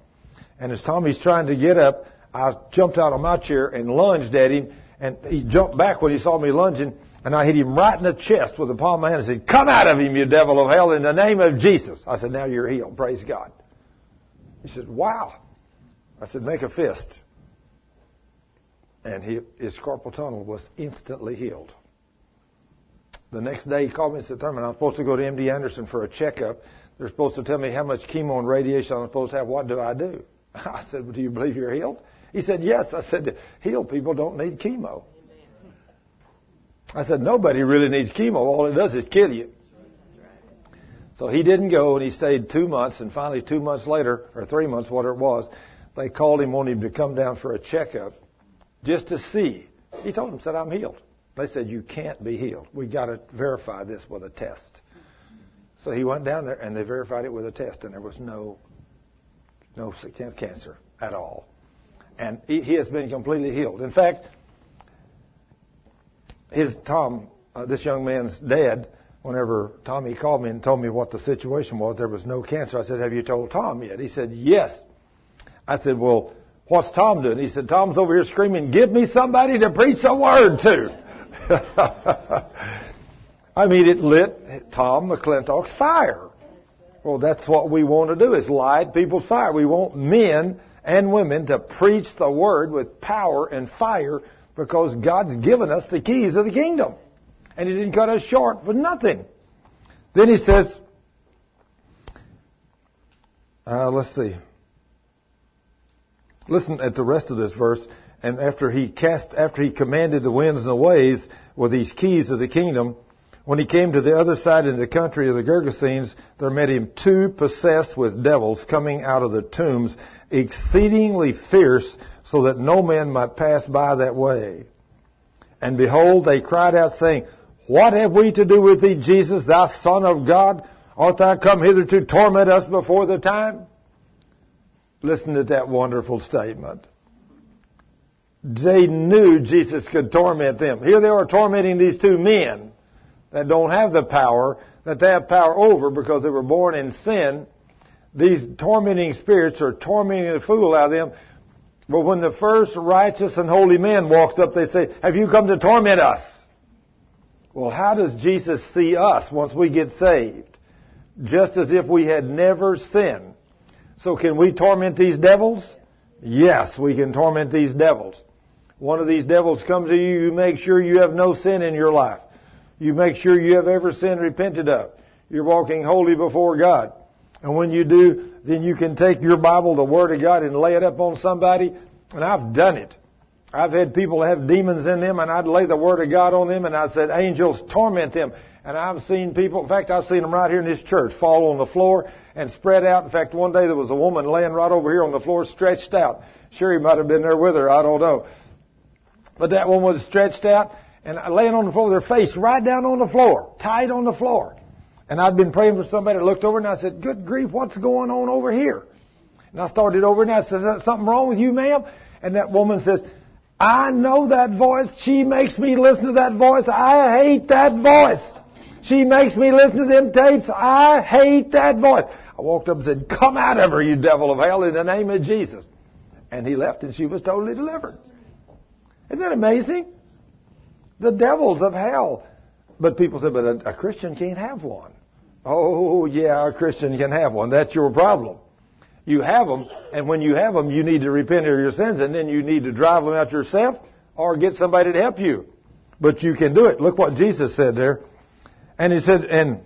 And as Tommy's trying to get up, I jumped out of my chair and lunged at him. And he jumped back when he saw me lunging. And I hit him right in the chest with the palm of my hand and said, come out of him, you devil of hell, in the name of Jesus. I said, now you're healed. Praise God. He said, wow. I said, make a fist. And he, his carpal tunnel was instantly healed. The next day he called me and said, Thurman, I'm supposed to go to MD Anderson for a checkup. They're supposed to tell me how much chemo and radiation I'm supposed to have. What do I do? I said, well, do you believe you're healed? He said, yes. I said, healed people don't need chemo. I said, nobody really needs chemo. All it does is kill you. So he didn't go and he stayed two months and finally two months later, or three months, whatever it was, they called him, wanted him to come down for a checkup just to see. He told them, said, I'm healed. They said, you can't be healed. We got to verify this with a test. So he went down there and they verified it with a test and there was no, no cancer at all. And he, has been completely healed. In fact, his Tom, uh, this young man's dad, whenever Tommy called me and told me what the situation was, there was no cancer. I said, have you told Tom yet? He said, yes. I said, well, what's Tom doing? He said, Tom's over here screaming, give me somebody to preach a word to. I mean, it lit Tom McClintock's fire. Well, that's what we want to do is light people's fire. We want men and women to preach the word with power and fire because God's given us the keys of the kingdom. And He didn't cut us short for nothing. Then He says, uh, let's see. Listen at the rest of this verse. And after he cast, after he commanded the winds and the waves with these keys of the kingdom, when he came to the other side in the country of the Gergesenes, there met him two possessed with devils coming out of the tombs, exceedingly fierce, so that no man might pass by that way. And behold, they cried out, saying, What have we to do with thee, Jesus, thou Son of God? Art thou come hither to torment us before the time? Listen to that wonderful statement. They knew Jesus could torment them. Here they are tormenting these two men that don't have the power that they have power over because they were born in sin. These tormenting spirits are tormenting the fool out of them. But when the first righteous and holy man walks up, they say, have you come to torment us? Well, how does Jesus see us once we get saved? Just as if we had never sinned. So can we torment these devils? Yes, we can torment these devils. One of these devils comes to you, you make sure you have no sin in your life. You make sure you have every sin repented of. You're walking holy before God. And when you do, then you can take your Bible, the Word of God, and lay it up on somebody. And I've done it. I've had people have demons in them, and I'd lay the Word of God on them, and I said, angels torment them. And I've seen people, in fact, I've seen them right here in this church fall on the floor and spread out. In fact, one day there was a woman laying right over here on the floor, stretched out. Sure, he might have been there with her. I don't know. But that one was stretched out and laying on the floor her face right down on the floor, tied on the floor. And I'd been praying for somebody. I looked over and I said, "Good grief, what's going on over here?" And I started over and I said, "Is something wrong with you, ma'am?" And that woman says, "I know that voice. She makes me listen to that voice. I hate that voice. She makes me listen to them tapes. I hate that voice." I walked up and said, "Come out of her, you devil of hell, in the name of Jesus." And he left, and she was totally delivered. Isn't that amazing? The devils of hell. But people say, but a, a Christian can't have one. Oh, yeah, a Christian can have one. That's your problem. You have them, and when you have them, you need to repent of your sins, and then you need to drive them out yourself or get somebody to help you. But you can do it. Look what Jesus said there. And he said, and,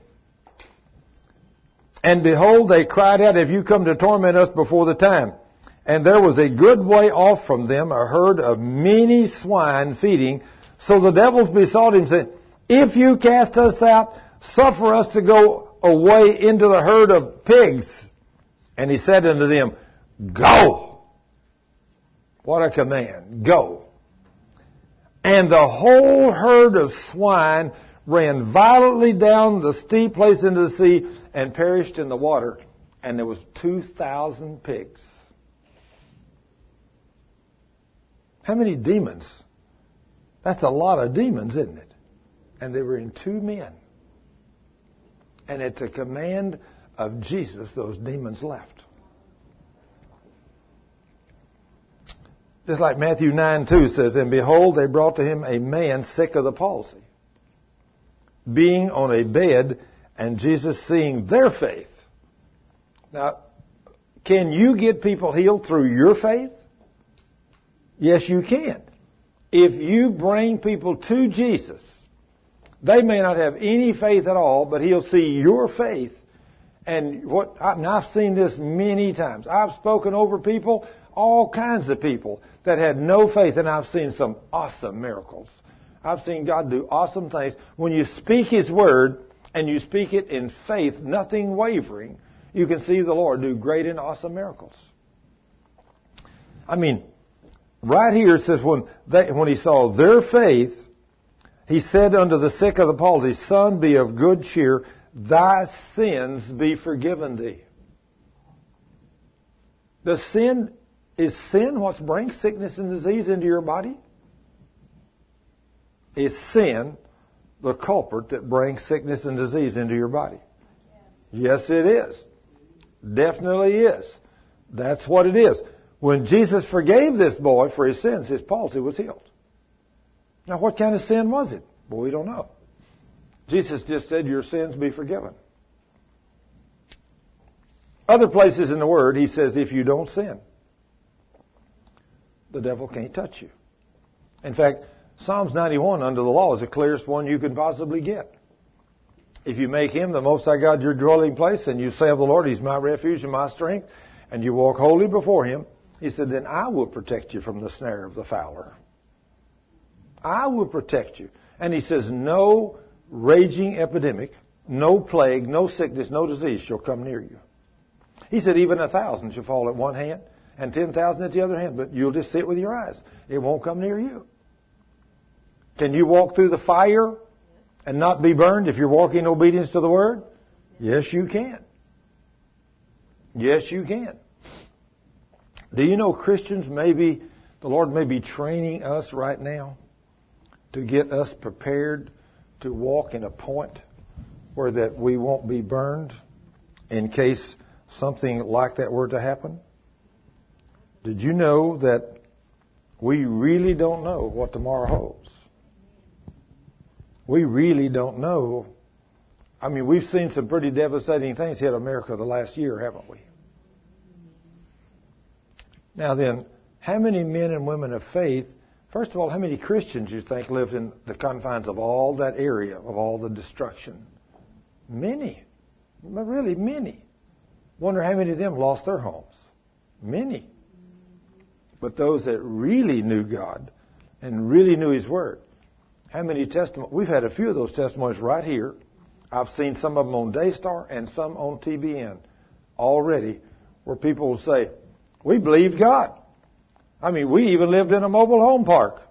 and behold, they cried out, have you come to torment us before the time? And there was a good way off from them a herd of many swine feeding. So the devils besought him, saying, If you cast us out, suffer us to go away into the herd of pigs. And he said unto them, Go. What a command. Go. And the whole herd of swine ran violently down the steep place into the sea and perished in the water. And there was 2,000 pigs. How many demons? That's a lot of demons, isn't it? And they were in two men. And at the command of Jesus, those demons left. Just like Matthew 9 2 says, And behold, they brought to him a man sick of the palsy, being on a bed, and Jesus seeing their faith. Now, can you get people healed through your faith? Yes, you can. If you bring people to Jesus, they may not have any faith at all, but He'll see your faith. And what, and I've seen this many times. I've spoken over people, all kinds of people that had no faith, and I've seen some awesome miracles. I've seen God do awesome things. When you speak His Word, and you speak it in faith, nothing wavering, you can see the Lord do great and awesome miracles. I mean, right here it says when they, when he saw their faith, he said unto the sick of the palsy, Son, be of good cheer, thy sins be forgiven thee. The sin is sin what brings sickness and disease into your body? Is sin the culprit that brings sickness and disease into your body? Yes, it is. Definitely is. That's what it is. When Jesus forgave this boy for his sins, his palsy was healed. Now, what kind of sin was it? Well, we don't know. Jesus just said, Your sins be forgiven. Other places in the Word, he says, if you don't sin, the devil can't touch you. In fact, Psalms 91 under the law is the clearest one you can possibly get. If you make him the Most High God your dwelling place and you say of the Lord, He's my refuge and my strength, and you walk wholly before Him, He said, then I will protect you from the snare of the fowler. I will protect you. And He says, no raging epidemic, no plague, no sickness, no disease shall come near you. He said, even a thousand shall fall at one hand and ten thousand at the other hand, but you'll just see it with your eyes. It won't come near you. Can you walk through the fire and not be burned if you're walking in obedience to the Word? Yes, you can. Yes, you can. Do you know Christians maybe, the Lord may be training us right now to get us prepared to walk in a point where that we won't be burned in case something like that were to happen? Did you know that we really don't know what tomorrow holds? We really don't know. I mean, we've seen some pretty devastating things hit America the last year, haven't we? Now then, how many men and women of faith, first of all, how many Christians you think lived in the confines of all that area, of all the destruction? Many. Really, many. Wonder how many of them lost their homes. Many. But those that really knew God and really knew His Word, how many testimonies? We've had a few of those testimonies right here. I've seen some of them on Daystar and some on TBN already where people will say, we believed God. I mean, we even lived in a mobile home park.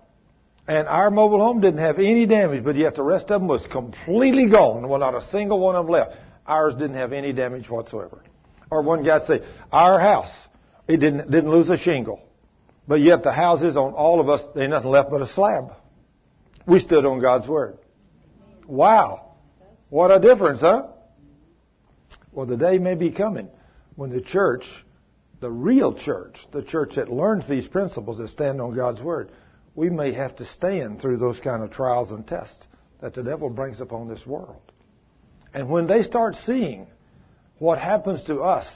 And our mobile home didn't have any damage, but yet the rest of them was completely gone. Well, not a single one of them left. Ours didn't have any damage whatsoever. Or one guy said, our house, it didn't, didn't lose a shingle. But yet the houses on all of us, they ain't nothing left but a slab. We stood on God's Word. Wow. What a difference, huh? Well, the day may be coming when the church, the real church, the church that learns these principles that stand on God's Word, we may have to stand through those kind of trials and tests that the devil brings upon this world. And when they start seeing what happens to us.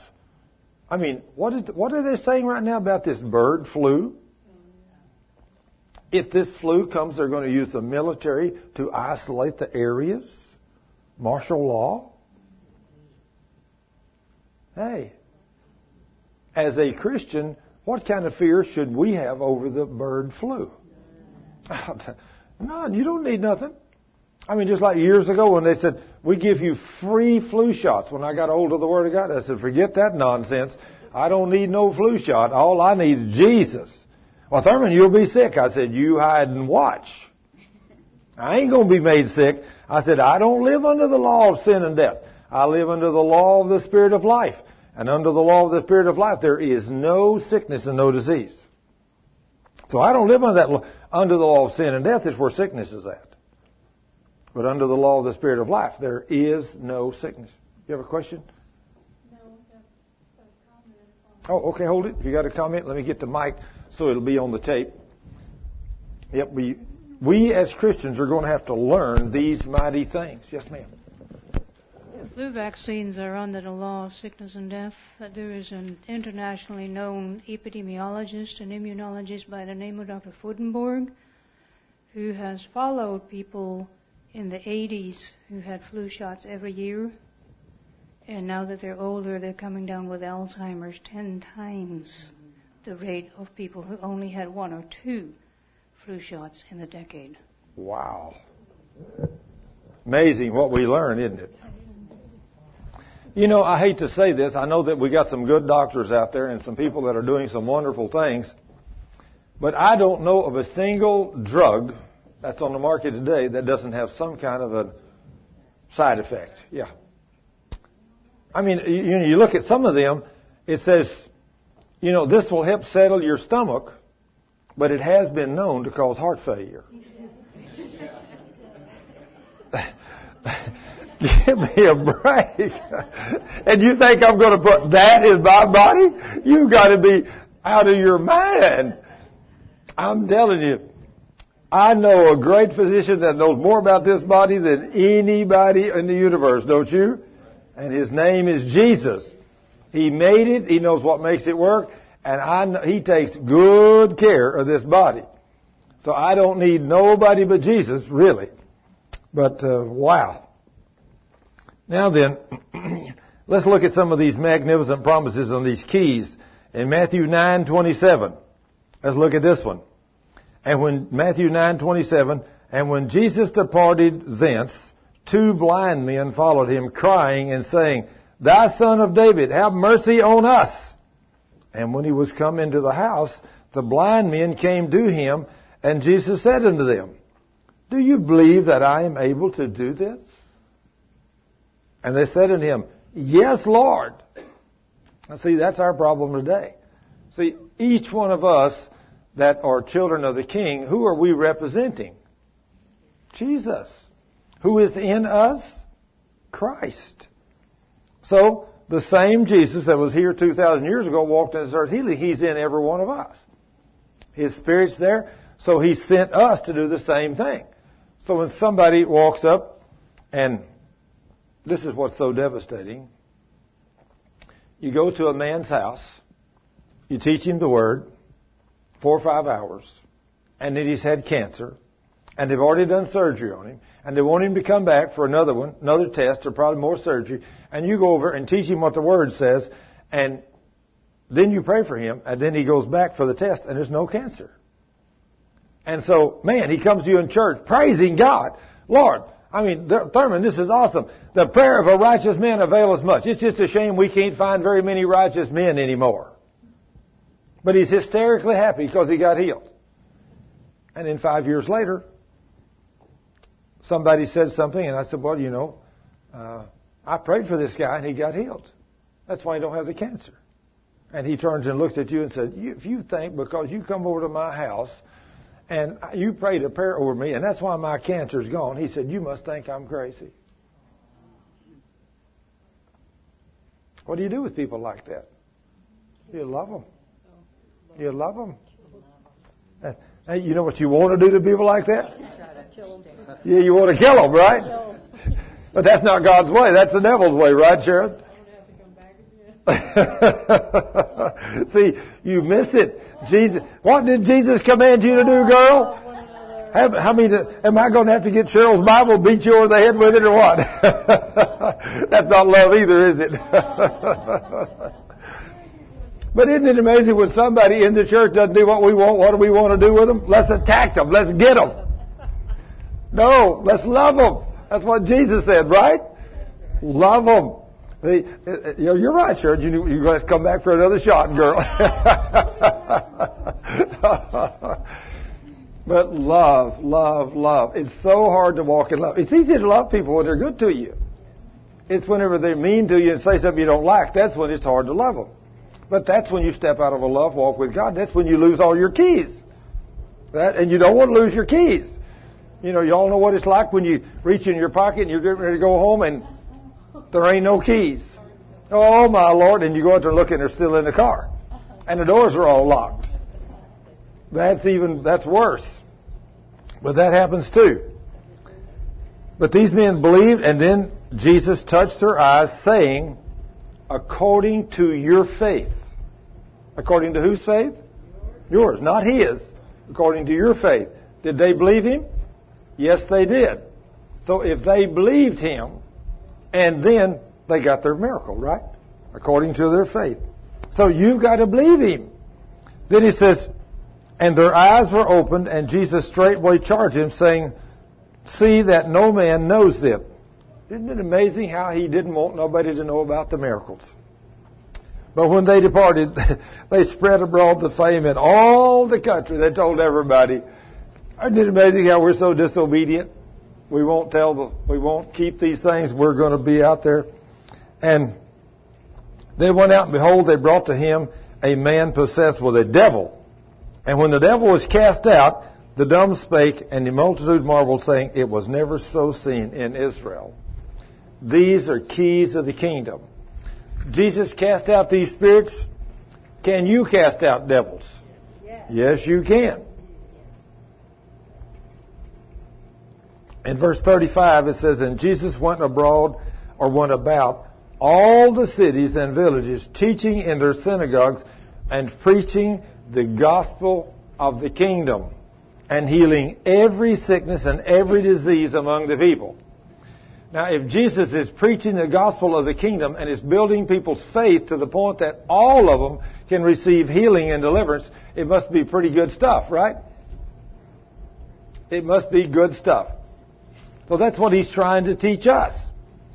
I mean, what, is, what are they saying right now about this bird flu? If this flu comes, they're going to use the military to isolate the areas. Martial law. Hey, as a Christian, what kind of fear should we have over the bird flu? None. You don't need nothing. I mean, just like years ago when they said, we give you free flu shots. When I got hold of the Word of God, I said, forget that nonsense. I don't need no flu shot. All I need is Jesus. Well, Thurman, you'll be sick. I said, you hide and watch. I ain't going to be made sick. I said, I don't live under the law of sin and death. I live under the law of the Spirit of life. And under the law of the Spirit of life, there is no sickness and no disease. So I don't live under that. Under the law of sin and death is where sickness is at. But under the law of the Spirit of life, there is no sickness. You have a question? No, Oh, okay, hold it. If you got a comment, let me get the mic so it'll be on the tape. Yep, we, we as Christians are going to have to learn these mighty things. Yes, ma'am. Flu vaccines are under the law of sickness and death. There is an internationally known epidemiologist and immunologist by the name of Dr. Fudenberg who has followed people in the 80s who had flu shots every year. And now that they're older, they're coming down with Alzheimer's 10 times the rate of people who only had one or two flu shots in the decade. Wow. Amazing what we learn, isn't it? You know, I hate to say this. I know that we got some good doctors out there and some people that are doing some wonderful things. But I don't know of a single drug that's on the market today that doesn't have some kind of a side effect. Yeah. I mean, you, know, you look at some of them, it says, you know, this will help settle your stomach, but it has been known to cause heart failure. Give me a break. and you think I'm going to put that in my body? You've got to be out of your mind. I'm telling you, I know a great physician that knows more about this body than anybody in the universe, don't you? And his name is Jesus. He made it. He knows what makes it work. And I know, He takes good care of this body. So I don't need nobody but Jesus, really. But, uh, wow. Now then, let's look at some of these magnificent promises on these keys. In Matthew 9:27, let's look at this one. And when Matthew 9:27, and when Jesus departed thence, two blind men followed him, crying and saying, Thy son of David, have mercy on us. And when he was come into the house, the blind men came to him, and Jesus said unto them, Do you believe that I am able to do this? And they said unto him, Yes, Lord. See, that's our problem today. See, each one of us that are children of the King, who are we representing? Jesus. Who is in us? Christ. So, the same Jesus that was here 2,000 years ago walked in this earth He's in every one of us. His Spirit's there, so He sent us to do the same thing. So when somebody walks up, and this is what's so devastating, you go to a man's house, you teach him the Word, four or five hours, and then he's had cancer, and they've already done surgery on him, and they want him to come back for another one, another test, or probably more surgery, and you go over and teach him what the Word says, and then you pray for him, and then he goes back for the test, and there's no cancer. And so, man, he comes to you in church praising God. Lord, I mean, Thurman, this is awesome. The prayer of a righteous man availeth much. It's just a shame we can't find very many righteous men anymore. But he's hysterically happy because he got healed. And then five years later, somebody said something, and I said, well, you know, uh, I prayed for this guy and he got healed. That's why he don't have the cancer. And he turns and looks at you and said, if you think because you come over to my house and you prayed a prayer over me and that's why my cancer's gone, he said, you must think I'm crazy. What do you do with people like that? You love them. You love them. You know what you want to do to people like that? Yeah, you want to kill them, right? But that's not God's way. That's the devil's way, right, Sharon? See, you miss it. Jesus, what did Jesus command you to do, girl? Have, how many? Am I going to have to get Cheryl's Bible, beat you over the head with it, or what? That's not love either, is it? But isn't it amazing when somebody in the church doesn't do what we want? What do we want to do with them? Let's attack them. Let's get them. No, let's love them. That's what Jesus said, right? Love them. You know, you're right, Sharon. You, you're going to come back for another shot, girl. but love, love, love. It's so hard to walk in love. It's easy to love people when they're good to you. It's whenever they're mean to you and say something you don't like. That's when it's hard to love them. But that's when you step out of a love walk with God. That's when you lose all your keys. That, and you don't want to lose your keys. You know, you all know what it's like when you reach in your pocket and you're getting ready to go home and there ain't no keys. Oh my Lord. And you go out there and look and they're still in the car. Uh-huh. And the doors are all locked. That's even, that's worse. But that happens too. But these men believed and then Jesus touched their eyes saying, according to your faith. According to whose faith? Yours, not his. According to your faith. Did they believe him? Yes, they did. So if they believed him, and then they got their miracle, right? According to their faith. So you've got to believe him. Then he says, and their eyes were opened, and Jesus straightway charged him, saying, See that no man knows them. Isn't it amazing how he didn't want nobody to know about the miracles? But when they departed, they spread abroad the fame in all the country. They told everybody. Isn't it amazing how we're so disobedient? We won't tell the, we won't keep these things. We're going to be out there. And they went out and behold, they brought to him a man possessed with a devil. And when the devil was cast out, the dumb spake and the multitude marveled saying, it was never so seen in Israel. These are keys of the kingdom. Jesus cast out these spirits. Can you cast out devils? Yes, yes you can. In verse 35 it says, And Jesus went abroad or went about all the cities and villages, teaching in their synagogues and preaching the gospel of the kingdom and healing every sickness and every disease among the people. Now, if Jesus is preaching the gospel of the kingdom and is building people's faith to the point that all of them can receive healing and deliverance, it must be pretty good stuff, right? It must be good stuff. So that's what he's trying to teach us.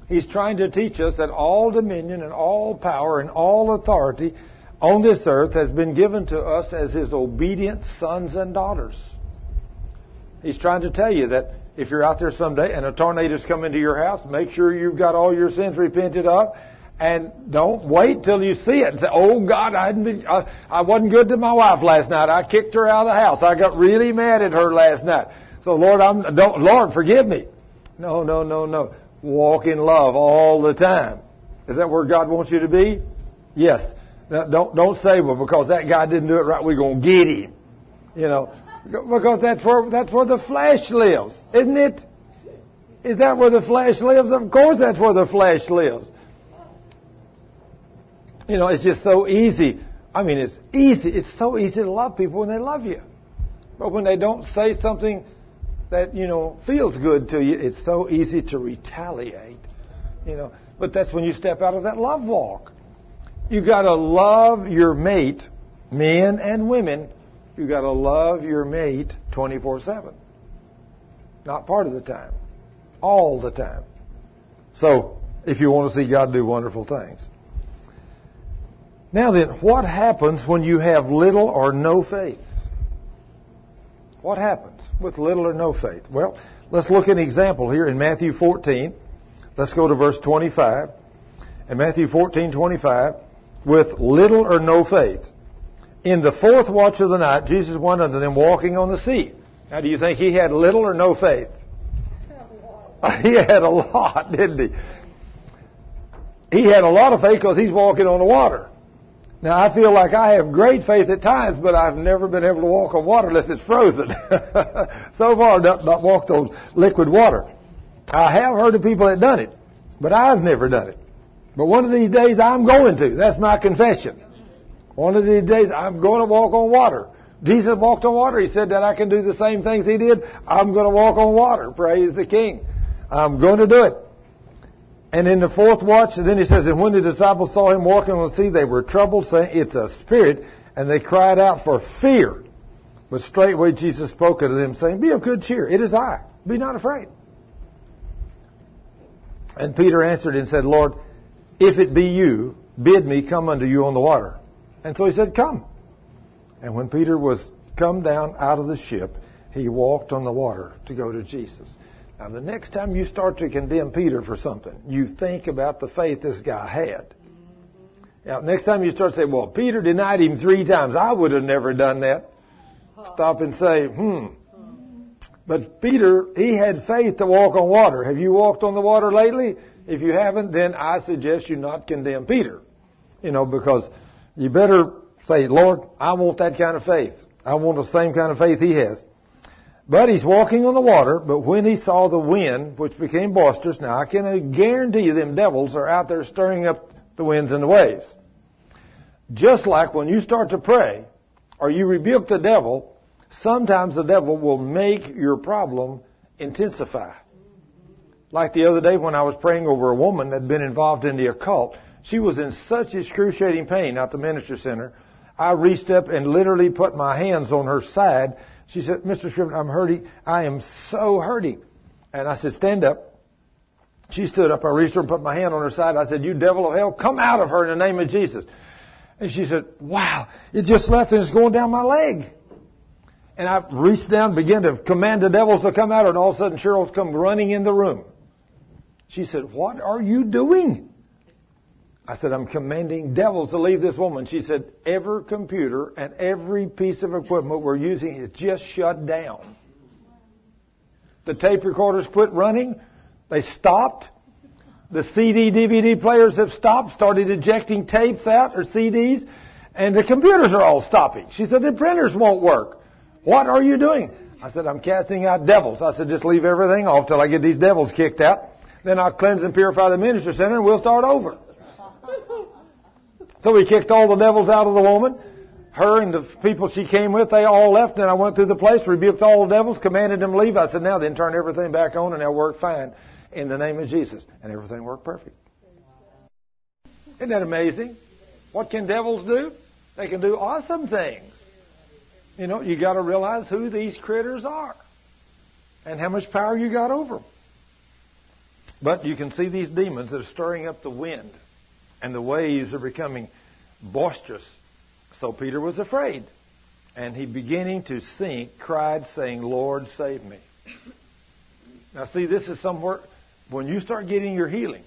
He's trying to teach us that all dominion and all power and all authority on this earth has been given to us as his obedient sons and daughters. He's trying to tell you that if you're out there someday and a tornado's come into your house, make sure you've got all your sins repented of. And don't wait till you see it and say, "Oh God, I, been, I, I wasn't good to my wife last night. I kicked her out of the house. I got really mad at her last night. So Lord, I'm don't Lord forgive me." No, no, no, no. Walk in love all the time. Is that where God wants you to be? Yes. Now, don't don't say, well, because that guy didn't do it right, we're gonna get him. You know, because that's where that's where the flesh lives, isn't it? Is that where the flesh lives? Of course, that's where the flesh lives. You know, it's just so easy. I mean, it's easy. It's so easy to love people when they love you, but when they don't say something that, you know, feels good to you, it's so easy to retaliate. You know, but that's when you step out of that love walk. You gotta love your mate, men and women. You gotta love your mate 24-7. Not part of the time. All the time. So, if you want to see God do wonderful things. Now then, what happens when you have little or no faith? What happens? With little or no faith? Well, let's look at an example here in Matthew 14. Let's go to verse 25. In Matthew 14, 25, with little or no faith. In the fourth watch of the night, Jesus went unto them walking on the sea. Now, do you think he had little or no faith? He had a lot, didn't he? He had a lot of faith because he's walking on the water. Now I feel like I have great faith at times, but I've never been able to walk on water unless it's frozen. so far, not, not walked on liquid water. I have heard of people that done it, but I've never done it. But one of these days I'm going to. That's my confession. One of these days I'm going to walk on water. Jesus walked on water. He said that I can do the same things he did. I'm going to walk on water. Praise the King. I'm going to do it. And in the fourth watch, and then he says, And when the disciples saw him walking on the sea, they were troubled, saying, It's a spirit, and they cried out for fear. But straightway Jesus spoke unto them, saying, Be of good cheer, it is I. Be not afraid. And Peter answered and said, Lord, if it be you, bid me come unto you on the water. And so he said, Come. And when Peter was come down out of the ship, he walked on the water to go to Jesus. Now, the next time you start to condemn Peter for something, you think about the faith this guy had. Now, next time you start to say, well, Peter denied him three times. I would have never done that. Stop and say, hmm. But Peter, he had faith to walk on water. Have you walked on the water lately? If you haven't, then I suggest you not condemn Peter. You know, because you better say, Lord, I want that kind of faith. I want the same kind of faith he has. But he's walking on the water, but when he saw the wind, which became boisterous, now I can guarantee you them devils are out there stirring up the winds and the waves. Just like when you start to pray, or you rebuke the devil, sometimes the devil will make your problem intensify. Like the other day when I was praying over a woman that had been involved in the occult, she was in such excruciating pain at the ministry center. I reached up and literally put my hands on her side she said, Mr. Scrivner, I'm hurting. I am so hurting. And I said, stand up. She stood up. I reached her and put my hand on her side. I said, you devil of hell, come out of her in the name of Jesus. And she said, wow, it just left and it's going down my leg. And I reached down, began to command the devils to come out, and all of a sudden Cheryl's come running in the room. She said, what are you doing? I said, I'm commanding devils to leave this woman. She said, every computer and every piece of equipment we're using is just shut down. The tape recorders quit running. They stopped. The CD, DVD players have stopped, started ejecting tapes out or CDs, and the computers are all stopping. She said, the printers won't work. What are you doing? I said, I'm casting out devils. I said, just leave everything off till I get these devils kicked out. Then I'll cleanse and purify the ministry center and we'll start over. So he kicked all the devils out of the woman. Her and the people she came with, they all left. Then I went through the place, rebuked all the devils, commanded them to leave. I said, now then turn everything back on and they'll work fine in the name of Jesus. And everything worked perfect. Isn't that amazing? What can devils do? They can do awesome things. You know, you got to realize who these critters are and how much power you got over them. But you can see these demons that are stirring up the wind, and the waves are becoming boisterous. So Peter was afraid, and he beginning to sink, cried, saying, "Lord, save me." Now, see, this is somewhere when you start getting your healing.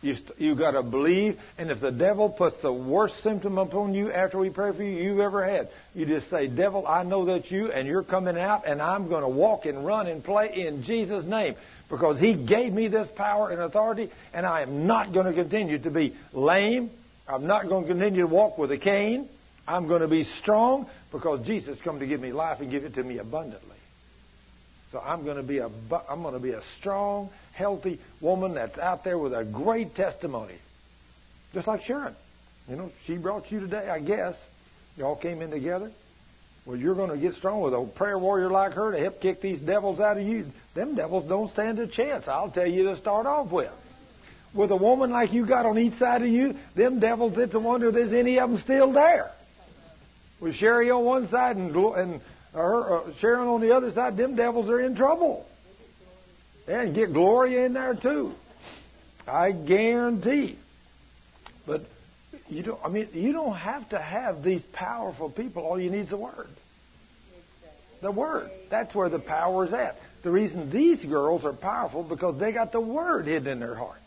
You st- you got to believe, and if the devil puts the worst symptom upon you after we pray for you you've ever had, you just say, "Devil, I know that's you, and you're coming out, and I'm going to walk and run and play in Jesus' name." because He gave me this power and authority, and I am not going to continue to be lame. I'm not going to continue to walk with a cane. I'm going to be strong because Jesus come to give me life and give it to me abundantly. So I'm going to be a I'm going to be a strong, healthy woman that's out there with a great testimony, just like Sharon. You know, she brought you today, I guess. Y'all came in together. Well, you're going to get strong with a prayer warrior like her to help kick these devils out of you. Them devils don't stand a chance, I'll tell you to start off with. With a woman like you got on each side of you, them devils, it's a wonder if there's any of them still there. With Sherry on one side and, and her, uh, Sharon on the other side, them devils are in trouble. And get Gloria in there too. I guarantee. But you don't, I mean, you don't have to have these powerful people. All you need is the Word. The Word. That's where the power is at. The reason these girls are powerful because they got the Word hidden in their heart.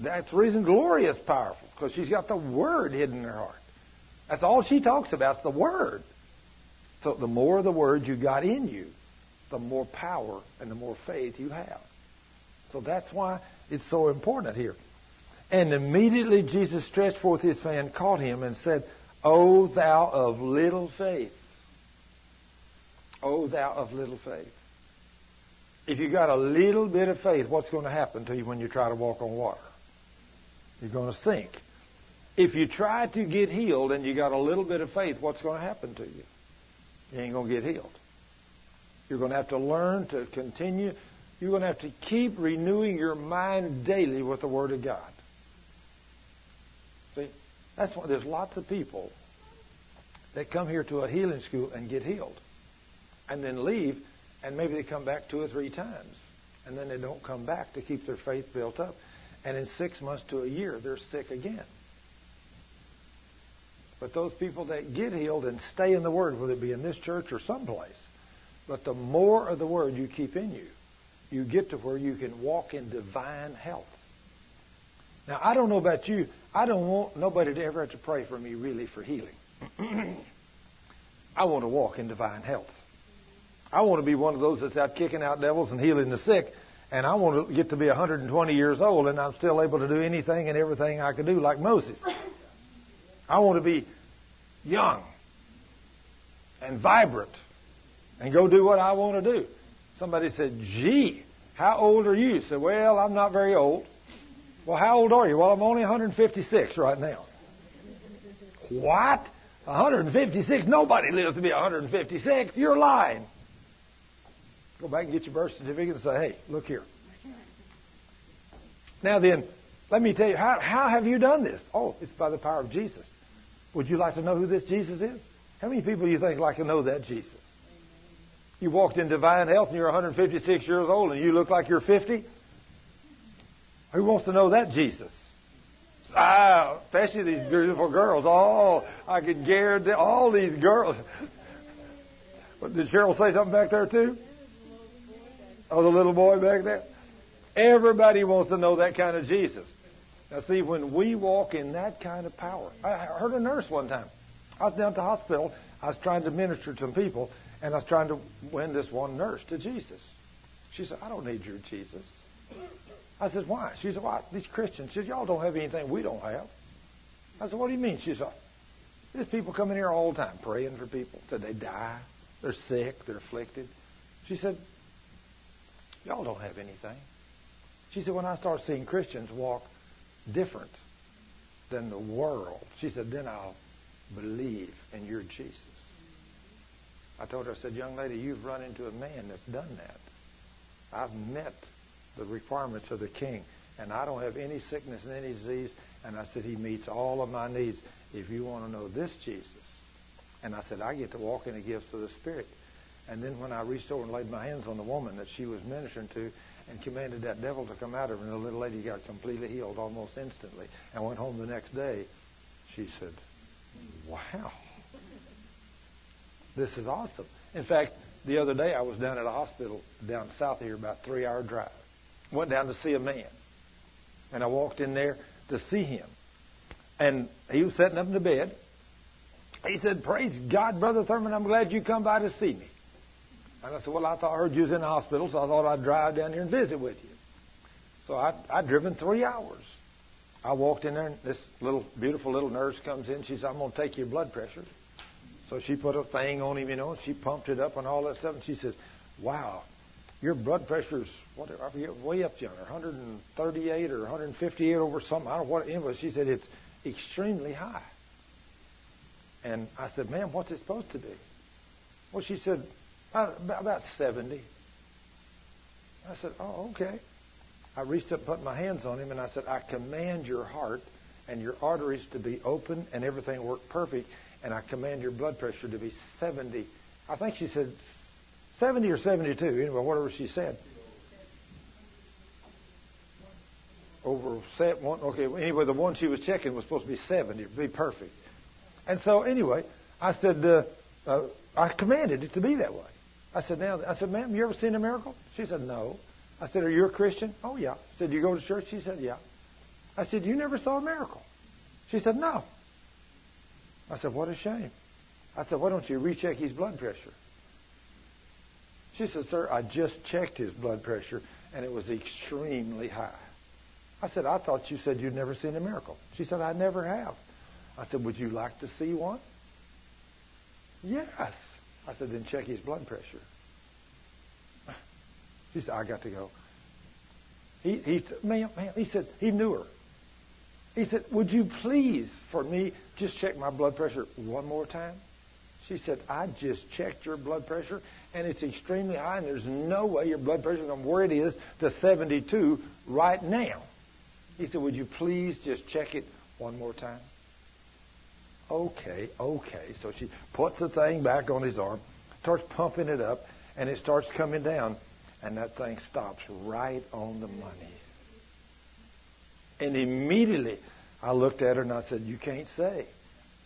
That's the reason Gloria is powerful because she's got the Word hidden in her heart. That's all she talks about is the Word. So the more of the Word you got in you, the more power and the more faith you have. So that's why it's so important here. And immediately Jesus stretched forth his hand, caught him, and said, O thou of little faith. O thou of little faith. If you got a little bit of faith, what's going to happen to you when you try to walk on water? You're going to sink. If you try to get healed and you got a little bit of faith, what's going to happen to you? You ain't going to get healed. You're going to have to learn to continue. You're going to have to keep renewing your mind daily with the Word of God. See, that's why there's lots of people that come here to a healing school and get healed, and then leave, and maybe they come back two or three times, and then they don't come back to keep their faith built up, and in six months to a year they're sick again. But those people that get healed and stay in the Word, whether it be in this church or someplace, but the more of the Word you keep in you, you get to where you can walk in divine health. Now, I don't know about you. I don't want nobody to ever have to pray for me really for healing. I want to walk in divine health. I want to be one of those that's out kicking out devils and healing the sick. And I want to get to be 120 years old and I'm still able to do anything and everything I could do like Moses. I want to be young and vibrant and go do what I want to do. Somebody said, gee, how old are you? I said, well, I'm not very old. Well, how old are you? Well, I'm only 156 right now. What? 156? Nobody lives to be 156. You're lying. Go back and get your birth certificate and say, hey, look here. Now then, let me tell you, how, how have you done this? Oh, it's by the power of Jesus. Would you like to know who this Jesus is? How many people do you think like to know that Jesus? You walked in divine health and you're 156 years old and you look like you're 50? Who wants to know that Jesus? Ah, especially these beautiful girls. Oh, I could guarantee all these girls. Did Cheryl say something back there too? Oh, the little boy back there. Everybody wants to know that kind of Jesus. Now, see, when we walk in that kind of power, I heard a nurse one time. I was down at the hospital. I was trying to minister to some people, and I was trying to win this one nurse to Jesus. She said, "I don't need your Jesus." I said, why? She said, "What? These Christians, she said, y'all don't have anything we don't have. I said, what do you mean? She said, there's people coming here all the time praying for people till they die. They're sick. They're afflicted. She said, y'all don't have anything. She said, when I start seeing Christians walk different, than the world. She said, then I'll believe in your Jesus. I told her, I said, young lady, you've run into a man that's done that. I've met the requirements of the king, and I don't have any sickness and any disease. And I said, he meets all of my needs. If you want to know this Jesus, and I said, I get to walk in the gifts of the Spirit. And then when I reached over and laid my hands on the woman that she was ministering to and commanded that devil to come out of her, and the little lady got completely healed almost instantly and went home the next day, she said, Wow. This is awesome. In fact, the other day I was down at a hospital down south here, about three hour drive. Went down to see a man. And I walked in there to see him. And he was sitting up in the bed. He said, Praise God, Brother Thurman, I'm glad you come by to see me. And I said, Well, I thought I heard you was in the hospital, so I thought I'd drive down here and visit with you. So I, I'd driven three hours. I walked in there, and this little, beautiful little nurse comes in. She said, I'm going to take your blood pressure. So she put a thing on him, you know, and she pumped it up and all that stuff. And she says, Wow, your blood pressure's what I forget, way up yonder, 138 or 158 over something. I don't know what it was. She said it's extremely high. And I said, "Ma'am, what's it supposed to be?" Well, she said, about, about 70. I said, "Oh, okay." I reached up and put my hands on him, and I said, "I command your heart and your arteries to be open and everything work perfect, and I command your blood pressure to be 70." I think she said 70 or 72, anyway, whatever she said. Over set one, okay. Anyway, the one she was checking was supposed to be 70, to be perfect. And so, anyway, I said, uh, uh, I commanded it to be that way. I said, now, I said, ma'am, you ever seen a miracle? She said, no. I said, are you a Christian? Oh, yeah. I said, you go to church? She said, yeah. I said, you never saw a miracle? She said, no. I said, what a shame. I said, why don't you recheck his blood pressure? She said, sir, I just checked his blood pressure, and it was extremely high. I said, I thought you said you'd never seen a miracle. She said, I never have. I said, Would you like to see one? Yes. I said, Then check his blood pressure. She said, I got to go. He, he, man, man, he said, he knew her. He said, Would you please, for me, just check my blood pressure one more time? She said, I just checked your blood pressure, and it's extremely high, and there's no way your blood pressure from where it is to 72 right now. He said, Would you please just check it one more time? Okay, okay. So she puts the thing back on his arm, starts pumping it up, and it starts coming down, and that thing stops right on the money. And immediately I looked at her and I said, You can't say.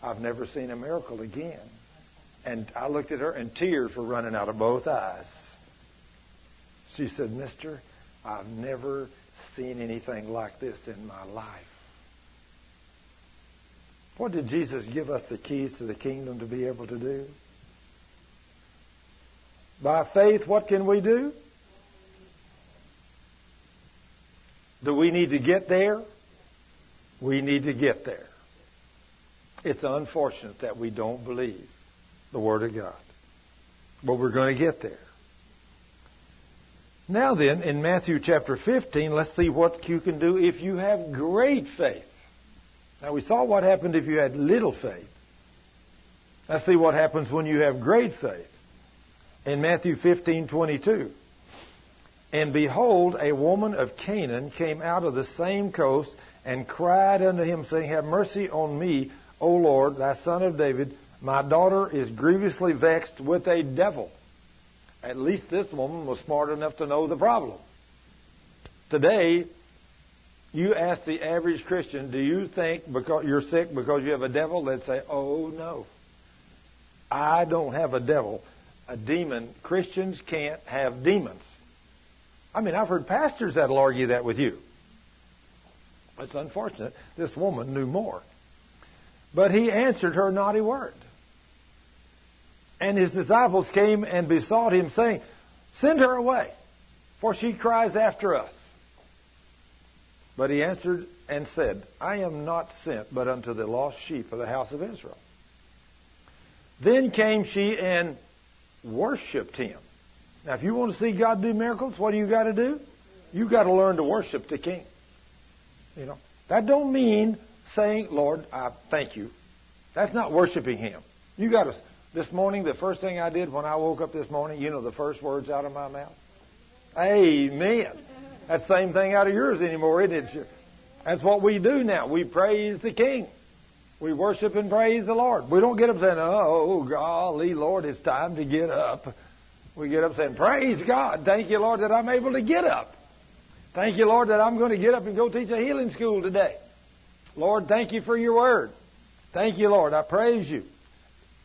I've never seen a miracle again. And I looked at her, and tears were running out of both eyes. She said, Mister, I've never seen anything like this in my life. What did Jesus give us the keys to the kingdom to be able to do? By faith, what can we do? Do we need to get there? We need to get there. It's unfortunate that we don't believe the Word of God. But we're going to get there. Now then, in Matthew chapter 15, let's see what you can do if you have great faith. Now we saw what happened if you had little faith. Let's see what happens when you have great faith. In Matthew 15:22, and behold, a woman of Canaan came out of the same coast and cried unto him, saying, Have mercy on me, O Lord, thy son of David. My daughter is grievously vexed with a devil. At least this woman was smart enough to know the problem. Today, you ask the average Christian, do you think because you're sick because you have a devil? They'd say, oh no. I don't have a devil. A demon. Christians can't have demons. I mean, I've heard pastors that'll argue that with you. It's unfortunate. This woman knew more. But he answered her a word. And his disciples came and besought him, saying, Send her away, for she cries after us. But he answered and said, I am not sent but unto the lost sheep of the house of Israel. Then came she and worshiped him. Now, if you want to see God do miracles, what do you got to do? You got to learn to worship the King. You know that don't mean saying, Lord, I thank you. That's not worshiping Him. You got to. This morning, the first thing I did when I woke up this morning, you know the first words out of my mouth? Amen. That same thing out of yours anymore, isn't it? That's what we do now. We praise the King. We worship and praise the Lord. We don't get up saying, oh, golly, Lord, it's time to get up. We get up saying, praise God. Thank you, Lord, that I'm able to get up. Thank you, Lord, that I'm going to get up and go teach a healing school today. Lord, thank you for your word. Thank you, Lord. I praise you.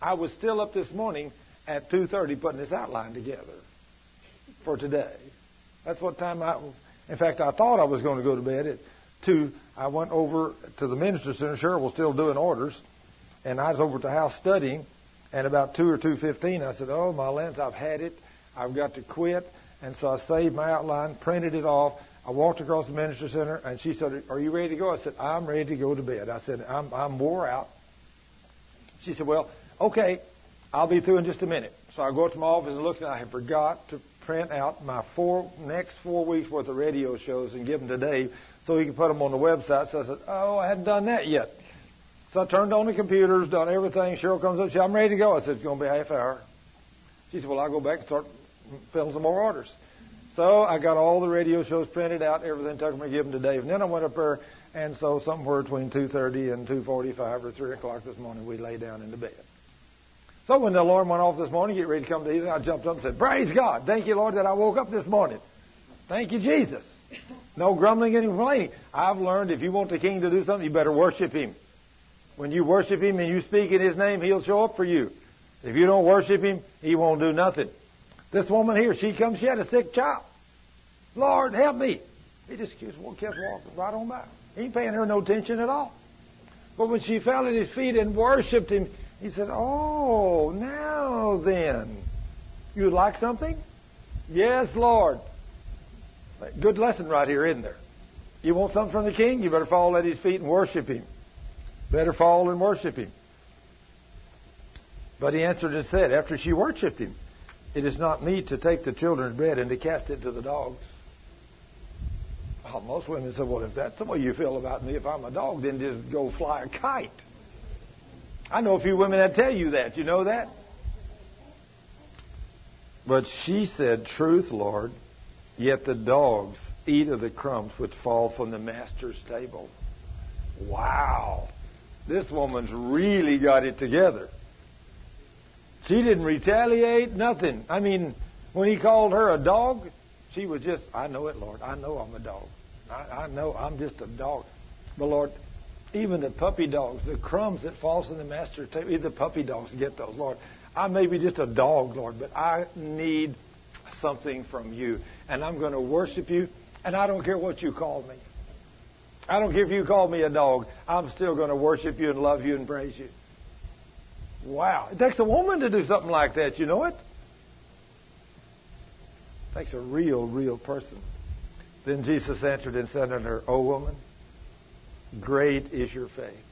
I was still up this morning at 2.30 putting this outline together for today. That's what time I, in fact, I thought I was going to go to bed at 2. I went over to the minister center. Cheryl was still doing orders. And I was over at the house studying. And about 2 or 2.15, I said, oh, my lens, I've had it. I've got to quit. And so I saved my outline, printed it off. I walked across the minister center, and she said, "Are you ready to go?" I said, "I'm ready to go to bed." I said, "I'm I'm wore out." She said, "Well, okay, I'll be through in just a minute." So I go up to my office and look, and I had forgot to print out my four next four weeks worth of radio shows and give them to Dave so he can put them on the website. So I said, "Oh, I hadn't done that yet." So I turned on the computers, done everything. Cheryl comes up, she said, "I'm ready to go." I said, "It's going to be a half hour." She said, "Well, I'll go back and start filling some more orders." So I got all the radio shows printed out, everything, took them give them to Dave. And then I went up there, and so somewhere between 2.30 and 2.45 or 3 o'clock this morning, we lay down in the bed. So when the alarm went off this morning, get ready to come to evening, I jumped up and said, Praise God. Thank you, Lord, that I woke up this morning. Thank you, Jesus. No grumbling and complaining. I've learned if you want the king to do something, you better worship him. When you worship him and you speak in his name, he'll show up for you. If you don't worship him, he won't do nothing. This woman here, she comes, she had a sick child. Lord, help me. He just kept walking right on by. He ain't paying her no attention at all. But when she fell at his feet and worshipped him, he said, Oh, now then. You'd like something? Yes, Lord. Good lesson right here, isn't there? You want something from the king? You better fall at his feet and worship him. Better fall and worship him. But he answered and said, after she worshipped him, It is not meet to take the children's bread and to cast it to the dogs. Oh, most women said, well, if that's the way you feel about me, if I'm a dog, then just go fly a kite. I know a few women that tell you that. You know that? But she said, Truth, Lord, yet the dogs eat of the crumbs which fall from the master's table. Wow. This woman's really got it together. She didn't retaliate, nothing. I mean, when he called her a dog, she was just, I know it, Lord. I know I'm a dog. I, I know I'm just a dog. But Lord, even the puppy dogs, the crumbs that falls in the master's table, even the puppy dogs get those, Lord. I may be just a dog, Lord, but I need something from you. And I'm going to worship you, and I don't care what you call me. I don't care if you call me a dog. I'm still going to worship you and love you and praise you. Wow. It takes a woman to do something like that, you know it? It takes a real, real person. Then Jesus answered and said unto her, O woman, great is your faith.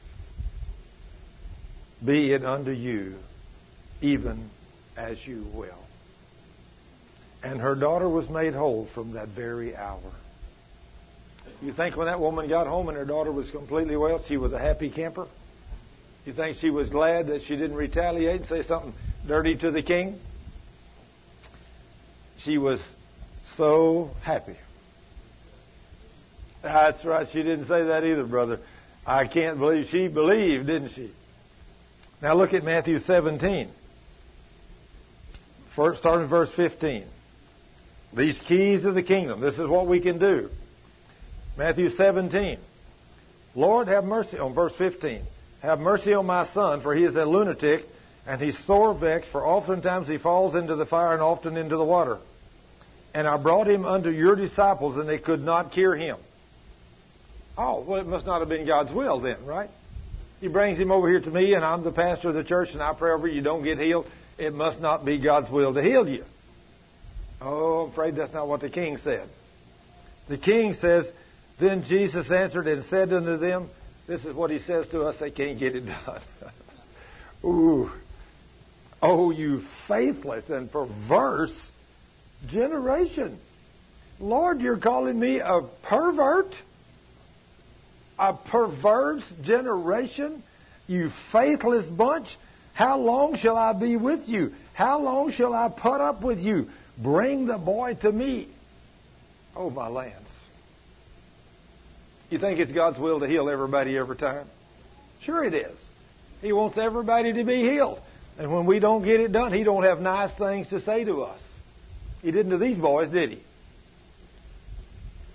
Be it unto you even as you will. And her daughter was made whole from that very hour. You think when that woman got home and her daughter was completely well, she was a happy camper? You think she was glad that she didn't retaliate and say something dirty to the king? She was so happy. That's right. She didn't say that either, brother. I can't believe she believed, didn't she? Now look at Matthew 17. First, starting in verse 15. These keys of the kingdom. This is what we can do. Matthew 17. Lord, have mercy on verse 15. Have mercy on my son, for he is a lunatic, and he's sore vexed, for oftentimes he falls into the fire and often into the water. And I brought him unto your disciples, and they could not cure him. Oh, well, it must not have been God's will then, right? He brings him over here to me, and I'm the pastor of the church, and I pray over you, don't get healed. It must not be God's will to heal you. Oh, I'm afraid that's not what the king said. The king says, Then Jesus answered and said unto them, This is what he says to us, they can't get it done. Ooh. Oh, you faithless and perverse generation. Lord, you're calling me a pervert? A perverse generation? You faithless bunch? How long shall I be with you? How long shall I put up with you? Bring the boy to me. Oh, my lands. You think it's God's will to heal everybody every time? Sure it is. He wants everybody to be healed. And when we don't get it done, he don't have nice things to say to us. He didn't to these boys, did he?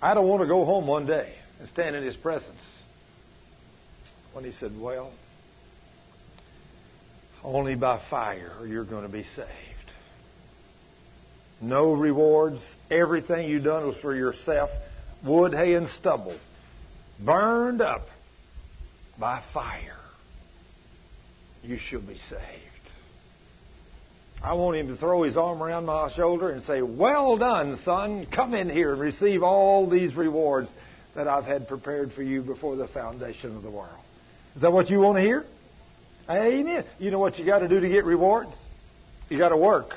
I don't want to go home one day and stand in his presence. When he said, Well, only by fire are you're going to be saved. No rewards. Everything you've done was for yourself. Wood, hay, and stubble. Burned up by fire. You shall be saved. I want him to throw his arm around my shoulder and say, Well done, son. Come in here and receive all these rewards that I've had prepared for you before the foundation of the world. Is that what you want to hear? Amen. You know what you got to do to get rewards? You got to work.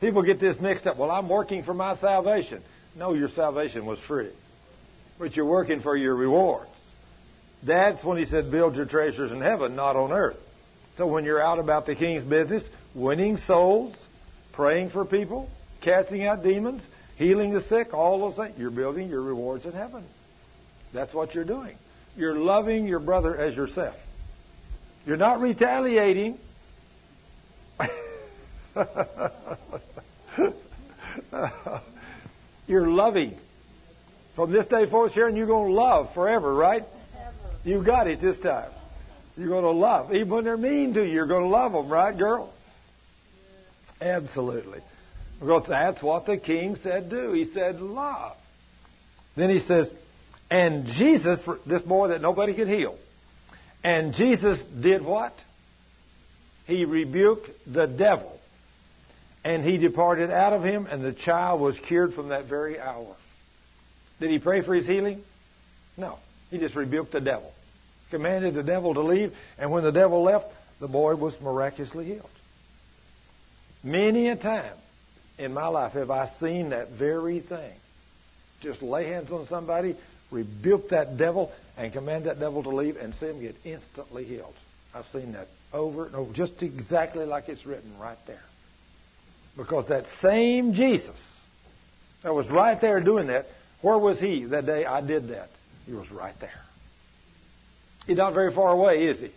People get this mixed up. Well, I'm working for my salvation. No, your salvation was free. But you're working for your rewards. That's when he said, build your treasures in heaven, not on earth. So when you're out about the king's business, winning souls, praying for people, casting out demons, healing the sick, all those things. You're building your rewards in heaven. That's what you're doing. You're loving your brother as yourself. You're not retaliating. you're loving. From this day forth, Sharon, you're going to love forever, right? You got it this time. You're going to love. Even when they're mean to you, you're going to love them, right, girl? Absolutely. Because that's what the king said do. He said love. Then he says, and Jesus, this boy that nobody could heal, and Jesus did what? He rebuked the devil. And he departed out of him, and the child was cured from that very hour. Did he pray for his healing? No. He just rebuked the devil. Commanded the devil to leave, and when the devil left, the boy was miraculously healed. Many a time in my life have I seen that very thing. Just lay hands on somebody, rebuke that devil, and command that devil to leave, and see him get instantly healed. I've seen that over and over, just exactly like it's written right there. Because that same Jesus that was right there doing that, where was he that day I did that? He was right there. He's not very far away, is he?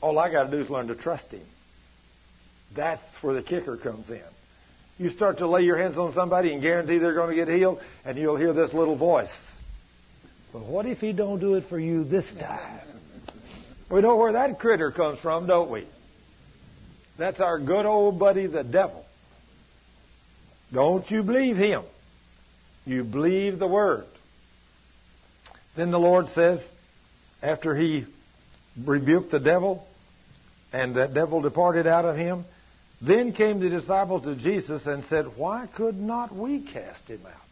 All I got to do is learn to trust him. That's where the kicker comes in. You start to lay your hands on somebody and guarantee they're going to get healed, and you'll hear this little voice. But what if he don't do it for you this time? We know where that critter comes from, don't we? That's our good old buddy, the devil. Don't you believe him. You believe the word. Then the Lord says, after he rebuked the devil, and that devil departed out of him, then came the disciples to Jesus and said, Why could not we cast him out?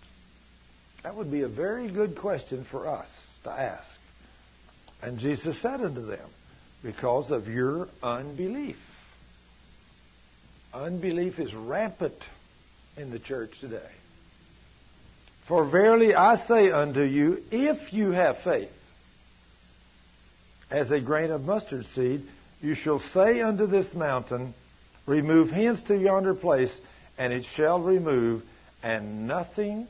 That would be a very good question for us to ask. And Jesus said unto them, Because of your unbelief. Unbelief is rampant in the church today. For verily I say unto you, if you have faith, as a grain of mustard seed, you shall say unto this mountain, Remove hence to yonder place, and it shall remove, and nothing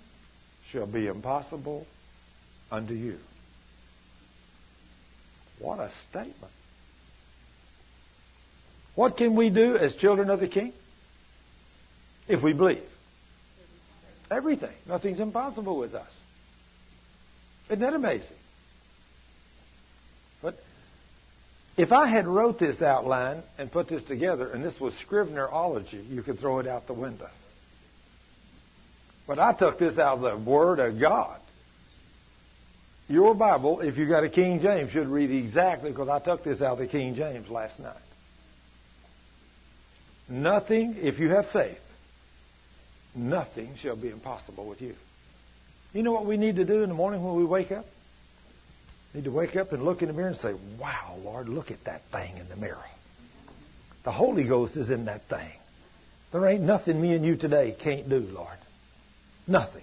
shall be impossible unto you. What a statement. What can we do as children of the King? If we believe. Everything. Nothing's impossible with us. Isn't that amazing? But if I had wrote this outline and put this together, and this was Scrivnerology, you could throw it out the window. But I took this out of the Word of God. Your Bible, if you got a King James, should read exactly because I took this out of the King James last night. Nothing, if you have faith, nothing shall be impossible with you. You know what we need to do in the morning when we wake up? need to wake up and look in the mirror and say, Wow, Lord, look at that thing in the mirror. The Holy Ghost is in that thing. There ain't nothing me and you today can't do, Lord. Nothing.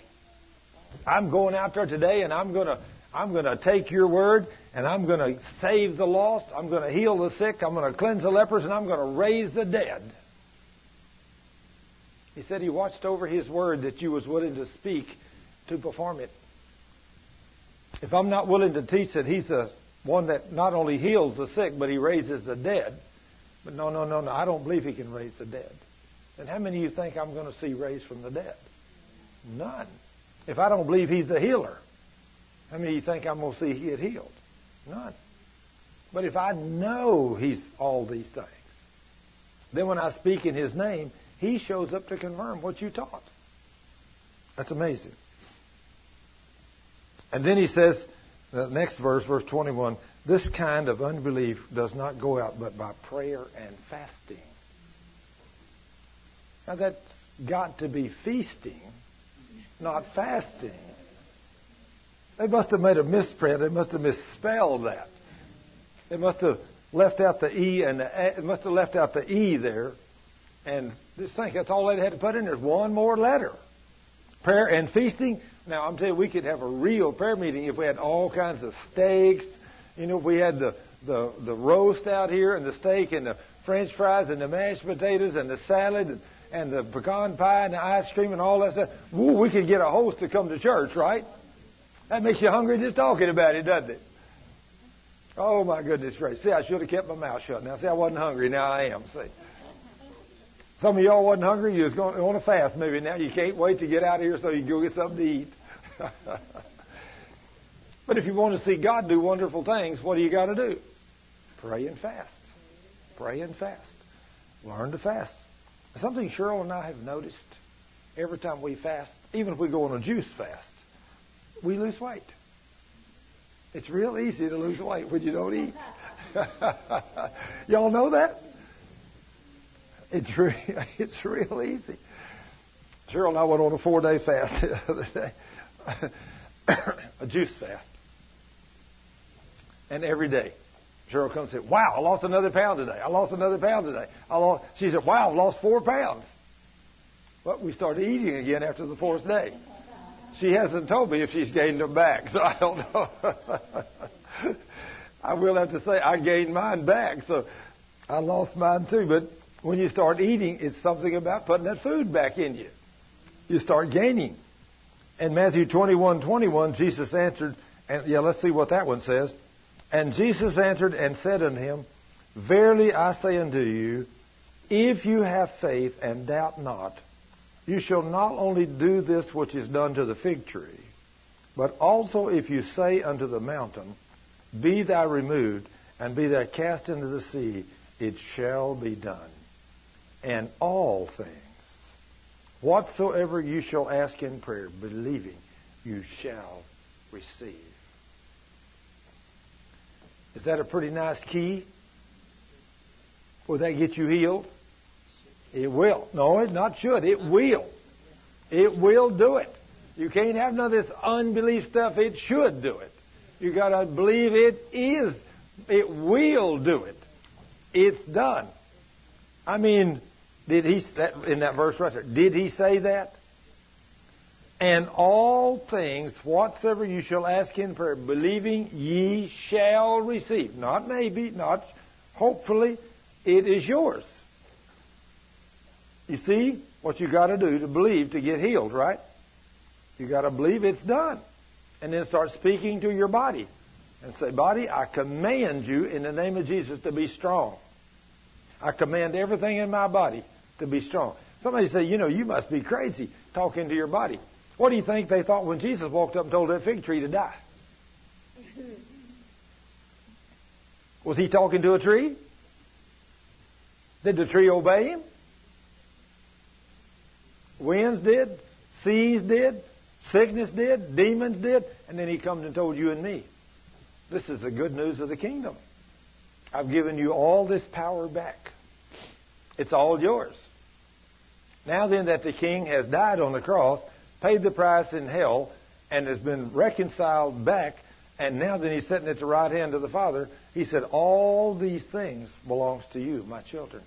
I'm going out there today and I'm going to I'm going to take your word and I'm going to save the lost. I'm going to heal the sick. I'm going to cleanse the lepers and I'm going to raise the dead. He said he watched over his word that you was willing to speak to perform it. If I'm not willing to teach that he's the one that not only heals the sick, but he raises the dead, but no, no, no, no, I don't believe he can raise the dead. And how many of you think I'm going to see raised from the dead? None. If I don't believe he's the healer, how many of you think I'm going to see he get healed? None. But if I know he's all these things, then when I speak in his name, he shows up to confirm what you taught. That's amazing. And then he says, the next verse, verse 21, this kind of unbelief does not go out but by prayer and fasting. Now that's got to be feasting, not fasting. They must have made a misprint. They must have misspelled that. They must have left out the E and the A, must have left out the E there. And just think, that's all they had to put in. There's one more letter. Prayer and feasting. Now, I'm telling you, we could have a real prayer meeting if we had all kinds of steaks. You know, if we had the, the, the roast out here and the steak and the french fries and the mashed potatoes and the salad and, and the pecan pie and the ice cream and all that stuff. Ooh, we could get a host to come to church, right? That makes you hungry just talking about it, doesn't it? Oh my goodness gracious. See, I should have kept my mouth shut. Now, see, I wasn't hungry. Now I am. See. Some of y'all wasn't hungry. You was going on a fast maybe. Now you can't wait to get out of here so you can go get something to eat. but if you want to see God do wonderful things, what do you got to do? Pray and fast. Pray and fast. Learn to fast. Something Cheryl and I have noticed every time we fast, even if we go on a juice fast, we lose weight. It's real easy to lose weight when you don't eat. Y'all know that? It's re- it's real easy. Cheryl and I went on a four day fast the other day, a juice fast, and every day. Cheryl comes and said, "Wow, I lost another pound today. I lost another pound today. I lost." She said, "Wow, I've lost four pounds." But we started eating again after the fourth day. She hasn't told me if she's gained them back, so I don't know. I will have to say I gained mine back, so I lost mine too. But when you start eating, it's something about putting that food back in you. You start gaining. And Matthew 21, 21, Jesus answered, and yeah, let's see what that one says. And Jesus answered and said unto him, Verily I say unto you, if you have faith and doubt not, you shall not only do this which is done to the fig tree, but also if you say unto the mountain, Be thou removed, and be thou cast into the sea, it shall be done. And all things, whatsoever you shall ask in prayer, believing, you shall receive. Is that a pretty nice key? Will that get you healed? It will. No, it not should. It will. It will do it. You can't have none of this unbelief stuff. It should do it. You got to believe it is. It will do it. It's done. I mean, did he in that verse right there? Did he say that? And all things whatsoever you shall ask in prayer, believing ye shall receive. Not maybe, not hopefully. It is yours. You see what you got to do to believe to get healed, right? You got to believe it's done. And then start speaking to your body and say, Body, I command you in the name of Jesus to be strong. I command everything in my body to be strong. Somebody say, You know, you must be crazy talking to your body. What do you think they thought when Jesus walked up and told that fig tree to die? Was he talking to a tree? Did the tree obey him? Winds did, seas did, sickness did, demons did, and then he comes and told you and me. This is the good news of the kingdom. I've given you all this power back. It's all yours. Now then that the king has died on the cross, paid the price in hell, and has been reconciled back, and now that he's sitting at the right hand of the Father, he said, All these things belongs to you, my children.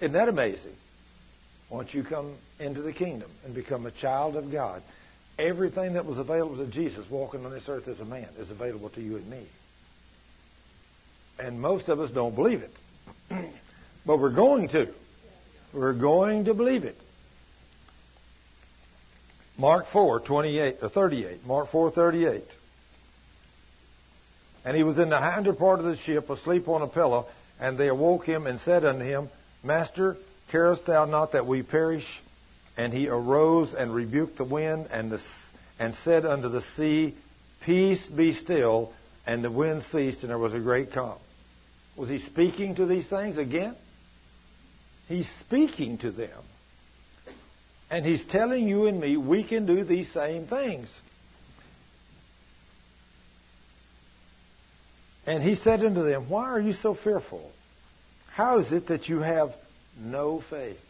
Isn't that amazing? Once you come into the kingdom and become a child of God, Everything that was available to Jesus walking on this earth as a man is available to you and me. And most of us don't believe it. but we're going to. We're going to believe it. Mark 4, 28, or 38. Mark 4, 38. And he was in the hinder part of the ship, asleep on a pillow, and they awoke him and said unto him, Master, carest thou not that we perish? And he arose and rebuked the wind and, the, and said unto the sea, Peace be still. And the wind ceased, and there was a great calm. Was he speaking to these things again? He's speaking to them. And he's telling you and me we can do these same things. And he said unto them, Why are you so fearful? How is it that you have no faith?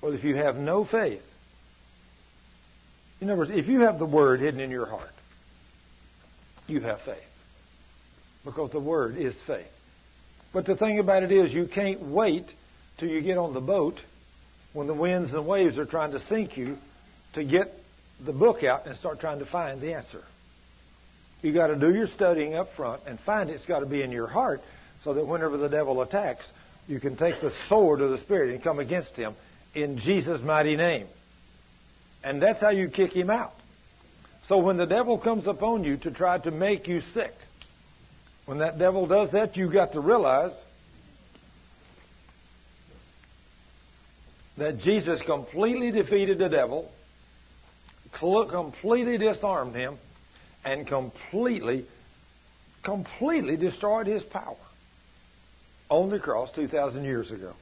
Well, if you have no faith, in other words, if you have the Word hidden in your heart, you have faith. Because the Word is faith. But the thing about it is, you can't wait till you get on the boat when the winds and waves are trying to sink you to get the book out and start trying to find the answer. You got to do your studying up front and find it. It's got to be in your heart so that whenever the devil attacks, you can take the sword of the Spirit and come against him in Jesus' mighty name. And that's how you kick him out. So when the devil comes upon you to try to make you sick, when that devil does that, you've got to realize that Jesus completely defeated the devil, completely disarmed him, and completely, completely destroyed his power on the cross 2,000 years ago.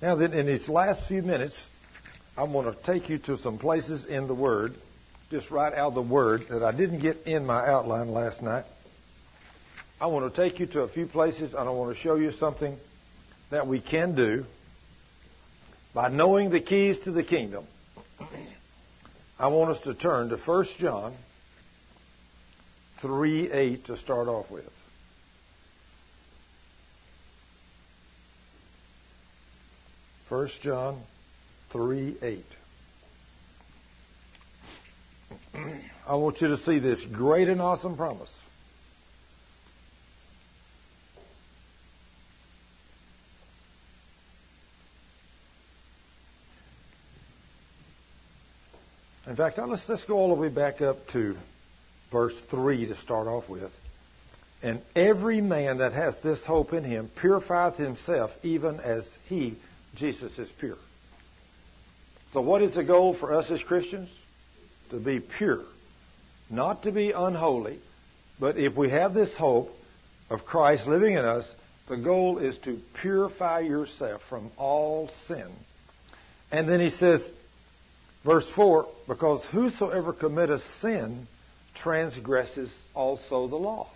Now, then, in these last few minutes, I'm going to take you to some places in the Word, just right out of the Word that I didn't get in my outline last night. I want to take you to a few places, and I want to show you something that we can do by knowing the keys to the kingdom. I want us to turn to 1 John 3 8 to start off with. First John 3 8. I want you to see this great and awesome promise. In fact, let's, let's go all the way back up to verse 3 to start off with. And every man that has this hope in him purifieth himself even as he, Jesus, is pure. So, what is the goal for us as Christians? To be pure. Not to be unholy, but if we have this hope of Christ living in us, the goal is to purify yourself from all sin. And then he says, verse 4 because whosoever committeth sin transgresses also the law.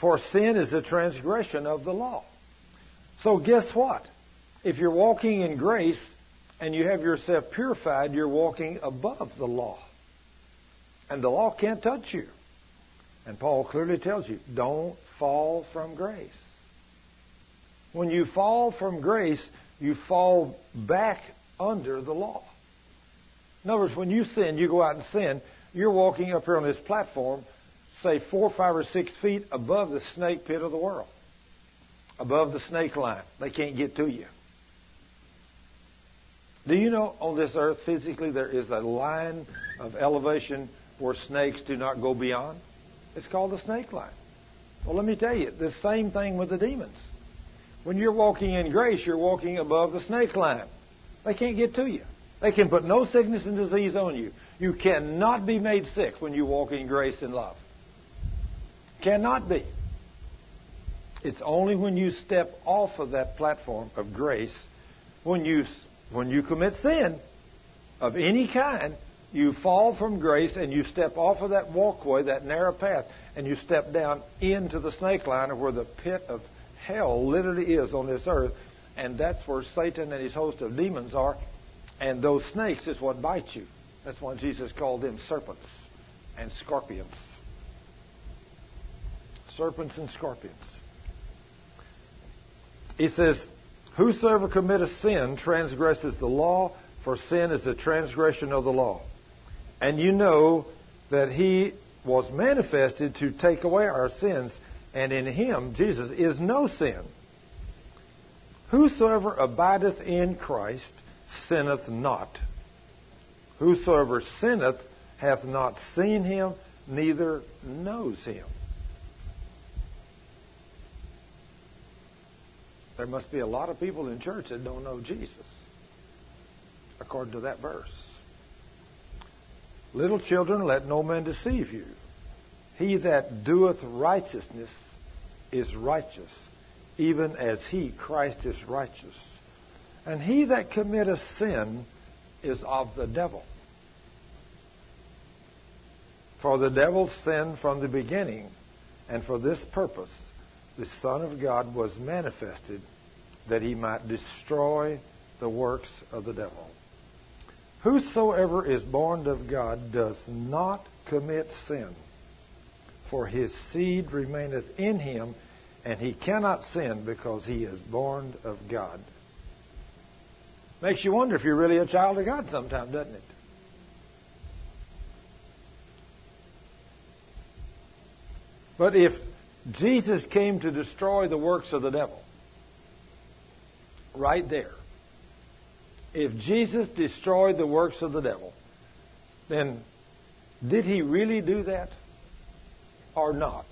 For sin is a transgression of the law. So guess what? If you're walking in grace and you have yourself purified, you're walking above the law. And the law can't touch you. And Paul clearly tells you, don't fall from grace. When you fall from grace, you fall back under the law. In other words, when you sin, you go out and sin, you're walking up here on this platform, say four, five, or six feet above the snake pit of the world, above the snake line. They can't get to you. Do you know on this earth physically there is a line of elevation where snakes do not go beyond? It's called the snake line. Well, let me tell you, the same thing with the demons. When you're walking in grace, you're walking above the snake line. They can't get to you. They can put no sickness and disease on you. You cannot be made sick when you walk in grace and love. Cannot be. It's only when you step off of that platform of grace, when you when you commit sin of any kind, you fall from grace and you step off of that walkway, that narrow path, and you step down into the snake line of where the pit of hell literally is on this earth. And that's where Satan and his host of demons are. And those snakes is what bite you. That's why Jesus called them serpents and scorpions. Serpents and scorpions. He says, Whosoever committeth sin transgresses the law, For sin is the transgression of the law. And you know that he was manifested to take away our sins, and in him, Jesus, is no sin. Whosoever abideth in Christ sinneth not. Whosoever sinneth hath not seen him, neither knows him. There must be a lot of people in church that don't know Jesus, according to that verse. Little children, let no man deceive you. He that doeth righteousness is righteous, even as he, Christ, is righteous. And he that committeth sin is of the devil. For the devil sinned from the beginning, and for this purpose the Son of God was manifested that he might destroy the works of the devil. Whosoever is born of God does not commit sin, for his seed remaineth in him, and he cannot sin because he is born of God. Makes you wonder if you're really a child of God sometimes, doesn't it? But if Jesus came to destroy the works of the devil, right there, if Jesus destroyed the works of the devil, then did he really do that or not?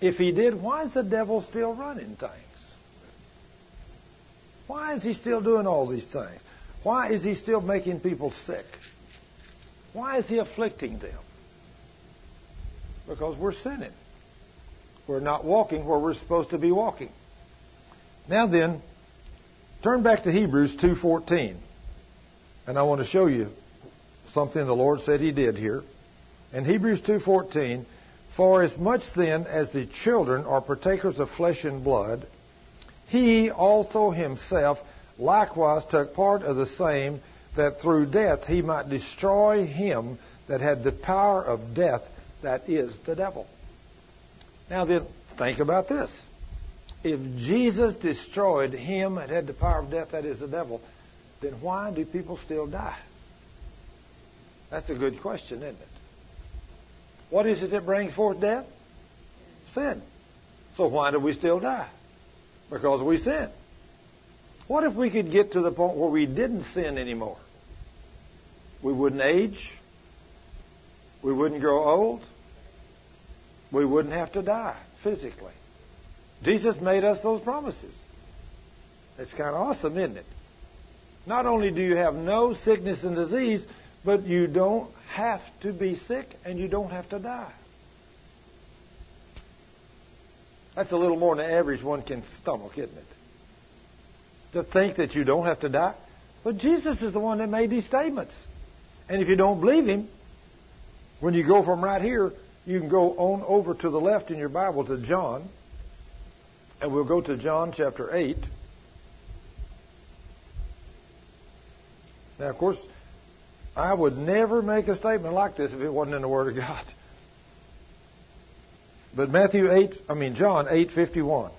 If he did, why is the devil still running things? Why is he still doing all these things? Why is he still making people sick? Why is he afflicting them? Because we're sinning. We're not walking where we're supposed to be walking. Now then, turn back to Hebrews 2:14. And I want to show you something the Lord said he did here. In Hebrews 2:14, for as much then as the children are partakers of flesh and blood, he also himself likewise took part of the same, that through death he might destroy him that had the power of death, that is the devil. Now then, think about this. If Jesus destroyed him that had the power of death, that is the devil, then why do people still die? That's a good question, isn't it? What is it that brings forth death? Sin. So why do we still die? Because we sin. What if we could get to the point where we didn't sin anymore? We wouldn't age. We wouldn't grow old. We wouldn't have to die physically. Jesus made us those promises. It's kind of awesome, isn't it? Not only do you have no sickness and disease, but you don't have to be sick and you don't have to die. That's a little more than the average one can stomach, isn't it? To think that you don't have to die. But Jesus is the one that made these statements. And if you don't believe him, when you go from right here, you can go on over to the left in your Bible to John. And we'll go to John chapter 8. Now, of course, I would never make a statement like this if it wasn't in the Word of God. But Matthew 8, I mean John 8:51.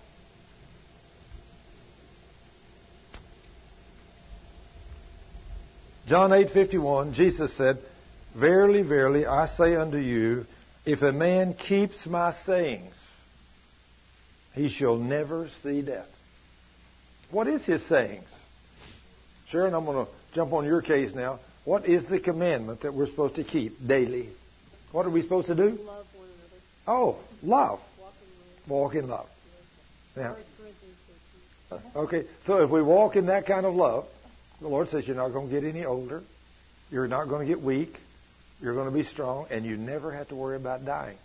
John 8:51, Jesus said, "Verily, verily, I say unto you, if a man keeps my sayings, he shall never see death." What is his sayings? Sharon, I'm going to jump on your case now. What is the commandment that we're supposed to keep daily? What are we supposed to do? Love. Oh, love. Walk in love. Walk in love. Now, First Corinthians 13. okay, so if we walk in that kind of love, the Lord says you're not going to get any older, you're not going to get weak, you're going to be strong, and you never have to worry about dying.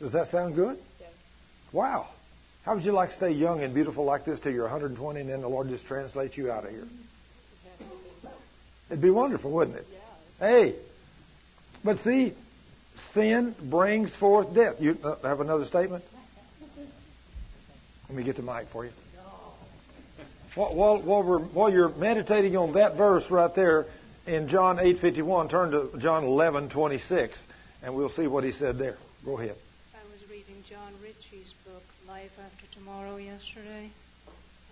Does that sound good? Yes. Wow. How would you like to stay young and beautiful like this till you're 120 and then the Lord just translates you out of here? It has to be. It'd be wonderful, wouldn't it? Yeah. Hey, but see, sin brings forth death. You uh, have another statement? Let me get the mic for you. While, while, while, you're meditating on that verse right there in John 8:51, turn to John 11:26, and we'll see what he said there. Go ahead. I was reading John Ritchie's book, Life After Tomorrow, yesterday,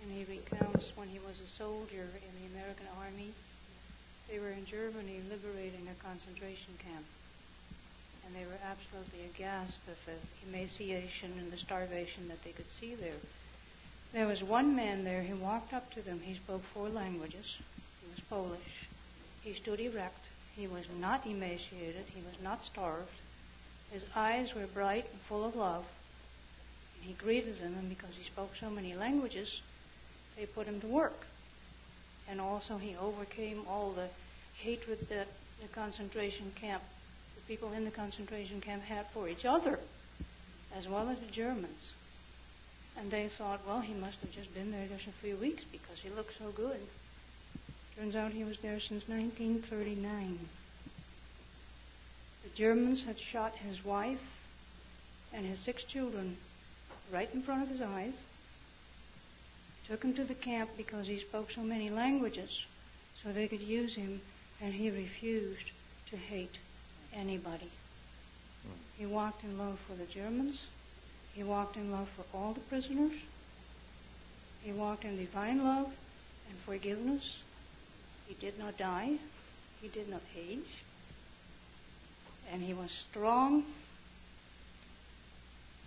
and he recounts when he was a soldier in the American Army. They were in Germany liberating a concentration camp. And they were absolutely aghast at the emaciation and the starvation that they could see there. There was one man there who walked up to them. He spoke four languages. He was Polish. He stood erect. He was not emaciated. He was not starved. His eyes were bright and full of love. And he greeted them, and because he spoke so many languages, they put him to work. And also, he overcame all the hatred that the concentration camp, people in the concentration camp had for each other, as well as the Germans. And they thought, well, he must have just been there just a few weeks because he looked so good. Turns out he was there since 1939. The Germans had shot his wife and his six children right in front of his eyes. Took him to the camp because he spoke so many languages so they could use him, and he refused to hate anybody. Hmm. He walked in love for the Germans. He walked in love for all the prisoners. He walked in divine love and forgiveness. He did not die. He did not age. And he was strong,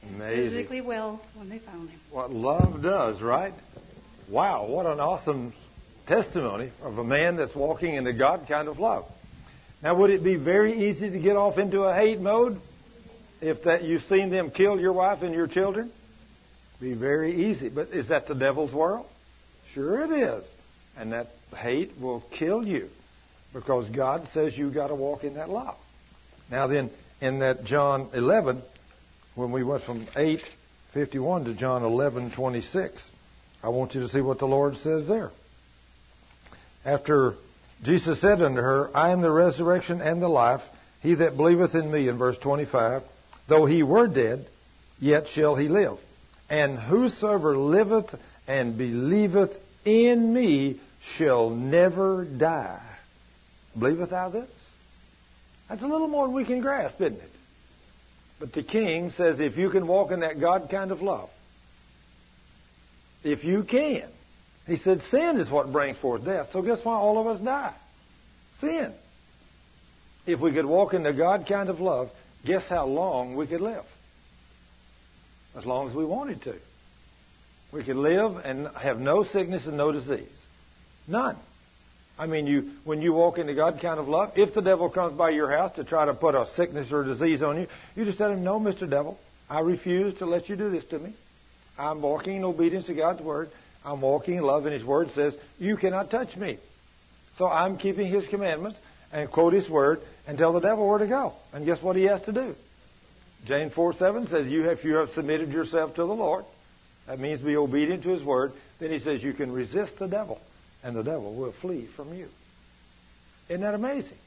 Amazing. physically well when they found him. What love does, right? Wow, what an awesome testimony of a man that's walking in the God kind of love. Now, would it be very easy to get off into a hate mode if that you've seen them kill your wife and your children? Be very easy. But is that the devil's world? Sure it is. And that hate will kill you because God says you've got to walk in that love. Now then, in that John 11, when we went from 8:51 to John 11:26, I want you to see what the Lord says there. After Jesus said unto her, I am the resurrection and the life. He that believeth in me, in verse 25, though he were dead, yet shall he live. And whosoever liveth and believeth in me shall never die. Believeth thou this? That's a little more than we can grasp, isn't it? But the king says if you can walk in that God kind of love, if you can, he said sin is what brings forth death. So guess why all of us die? Sin. If we could walk in the God kind of love, guess how long we could live? As long as we wanted to. We could live and have no sickness and no disease. None. I mean, you when you walk into God kind of love, if the devil comes by your house to try to put a sickness or a disease on you, you just tell him, "No, Mr. Devil, I refuse to let you do this to me. I'm walking in obedience to God's word. I'm walking in love, and His word says you cannot touch me. So I'm keeping His commandments and quote His word and tell the devil where to go. And guess what he has to do? James 4 7 says, you, If you have submitted yourself to the Lord, that means be obedient to His word, then He says you can resist the devil, and the devil will flee from you. Isn't that amazing?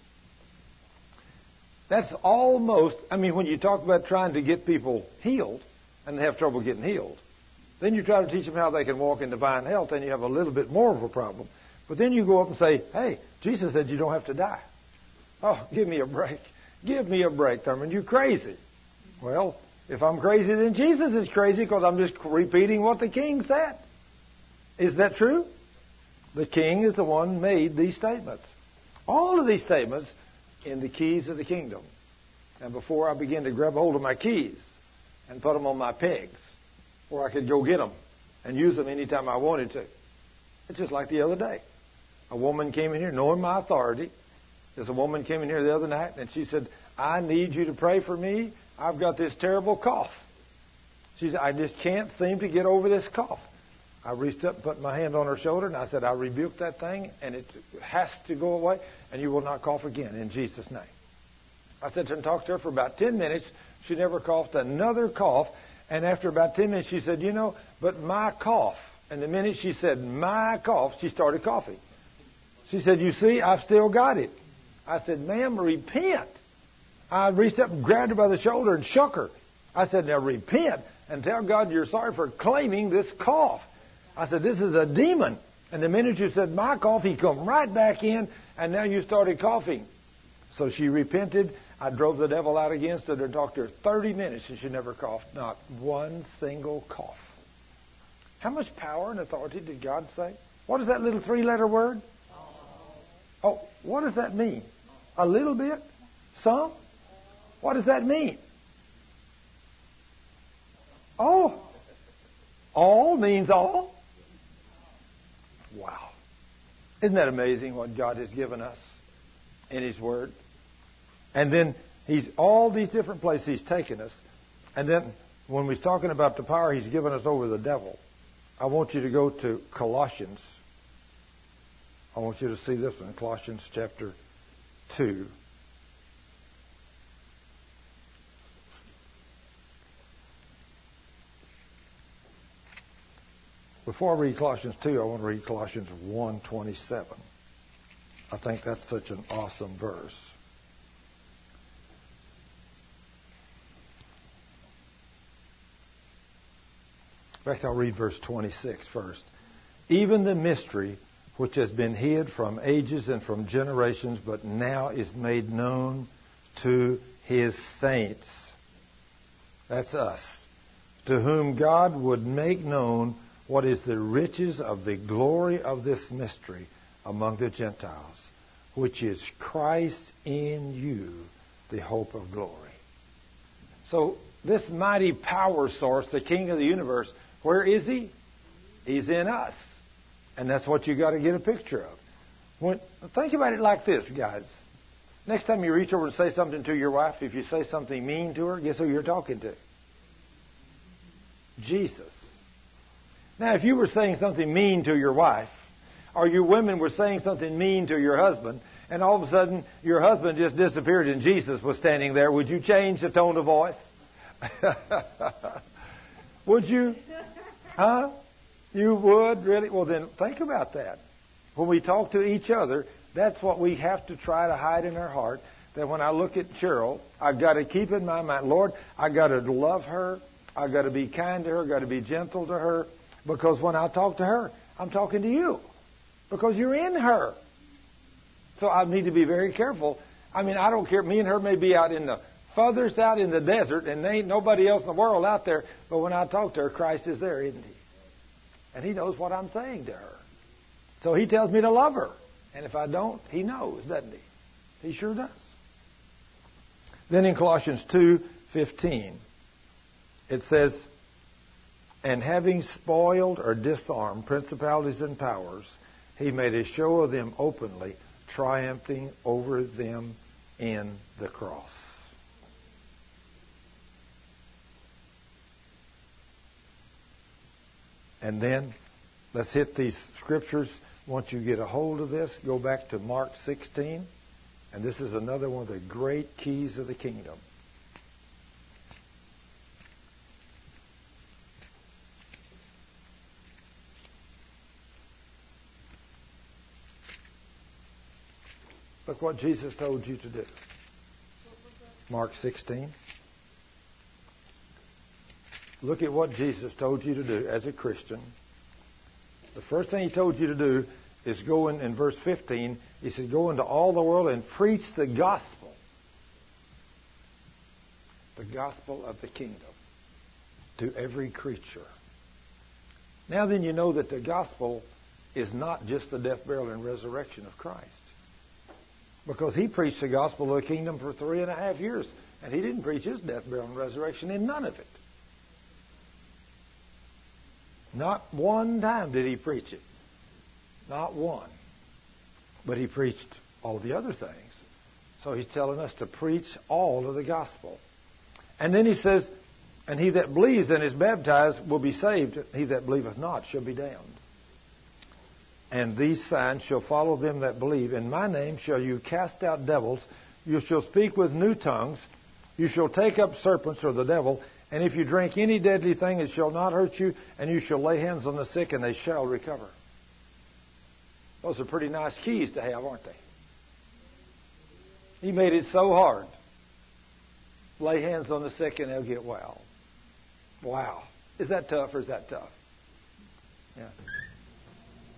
That's almost, I mean, when you talk about trying to get people healed, and they have trouble getting healed, then you try to teach them how they can walk in divine health, and you have a little bit more of a problem. But then you go up and say, hey, Jesus said you don't have to die. Oh, give me a break. Give me a break, Thurman. You're crazy. Well, if I'm crazy, then Jesus is crazy because I'm just repeating what the king said. Is that true? The king is the one made these statements. All of these statements in the keys of the kingdom. And before I begin to grab hold of my keys and put them on my pegs, or I could go get them and use them anytime I wanted to. It's just like the other day. A woman came in here knowing my authority. There's a woman came in here the other night and she said, I need you to pray for me. I've got this terrible cough. She said, I just can't seem to get over this cough. I reached up and put my hand on her shoulder and I said, I rebuke that thing and it has to go away and you will not cough again in Jesus' name. I sat there and talked to her for about 10 minutes. She never coughed another cough. And after about 10 minutes, she said, You know, but my cough. And the minute she said, My cough, she started coughing. She said, You see, I've still got it. I said, Ma'am, repent. I reached up and grabbed her by the shoulder and shook her. I said, Now repent and tell God you're sorry for claiming this cough. I said, This is a demon. And the minute you said my cough, he come right back in, and now you started coughing. So she repented. I drove the devil out against to her 30 minutes, and she never coughed. Not one single cough. How much power and authority did God say? What is that little three letter word? Oh, what does that mean? A little bit? Some? What does that mean? Oh, all means all? Wow. Isn't that amazing what God has given us in His Word? And then He's all these different places He's taken us. And then when we're talking about the power He's given us over the devil, I want you to go to Colossians. I want you to see this one, Colossians chapter 2. Before I read Colossians 2, I want to read Colossians 1:27. I think that's such an awesome verse. In fact, I'll read verse 26 first. Even the mystery which has been hid from ages and from generations, but now is made known to his saints. That's us. To whom God would make known what is the riches of the glory of this mystery among the Gentiles, which is Christ in you, the hope of glory. So, this mighty power source, the King of the universe, where is he? He's in us. And that's what you got to get a picture of. When, think about it like this, guys. Next time you reach over and say something to your wife, if you say something mean to her, guess who you're talking to? Jesus. Now, if you were saying something mean to your wife, or you women were saying something mean to your husband, and all of a sudden your husband just disappeared and Jesus was standing there, would you change the tone of voice? would you? Huh? You would? Really? Well, then think about that. When we talk to each other, that's what we have to try to hide in our heart. That when I look at Cheryl, I've got to keep in my mind, Lord, I've got to love her. I've got to be kind to her. I've got to be gentle to her. Because when I talk to her, I'm talking to you. Because you're in her. So I need to be very careful. I mean, I don't care. Me and her may be out in the furthest out in the desert, and there ain't nobody else in the world out there. But when I talk to her, Christ is there, isn't he? And he knows what I'm saying to her. So he tells me to love her. And if I don't, he knows, doesn't he? He sure does. Then in Colossians 2:15, it says, "And having spoiled or disarmed principalities and powers, he made a show of them openly, triumphing over them in the cross." And then let's hit these scriptures. Once you get a hold of this, go back to Mark 16. And this is another one of the great keys of the kingdom. Look what Jesus told you to do. Mark 16. Look at what Jesus told you to do as a Christian. The first thing he told you to do is go in, in verse 15. He said, Go into all the world and preach the gospel. The gospel of the kingdom to every creature. Now then, you know that the gospel is not just the death, burial, and resurrection of Christ. Because he preached the gospel of the kingdom for three and a half years, and he didn't preach his death, burial, and resurrection in none of it. Not one time did he preach it. Not one. But he preached all the other things. So he's telling us to preach all of the gospel. And then he says, And he that believes and is baptized will be saved. He that believeth not shall be damned. And these signs shall follow them that believe. In my name shall you cast out devils. You shall speak with new tongues. You shall take up serpents or the devil. And if you drink any deadly thing, it shall not hurt you, and you shall lay hands on the sick, and they shall recover. Those are pretty nice keys to have, aren't they? He made it so hard. Lay hands on the sick, and they'll get well. Wow. Is that tough, or is that tough? Yeah.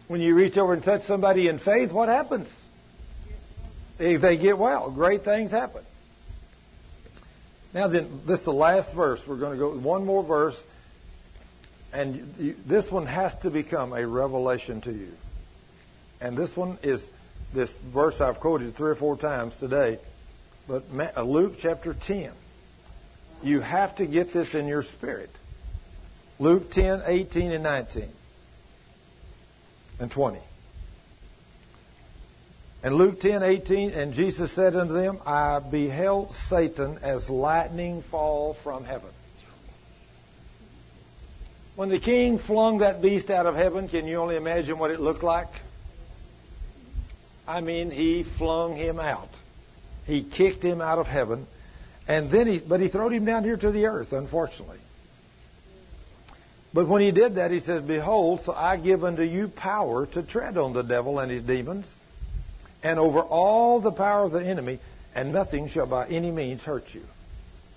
When you reach over and touch somebody in faith, what happens? They get well. Great things happen. Now then, this is the last verse. We're going to go one more verse, and this one has to become a revelation to you. And this one is this verse I've quoted three or four times today, but uh, Luke chapter 10. You have to get this in your spirit. Luke 10, 18, and 19, and 20. And Luke 10, 18, and Jesus said unto them, I beheld Satan as lightning fall from heaven. When the king flung that beast out of heaven, can you only imagine what it looked like? I mean, he flung him out. He kicked him out of heaven, and then he, but he threw him down here to the earth, unfortunately. But when he did that, he says, Behold, so I give unto you power to tread on the devil and his demons, and over all the power of the enemy, and nothing shall by any means hurt you.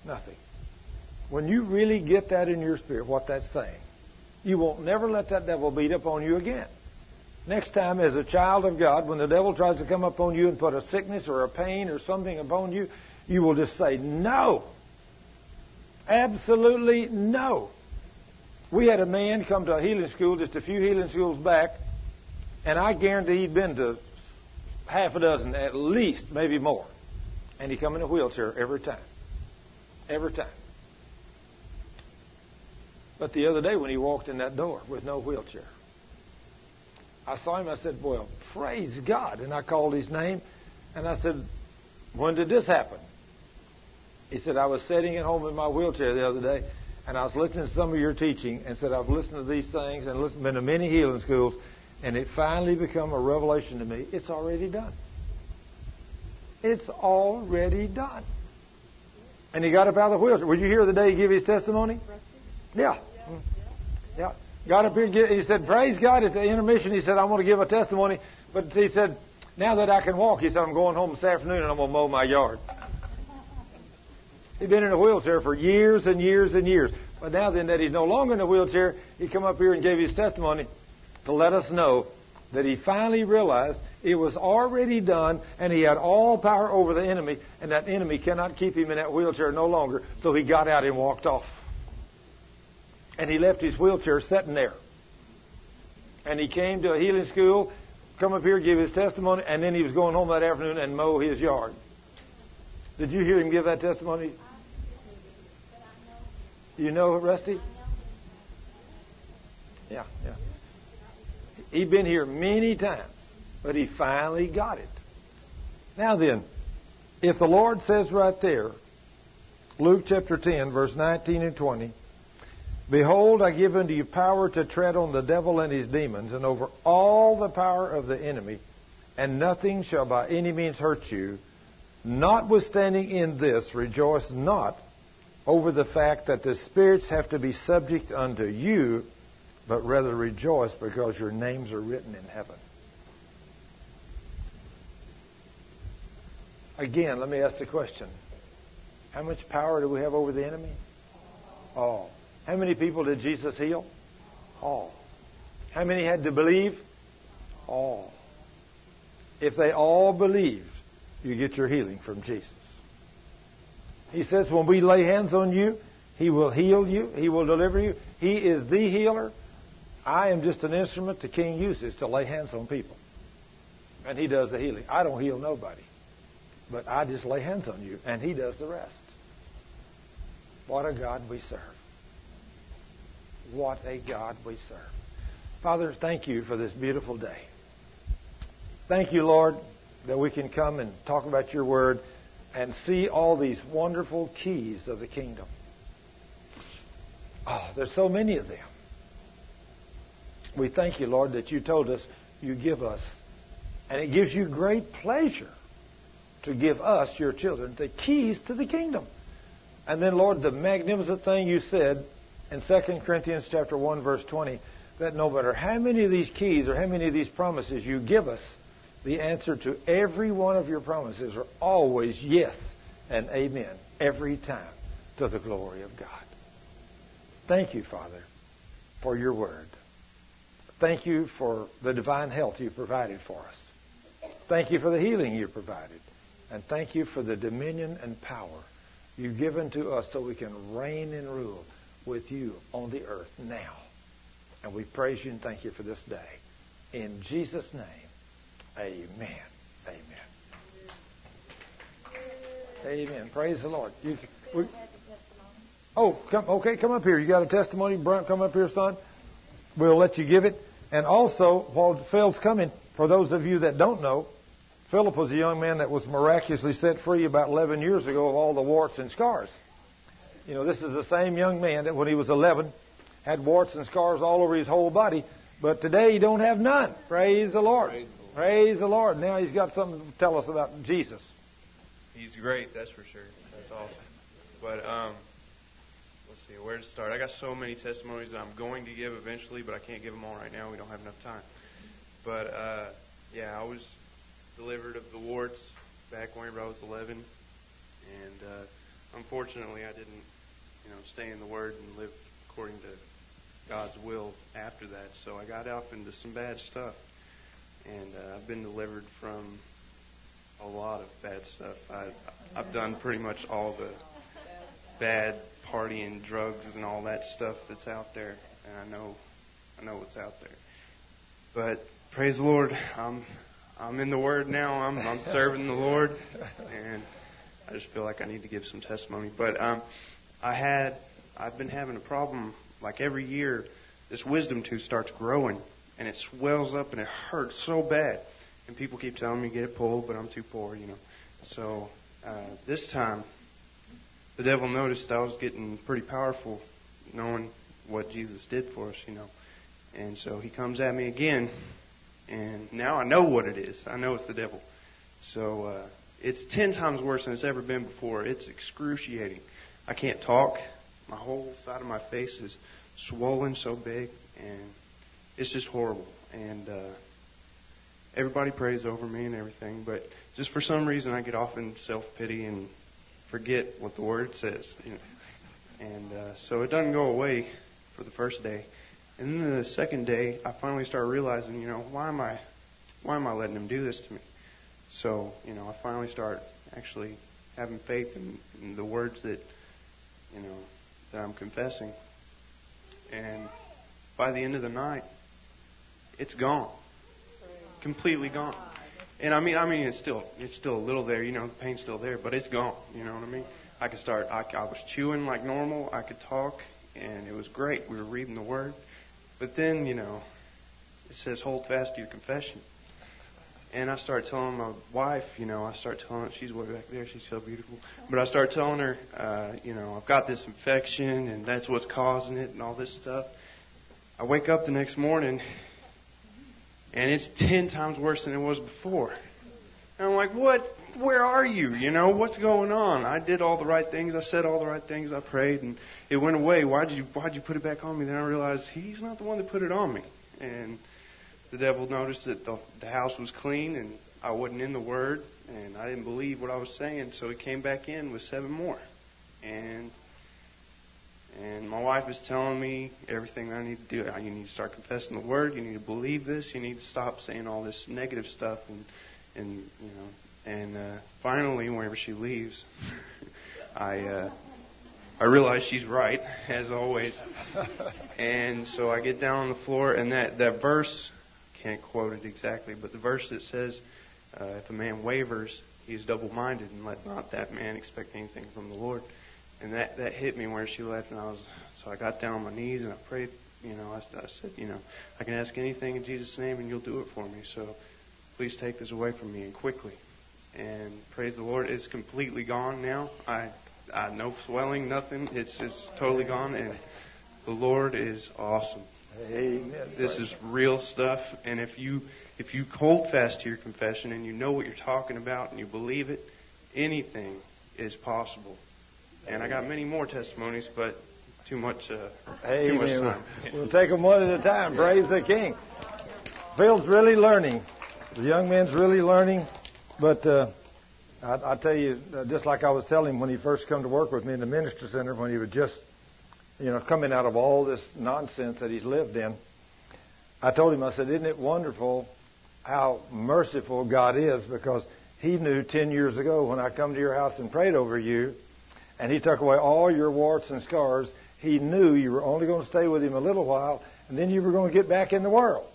Nothing. When you really get that in your spirit, what that's saying, you won't never let that devil beat up on you again. Next time, as a child of God, when the devil tries to come upon you and put a sickness or a pain or something upon you, you will just say, No. Absolutely no. We had a man come to a healing school just a few healing schools back, and I guarantee he'd been to half a dozen at least, maybe more. And he come in a wheelchair every time. Every time. But the other day when he walked in that door with no wheelchair, I saw him. I said, Well, praise God. And I called his name. And I said, When did this happen? He said, I was sitting at home in my wheelchair the other day, and I was listening to some of your teaching, and said, I've listened to these things and listened, been to many healing schools, and it finally become a revelation to me. It's already done. It's already done. And he got up out of the wheelchair. Would you hear the day he gave his testimony? Yeah. Yeah. Got up here and he said, Praise God at the intermission. He said, I want to give a testimony. But he said, Now that I can walk, he said, I'm going home this afternoon and I'm going to mow my yard. He'd been in a wheelchair for years and years and years. But now then that he's no longer in a wheelchair, he come up here and gave his testimony to let us know that he finally realized it was already done and he had all power over the enemy and that enemy cannot keep him in that wheelchair no longer. So he got out and walked off. And he left his wheelchair sitting there. And he came to a healing school, come up here, give his testimony, and then he was going home that afternoon and mow his yard. Did you hear him give that testimony? You know Rusty? Yeah, yeah. He'd been here many times, but he finally got it. Now then, if the Lord says right there, Luke chapter 10, verse 19 and 20, Behold, I give unto you power to tread on the devil and his demons, and over all the power of the enemy, and nothing shall by any means hurt you. Notwithstanding in this, rejoice not over the fact that the spirits have to be subject unto you, but rather rejoice because your names are written in heaven. Again, let me ask the question How much power do we have over the enemy? All. How many people did Jesus heal? All. How many had to believe? All. If they all believed, you get your healing from Jesus. He says, when we lay hands on you, He will heal you. He will deliver you. He is the healer. I am just an instrument the King uses to lay hands on people. And He does the healing. I don't heal nobody. But I just lay hands on you, and He does the rest. What a God we serve. What a God we serve. Father, thank you for this beautiful day. Thank you, Lord, that we can come and talk about your word and see all these wonderful keys of the kingdom. Oh, there's so many of them. We thank you, Lord, that you told us you give us. And it gives you great pleasure to give us, your children, the keys to the kingdom. And then, Lord, the magnificent thing you said in 2 Corinthians chapter 1 verse 20 that no matter how many of these keys or how many of these promises you give us, the answer to every one of your promises are always yes and amen every time to the glory of God. Thank you, Father, for your word. Thank you for the divine health you provided for us. Thank you for the healing you provided. And thank you for the dominion and power you've given to us so we can reign and rule with you on the earth now. And we praise you and thank you for this day. In Jesus' name, amen. Amen. Amen. Praise the Lord. You, we, oh, come, okay, come up here. You got a testimony, Brunt? Come up here, son. We'll let you give it. And also, while Phil's coming, for those of you that don't know, Philip was a young man that was miraculously set free about 11 years ago of all the warts and scars. You know, this is the same young man that when he was 11 had warts and scars all over his whole body, but today he don't have none. Praise the Lord. Praise the Lord. Praise the Lord. Now he's got something to tell us about Jesus. He's great, that's for sure. That's awesome. But um, let's see where to start. I got so many testimonies that I'm going to give eventually, but I can't give them all right now. We don't have enough time. But uh, yeah, I was delivered of the warts back whenever I was 11, and uh, unfortunately, I didn't, you know, stay in the Word and live according to God's will after that. So I got off into some bad stuff, and uh, I've been delivered from a lot of bad stuff. I, I've done pretty much all the bad partying, drugs, and all that stuff that's out there, and I know, I know what's out there. But praise the Lord, I'm I'm in the Word now. I'm, I'm serving the Lord, and I just feel like I need to give some testimony. But um, I had, I've been having a problem. Like every year, this wisdom tooth starts growing, and it swells up, and it hurts so bad. And people keep telling me get it pulled, but I'm too poor, you know. So uh, this time, the devil noticed I was getting pretty powerful, knowing what Jesus did for us, you know. And so he comes at me again and now I know what it is. I know it's the devil. So uh, it's ten times worse than it's ever been before. It's excruciating. I can't talk. My whole side of my face is swollen so big, and it's just horrible. And uh, everybody prays over me and everything, but just for some reason I get off in self pity and forget what the word says. And uh, so it doesn't go away for the first day. And then the second day, I finally started realizing, you know, why am I, why am I letting him do this to me? So, you know, I finally start actually having faith in, in the words that, you know, that I'm confessing. And by the end of the night, it's gone, completely gone. And I mean, I mean, it's still, it's still a little there, you know, the pain's still there, but it's gone. You know what I mean? I could start. I, I was chewing like normal. I could talk, and it was great. We were reading the Word. But then, you know, it says, hold fast to your confession. And I start telling my wife, you know, I start telling her, she's way back there, she's so beautiful. But I start telling her, uh, you know, I've got this infection and that's what's causing it and all this stuff. I wake up the next morning and it's ten times worse than it was before. And I'm like, what? Where are you? You know, what's going on? I did all the right things. I said all the right things. I prayed and it went away. Why did you Why did you put it back on me? Then I realized he's not the one that put it on me. And the devil noticed that the, the house was clean and I wasn't in the Word and I didn't believe what I was saying, so he came back in with seven more. And and my wife is telling me everything I need to do. You need to start confessing the Word. You need to believe this. You need to stop saying all this negative stuff and and you know. And uh, finally, whenever she leaves, I. Uh, I realize she's right, as always. and so I get down on the floor, and that, that verse, can't quote it exactly, but the verse that says, uh, if a man wavers, he's double minded, and let not that man expect anything from the Lord. And that, that hit me where she left, and I was, so I got down on my knees and I prayed, you know, I, I said, you know, I can ask anything in Jesus' name, and you'll do it for me. So please take this away from me, and quickly. And praise the Lord, it's completely gone now. I uh, no swelling, nothing. It's just totally gone, and the Lord is awesome. Amen. This is real stuff, and if you if you hold fast to your confession and you know what you're talking about and you believe it, anything is possible. And I got many more testimonies, but too much uh, Amen. too much time. We'll take them one at a time. Praise the King. Phil's really learning. The young man's really learning, but. Uh, I, I tell you, uh, just like I was telling him when he first come to work with me in the ministry center, when he was just, you know, coming out of all this nonsense that he's lived in, I told him, I said, isn't it wonderful how merciful God is? Because he knew 10 years ago when I come to your house and prayed over you, and he took away all your warts and scars, he knew you were only going to stay with him a little while, and then you were going to get back in the world.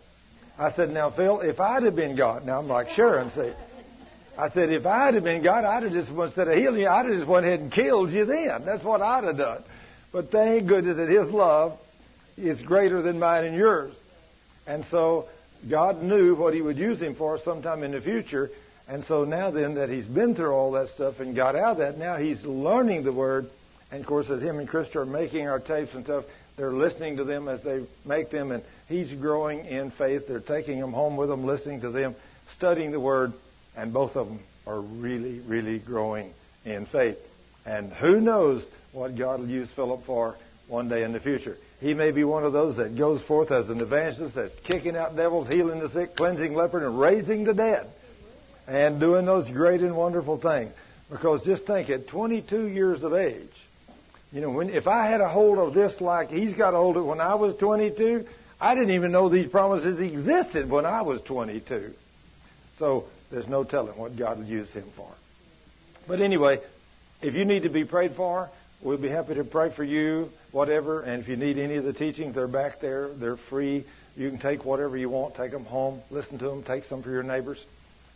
I said, now, Phil, if I'd have been God, now I'm like sure." Sharon, see, I said, if I'd have been God, I'd have just, instead of healing you, I'd have just went ahead and killed you then. That's what I'd have done. But thank goodness that His love is greater than mine and yours. And so God knew what He would use him for sometime in the future. And so now then that he's been through all that stuff and got out of that, now he's learning the Word. And of course, as him and Krista are making our tapes and stuff, they're listening to them as they make them, and he's growing in faith. They're taking them home with them, listening to them, studying the Word, and both of them are really, really growing in faith. And who knows what God will use Philip for one day in the future. He may be one of those that goes forth as an evangelist that's kicking out devils, healing the sick, cleansing leper, and raising the dead. And doing those great and wonderful things. Because just think, at 22 years of age, you know, when, if I had a hold of this like he's got a hold of it when I was 22, I didn't even know these promises existed when I was 22. So there's no telling what God will use him for. But anyway, if you need to be prayed for, we'll be happy to pray for you, whatever. And if you need any of the teachings, they're back there. They're free. You can take whatever you want, take them home, listen to them, take some for your neighbors,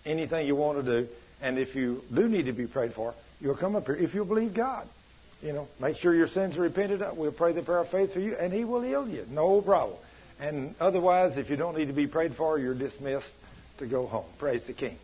anything you want to do. And if you do need to be prayed for, you'll come up here if you believe God. You know, make sure your sins are repented of. We'll pray the prayer of faith for you, and He will heal you. No problem. And otherwise, if you don't need to be prayed for, you're dismissed to go home. Praise the King.